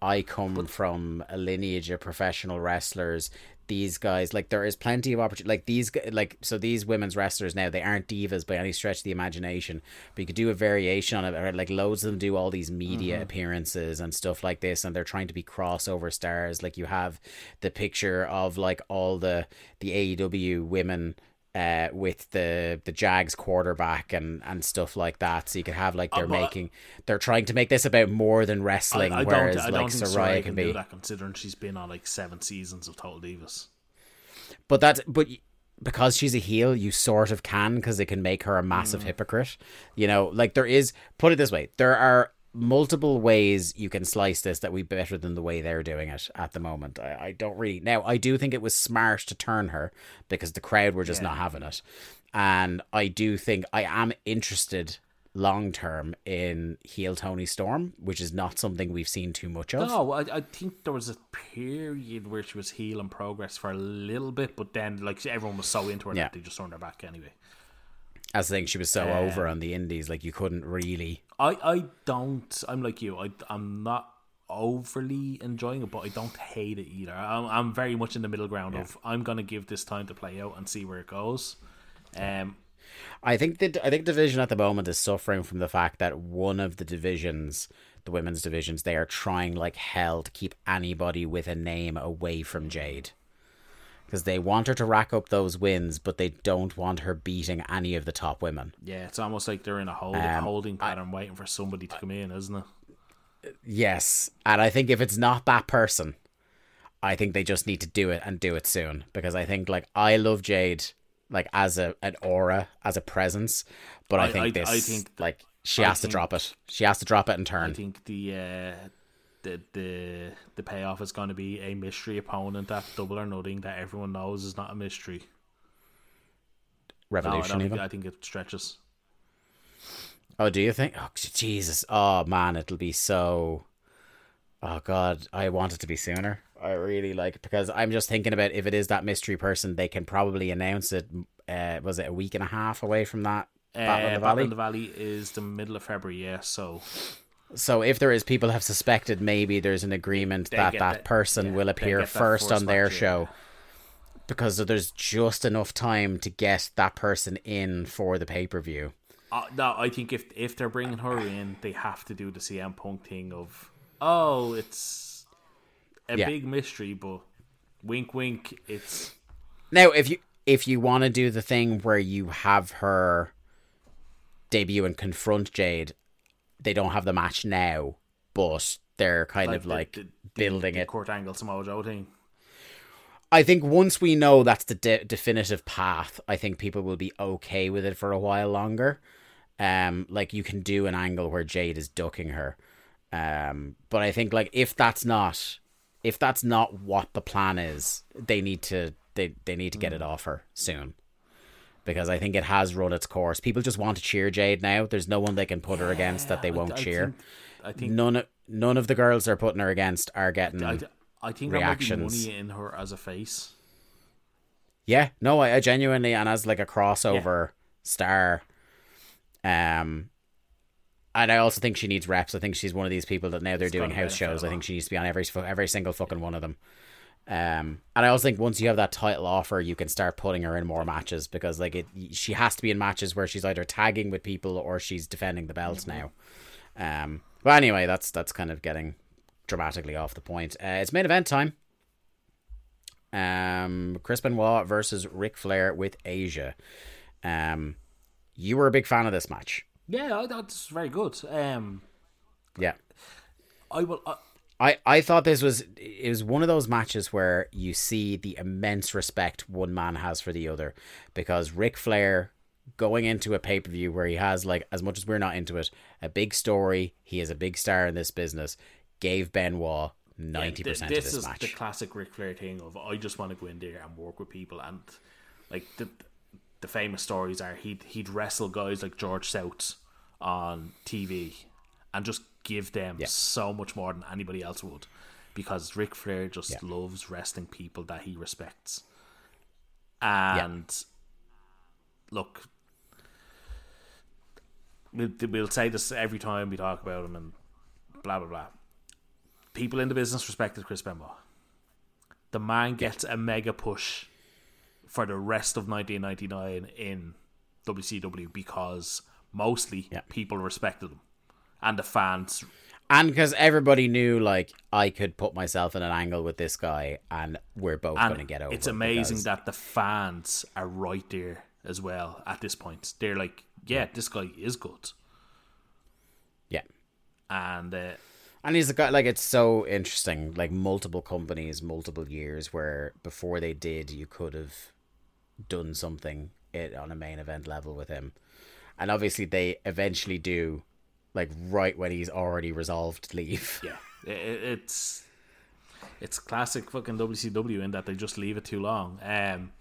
Speaker 5: I come from a lineage of professional wrestlers. These guys like there is plenty of opportunity like these like so these women's wrestlers now they aren't divas by any stretch of the imagination but you could do a variation on it or, like loads of them do all these media mm-hmm. appearances and stuff like this and they're trying to be crossover stars. Like you have the picture of like all the the AEW women uh, with the the Jags quarterback and and stuff like that. So you could have like they're
Speaker 6: Uh,
Speaker 5: making they're trying to make this about more than wrestling,
Speaker 6: I, I
Speaker 5: whereas like Saraya
Speaker 6: Saraya
Speaker 5: can be.
Speaker 6: do that considering she's been on like seven seasons of Total Divas.
Speaker 5: But that's but because she's a heel, you sort of can because it can make her a massive hypocrite. You know, like there is. Put it this way: there are multiple ways you can slice this that we better than the way they're doing it at the moment. I, I don't really now. I do think it was smart to turn her because the crowd were just not having it, and I do think I am interested long term in heel Toni Storm, which is not something we've seen too much of.
Speaker 6: No, I, I think there was a period where she was heel and progress for a little bit, but then like everyone was so into her
Speaker 5: Yeah.
Speaker 6: that they just turned her back anyway.
Speaker 5: As I think she was so over on the indies, like you couldn't really.
Speaker 6: I, I don't. I'm like you. I I'm not overly enjoying it, but I don't hate it either. I'm I'm very much in the middle ground of I'm gonna give this time to play out and see where it goes. Um,
Speaker 5: I think that I think division at the moment is suffering from the fact that one of the divisions, the women's divisions, they are trying like hell to keep anybody with a name away from Jade. Because they want her to rack up those wins, but they don't want her beating any of the top women.
Speaker 6: yeah, it's almost like they're in a hold,
Speaker 5: Um,
Speaker 6: holding pattern, waiting for somebody to come in, isn't it?
Speaker 5: Yes, and I think if it's not that person, I think they just need to do it and do it soon. Because I think like I love Jade, like as a an aura, as a presence, but I,
Speaker 6: I-
Speaker 5: think
Speaker 6: I-
Speaker 5: this,
Speaker 6: I think-
Speaker 5: like she
Speaker 6: I
Speaker 5: has to drop it. She has to drop it and turn.
Speaker 6: I think the uh, the the the payoff is going to be a mystery opponent that double or nothing that everyone knows is not a mystery. No, I,
Speaker 5: even.
Speaker 6: think, I think it stretches.
Speaker 5: Oh, do you think? Oh, Jesus! Oh man, it'll be so. Oh God, I want it to be sooner. I really like it because I'm just thinking about if it is that mystery person, they can probably announce it. Uh, was it a week and a half away from that Battle
Speaker 6: Uh,
Speaker 5: of the
Speaker 6: Battle
Speaker 5: Valley?
Speaker 6: in the Valley is the middle of February, yeah. So
Speaker 5: So if there is people have suspected maybe there's an agreement
Speaker 6: They
Speaker 5: that that
Speaker 6: that-
Speaker 5: person
Speaker 6: yeah,
Speaker 5: will appear first on their
Speaker 6: yeah.
Speaker 5: show because there's just enough time to get that person in for the pay per view.
Speaker 6: uh, no, I think if if they're bringing her in, they have to do the CM Punk thing of oh, it's a
Speaker 5: Yeah.
Speaker 6: big mystery, but wink, wink, it's
Speaker 5: Now, if you if you want to do the thing where you have her debut and confront Jade, they don't have the match now, but they're kind of
Speaker 6: the-
Speaker 5: like
Speaker 6: the-
Speaker 5: building
Speaker 6: the
Speaker 5: it.
Speaker 6: Kurt Angle Samoa Joe thing.
Speaker 5: I think once we know that's the de- definitive path, I think people will be okay with it for a while longer. Um, like you can do an angle where Jade is ducking her. Um, but I think like if that's not if that's not what the plan is, they need to they they need to get it off her soon. Because I think it has run its course. People just want to cheer Jade now. There's no one they can put her against that they won't
Speaker 6: I
Speaker 5: cheer.
Speaker 6: think- I think
Speaker 5: none of none of the girls they're putting her against are getting
Speaker 6: I, I think
Speaker 5: reactions.
Speaker 6: money in her as a face.
Speaker 5: Yeah, no, I, I genuinely and as like a crossover star, um, and I also think she needs reps. I think she's one of these people that now they're doing house shows. I think she needs to be on every every single fucking one of them. Um, and I also think once you have that title offer, you can start putting her in more matches because like it, she has to be in matches where she's either tagging with people or she's defending the belt now. Um, but anyway, that's that's kind of getting dramatically off the point. Uh, it's main event time. Um, Chris Benoit versus Ric Flair with Asya. Um, you were a big fan of this match.
Speaker 6: Yeah, that's very good. Um,
Speaker 5: Yeah.
Speaker 6: I will. Uh,
Speaker 5: I, I thought this was it was one of those matches where you see the immense respect one man has for the other because Ric Flair going into a pay per view where he has like as much as we're not into it a big story he is a big star in this business gave Benoit ninety
Speaker 6: th-
Speaker 5: percent of this
Speaker 6: is
Speaker 5: match.
Speaker 6: the classic Ric Flair thing of I just want to go in there and work with people and like the the famous stories are he'd he'd wrestle guys like George South on TV and just give them
Speaker 5: Yeah.
Speaker 6: so much more than anybody else would. Because Ric Flair just
Speaker 5: Yeah.
Speaker 6: loves wrestling people that he respects. And look we'll, we'll say this every time we talk about him and blah blah blah. People in the business respected Chris Benoit. The man gets a mega push for the rest of 1999 in WCW because mostly
Speaker 5: Yeah.
Speaker 6: people respected him and the fans.
Speaker 5: And because everybody knew, like, I could put myself in an angle with this guy, and we're both going to get over.
Speaker 6: it's amazing
Speaker 5: because-
Speaker 6: that the fans are right there as well at this point. They're like, yeah, this guy is good.
Speaker 5: yeah.
Speaker 6: And uh,
Speaker 5: And he's a guy like it's so interesting. Like multiple companies, multiple years, where before they did, you could have done something it on a main event level with him, and obviously they eventually do, like right when he's already resolved to leave.
Speaker 6: yeah, i- i- it's it's classic fucking WCW in that they just leave it too long. Um,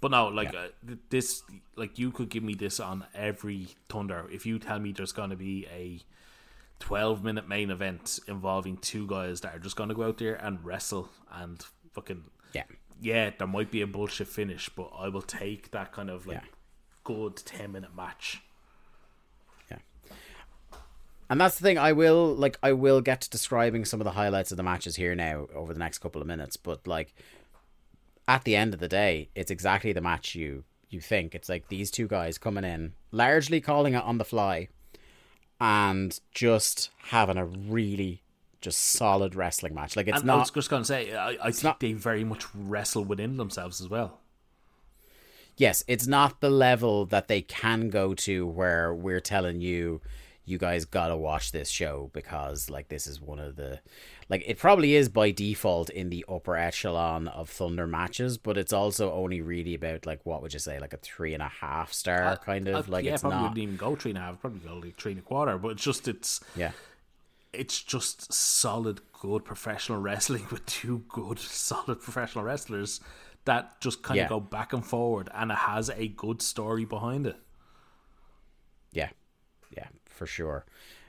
Speaker 6: but no, like uh, this, like you could give me this on every Thunder if you tell me there's going to be a 12 minute main event involving two guys that are just going to go out there and wrestle and fucking
Speaker 5: Yeah,
Speaker 6: yeah, there might be a bullshit finish, but I will take that kind of like
Speaker 5: Yeah.
Speaker 6: good 10 minute match.
Speaker 5: And that's the thing. I will like. I will get to describing some of the highlights of the matches here now over the next couple of minutes. But like, at the end of the day, it's exactly the match you you think. It's like these two guys coming in, largely calling it on the fly, and just having a really just solid wrestling match. Like it's
Speaker 6: and I was
Speaker 5: not.
Speaker 6: just going to say, I, I think
Speaker 5: not-
Speaker 6: they very much wrestle within themselves as well.
Speaker 5: yes, it's not the level that they can go to where we're telling you you guys gotta watch this show because like this is one of the like it probably is by default in the upper echelon of thunder matches but it's also only really about like what would you say like a three and a half star kind of
Speaker 6: Uh,
Speaker 5: like
Speaker 6: yeah,
Speaker 5: it's
Speaker 6: probably
Speaker 5: not
Speaker 6: wouldn't even go three and a half, probably go like three and a quarter. But it's just it's
Speaker 5: yeah
Speaker 6: it's just solid, good professional wrestling with two good, solid professional wrestlers that just kind
Speaker 5: Yeah.
Speaker 6: of go back and forward, and it has a good story behind it.
Speaker 5: Yeah, yeah, for sure.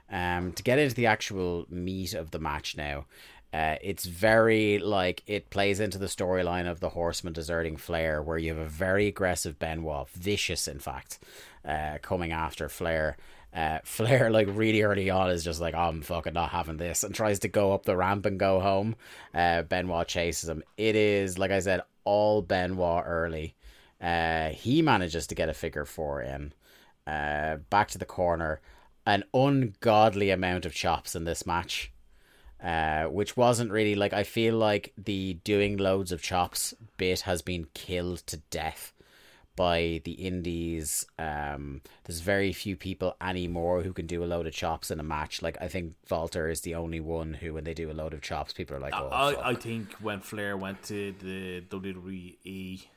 Speaker 5: Um, to get into the actual meat of the match now, uh, it's very like it plays into the storyline of the Horseman deserting Flair, where you have a very aggressive Benoit, vicious in fact, uh, coming after Flair. Uh, Flair, like really early on, is just like, I'm fucking not having this, and tries to go up the ramp and go home. Uh, Benoit chases him. It is, like I said, all Benoit early. Uh, he manages to get a figure four in uh, back to the corner. An ungodly amount of chops in this match, uh, which wasn't really like I feel like the doing loads of chops bit has been killed to death by the indies. Um, there's very few people anymore who can do a load of chops in a match. Like I think Walter is the only one who, when they do a load of chops, people are like, "Oh,
Speaker 6: I. I think when Flair went to the WWE,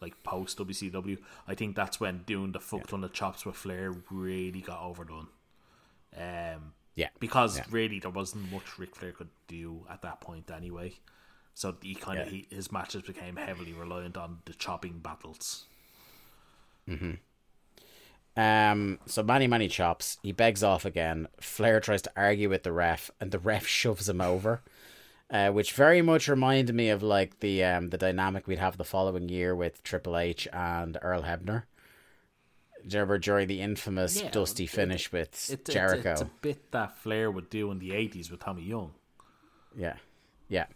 Speaker 6: like post WCW, I think that's when doing the fuck ton of chops with Flair really got overdone. Um,
Speaker 5: yeah,
Speaker 6: because
Speaker 5: Yeah.
Speaker 6: really there wasn't much Ric Flair could do at that point anyway. So he kind of
Speaker 5: Yeah.
Speaker 6: his matches became heavily reliant on the chopping battles.
Speaker 5: Um, so many, many chops. He begs off again. Flair tries to argue with the ref, and the ref shoves him over. Uh, which very much reminded me of like the um the dynamic we'd have the following year with Triple H and Earl Hebner. Remember during the infamous
Speaker 6: Yeah,
Speaker 5: dusty
Speaker 6: it-
Speaker 5: finish with
Speaker 6: It-
Speaker 5: Jericho?
Speaker 6: It's, a bit that Flair would do in the eighties with Tommy Young.
Speaker 5: Yeah, yeah.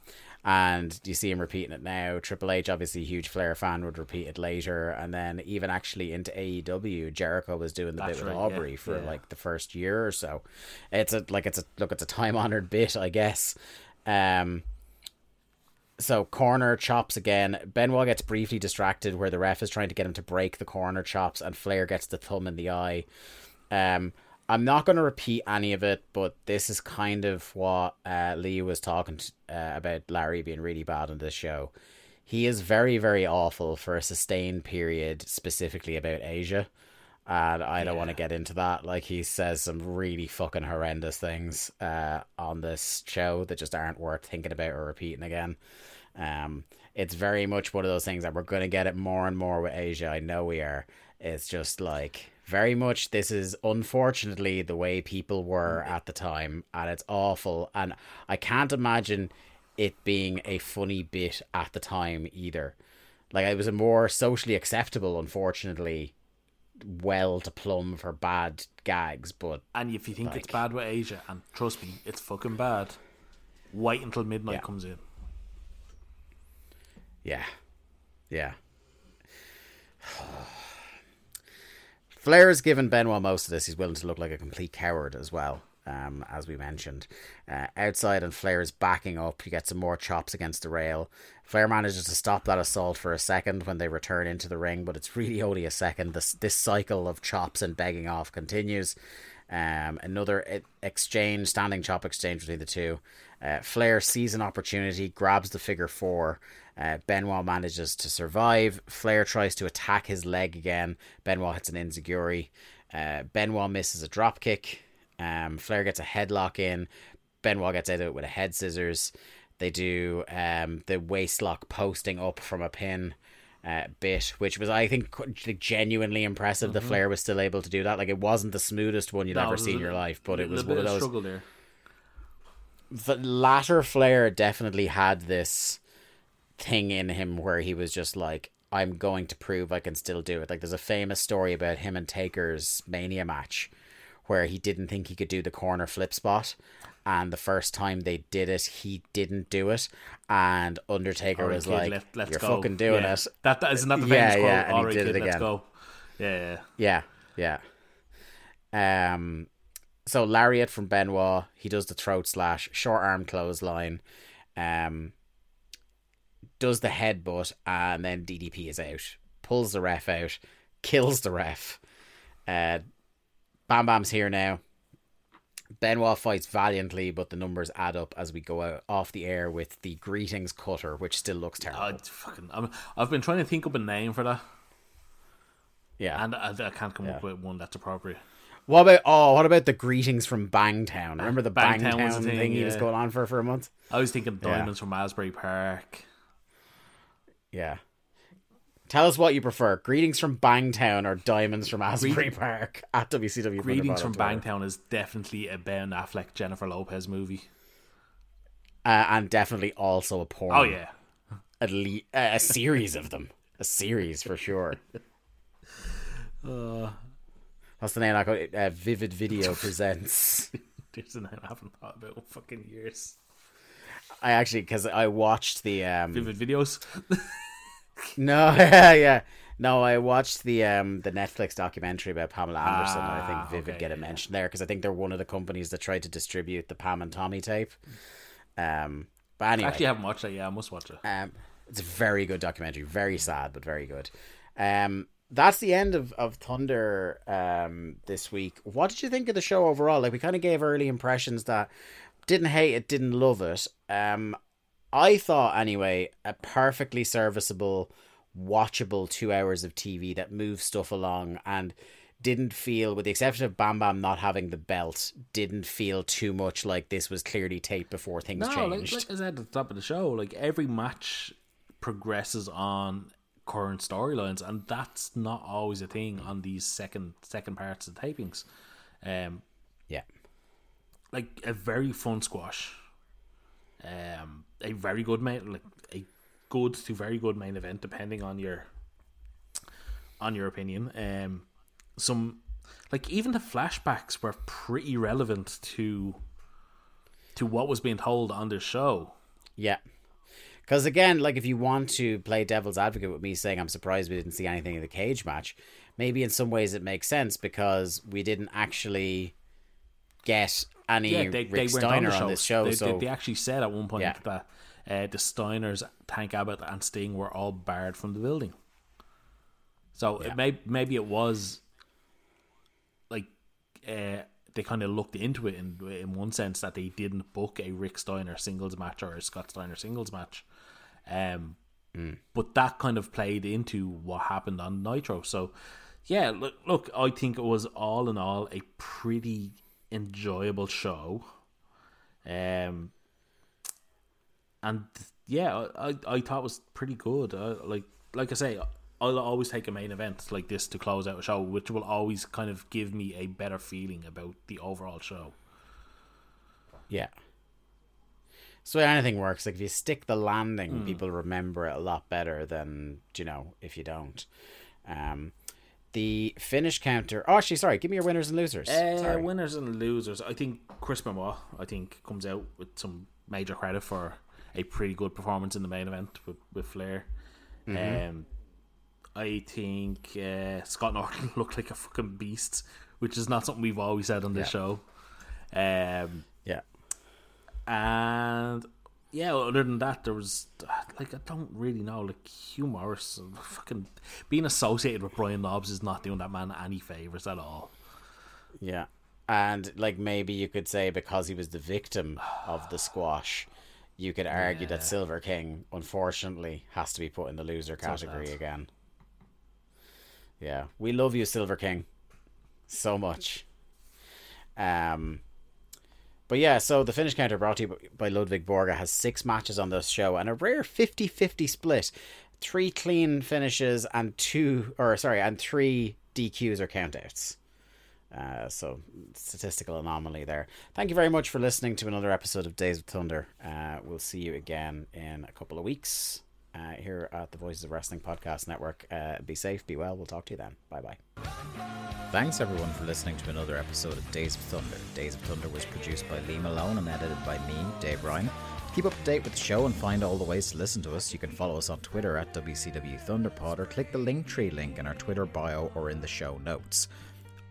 Speaker 5: And you see him repeating it now. Triple H, obviously a huge Flair fan, would repeat it later, and then even actually into AEW, Jericho was doing the
Speaker 6: That's
Speaker 5: bit with
Speaker 6: right,
Speaker 5: Aubrey
Speaker 6: yeah,
Speaker 5: for
Speaker 6: yeah.
Speaker 5: like the first year or so. It's a like it's a look, it's a time honored bit, I guess. Um. So corner chops again. Benoit gets briefly distracted where the ref is trying to get him to break the corner chops, and Flair gets the thumb in the eye. Um, I'm not going to repeat any of it, but this is kind of what uh, Lee was talking to, uh, about Larry being really bad on this show. He is very, very awful for a sustained period, specifically about Asya. And I don't want to get into that. Like, he says some really fucking horrendous things uh, on this show that just aren't worth thinking about or repeating again. Um, it's very much one of those things that we're going to get it more and more with Asya. I know we are. It's just like very much this is unfortunately the way people were at the time, and it's awful. And I can't imagine it being a funny bit at the time either. Like it was a more socially acceptable, unfortunately, well to plumb for bad gags, but
Speaker 6: And if you think it's bad with Asya, and trust me, it's fucking bad. Wait until midnight
Speaker 5: Yeah.
Speaker 6: comes in.
Speaker 5: Yeah. Yeah. Flair has given Benoit most of this. He's willing to look like a complete coward as well, um, as we mentioned. Uh, outside, and Flair is backing up. You get some more chops against the rail. Flair manages to stop that assault for a second when they return into the ring, but it's really only a second. This this cycle of chops and begging off continues. Um, another exchange, standing chop exchange between the two. Uh, Flair sees an opportunity, grabs the figure four. Uh, Benoit manages to survive. Flair tries to attack his leg again. Benoit hits an enziguri. Uh, Benoit misses a drop kick. Um, Flair gets a headlock in. Benoit gets out of it with a head scissors. They do um, the waist lock posting up from a pin uh, bit, which was I think genuinely impressive. The Flair was still able to do that. Like it wasn't the smoothest one you'd
Speaker 6: No,
Speaker 5: ever seen in your life, but it was one of
Speaker 6: of
Speaker 5: those
Speaker 6: struggle there.
Speaker 5: the latter Flair definitely had this thing in him where he was just like, I'm going to prove I can still do it. Like, there's a famous story about him and Taker's Mania match where he didn't think he could do the corner flip spot. And the first time they did it, he didn't do it. And Undertaker
Speaker 6: Alright,
Speaker 5: was
Speaker 6: kid,
Speaker 5: like,
Speaker 6: let- let's
Speaker 5: You're
Speaker 6: go.
Speaker 5: fucking doing
Speaker 6: Yeah.
Speaker 5: it.
Speaker 6: That, that isn't that the
Speaker 5: Yeah,
Speaker 6: famous
Speaker 5: yeah,
Speaker 6: quote?
Speaker 5: and he did it
Speaker 6: kid, let's
Speaker 5: again.
Speaker 6: go. Yeah, yeah.
Speaker 5: Yeah, yeah. Um, so lariat from Benoit. He does the throat slash, short arm clothesline. Um, does the headbutt, and then DDP is out. Pulls the ref out, kills the ref. Uh, Bam Bam's here now. Benoit fights valiantly, but the numbers add up as we go out off the air with the greetings cutter, which still looks uh, terrible.
Speaker 6: I fucking, I'm, I've been trying to think up a name for that,
Speaker 5: yeah.
Speaker 6: and I, I can't come up with one that's appropriate.
Speaker 5: What about oh, what about the greetings from Bangtown? Remember the
Speaker 6: Bangtown
Speaker 5: Bangtown, thing,
Speaker 6: thing,
Speaker 5: he was going on for for a month?
Speaker 6: I was thinking
Speaker 5: Yeah.
Speaker 6: Diamonds from Asbury Park.
Speaker 5: Yeah. Tell us what you prefer: greetings from Bangtown or diamonds from Asbury
Speaker 6: Greet-
Speaker 5: Park at WCW.
Speaker 6: Greetings from
Speaker 5: Bangtown,
Speaker 6: is definitely a Ben Affleck Jennifer Lopez movie.
Speaker 5: uh, and definitely also a porn.
Speaker 6: Oh yeah,
Speaker 5: at least uh, a series of them, a series for sure.
Speaker 6: Uh.
Speaker 5: What's the name? I got uh, Vivid Video presents.
Speaker 6: there's a name I haven't thought about in fucking years.
Speaker 5: I actually because I watched the um,
Speaker 6: Vivid videos.
Speaker 5: No, yeah, yeah. No, I watched the um the Netflix documentary about Pamela Anderson. and I think
Speaker 6: Ah,
Speaker 5: Vivid
Speaker 6: okay,
Speaker 5: get a
Speaker 6: yeah.
Speaker 5: mention there because I think they're one of the companies that tried to distribute the Pam and Tommy tape. Um, but anyway, I
Speaker 6: actually haven't watched that. Yeah, I must watch it.
Speaker 5: um, it's a very good documentary. Very sad, but very good. Um, that's the end of of Thunder um this week. What did you think of the show overall? Like we kind of gave early impressions that didn't hate it, didn't love it. Um, I thought anyway a perfectly serviceable, watchable two hours of TV that moved stuff along and didn't feel, with the exception of Bam Bam not having the belt, didn't feel too much like this was clearly taped before things
Speaker 6: No, like,
Speaker 5: changed.
Speaker 6: like I said at the top of the show, like every match progresses on current storylines, and that's not always a thing on these second second parts of the tapings. Um,
Speaker 5: yeah.
Speaker 6: like a very fun squash. Um, a very good main, like a good to very good main event, depending on your on your opinion. Um, some like even the flashbacks were pretty relevant to to what was being told on the show.
Speaker 5: Yeah. Because again, like if you want to play devil's advocate with me saying I'm surprised we didn't see anything in the cage match, maybe in some ways it makes sense because we didn't actually get any
Speaker 6: Yeah, they,
Speaker 5: Rick
Speaker 6: they
Speaker 5: Steiner
Speaker 6: on, the
Speaker 5: on,
Speaker 6: show.
Speaker 5: this show.
Speaker 6: They,
Speaker 5: so
Speaker 6: they, they actually said at one point
Speaker 5: Yeah.
Speaker 6: that uh, the Steiners, Tank Abbott, and Sting were all barred from the building. So it may maybe it was like uh, they kind of looked into it in in one sense that they didn't book a Rick Steiner singles match or a Scott Steiner singles match. Um, but that kind of played into what happened on Nitro. So, yeah, look, look, I think it was all in all a pretty enjoyable show. Um, and yeah, I, I, thought it was pretty good. I, like like I say, I'll always take a main event like this to close out a show, which will always kind of give me a better feeling about the overall show.
Speaker 5: yeah. So anything works. Like if you stick the landing,
Speaker 6: Hmm.
Speaker 5: people remember it a lot better than you know if you don't. Um, the finish counter. Oh, actually, sorry. Give me your winners and losers.
Speaker 6: Uh,
Speaker 5: sorry.
Speaker 6: winners and losers. I think Chris Benoit, I think, comes out with some major credit for a pretty good performance in the main event with, with Flair. Um, I think uh, Scott Norton looked like a fucking beast, which is not something we've always said on this show. Um,
Speaker 5: Yeah.
Speaker 6: and yeah, other than that, there was like I don't really know, like Hugh Morrus, uh, fucking being associated with Brian Knobbs is not doing that man any favors at all.
Speaker 5: Yeah. And like maybe you could say because he was the victim of the squash, you could argue that Silver King unfortunately has to be put in the loser category again. Yeah. We love you, Silver King. So much. Um but yeah, so the finish counter brought to you by Ludwig Borga has six matches on this show and a rare 50-50 split. Three clean finishes and two or sorry, and three DQs or countouts. Uh, so statistical anomaly there. Thank you very much for listening to another episode of Days of Thunder. Uh, we'll see you again in a couple of weeks uh, here at the Voices of Wrestling Podcast Network. Uh, be safe, be well. We'll talk to you then. Bye bye. Thanks everyone for listening to another episode of Days of Thunder. Days of Thunder was produced by Lee Malone and edited by me, Dave Ryan. Keep up to date with the show and find all the ways to listen to us, you can follow us on Twitter at WCW Thunderpod or click the Linktree link in our Twitter bio or in the show notes.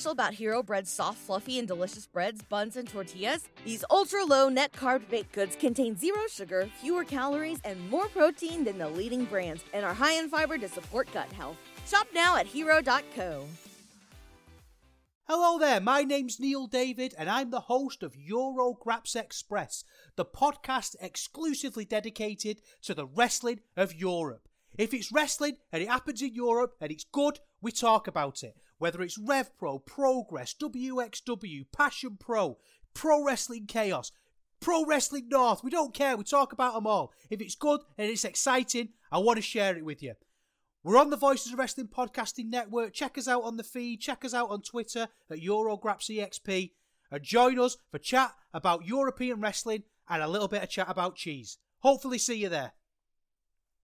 Speaker 8: Special about Hero Bread's soft, fluffy, and delicious breads, buns, and tortillas? These ultra low net carb baked goods contain zero sugar, fewer calories, and more protein than the leading brands, and are high in fiber to support gut health. Shop now at hero.co.
Speaker 2: Hello there, my name's Neil David, and I'm the host of Eurograps Express, the podcast exclusively dedicated to the wrestling of Europe. If it's wrestling and it happens in Europe and it's good, we talk about it. Whether it's Rev Pro, Progress, WXW, Passion Pro, Pro Wrestling Chaos, Pro Wrestling North, we don't care, we talk about them all. If it's good and it's exciting, I want to share it with you. We're on the Voices of Wrestling Podcasting Network. Check us out on the feed. Check us out on Twitter at EuroGrapsEXP. And join us for chat about European wrestling and a little bit of chat about cheese. Hopefully, see you there.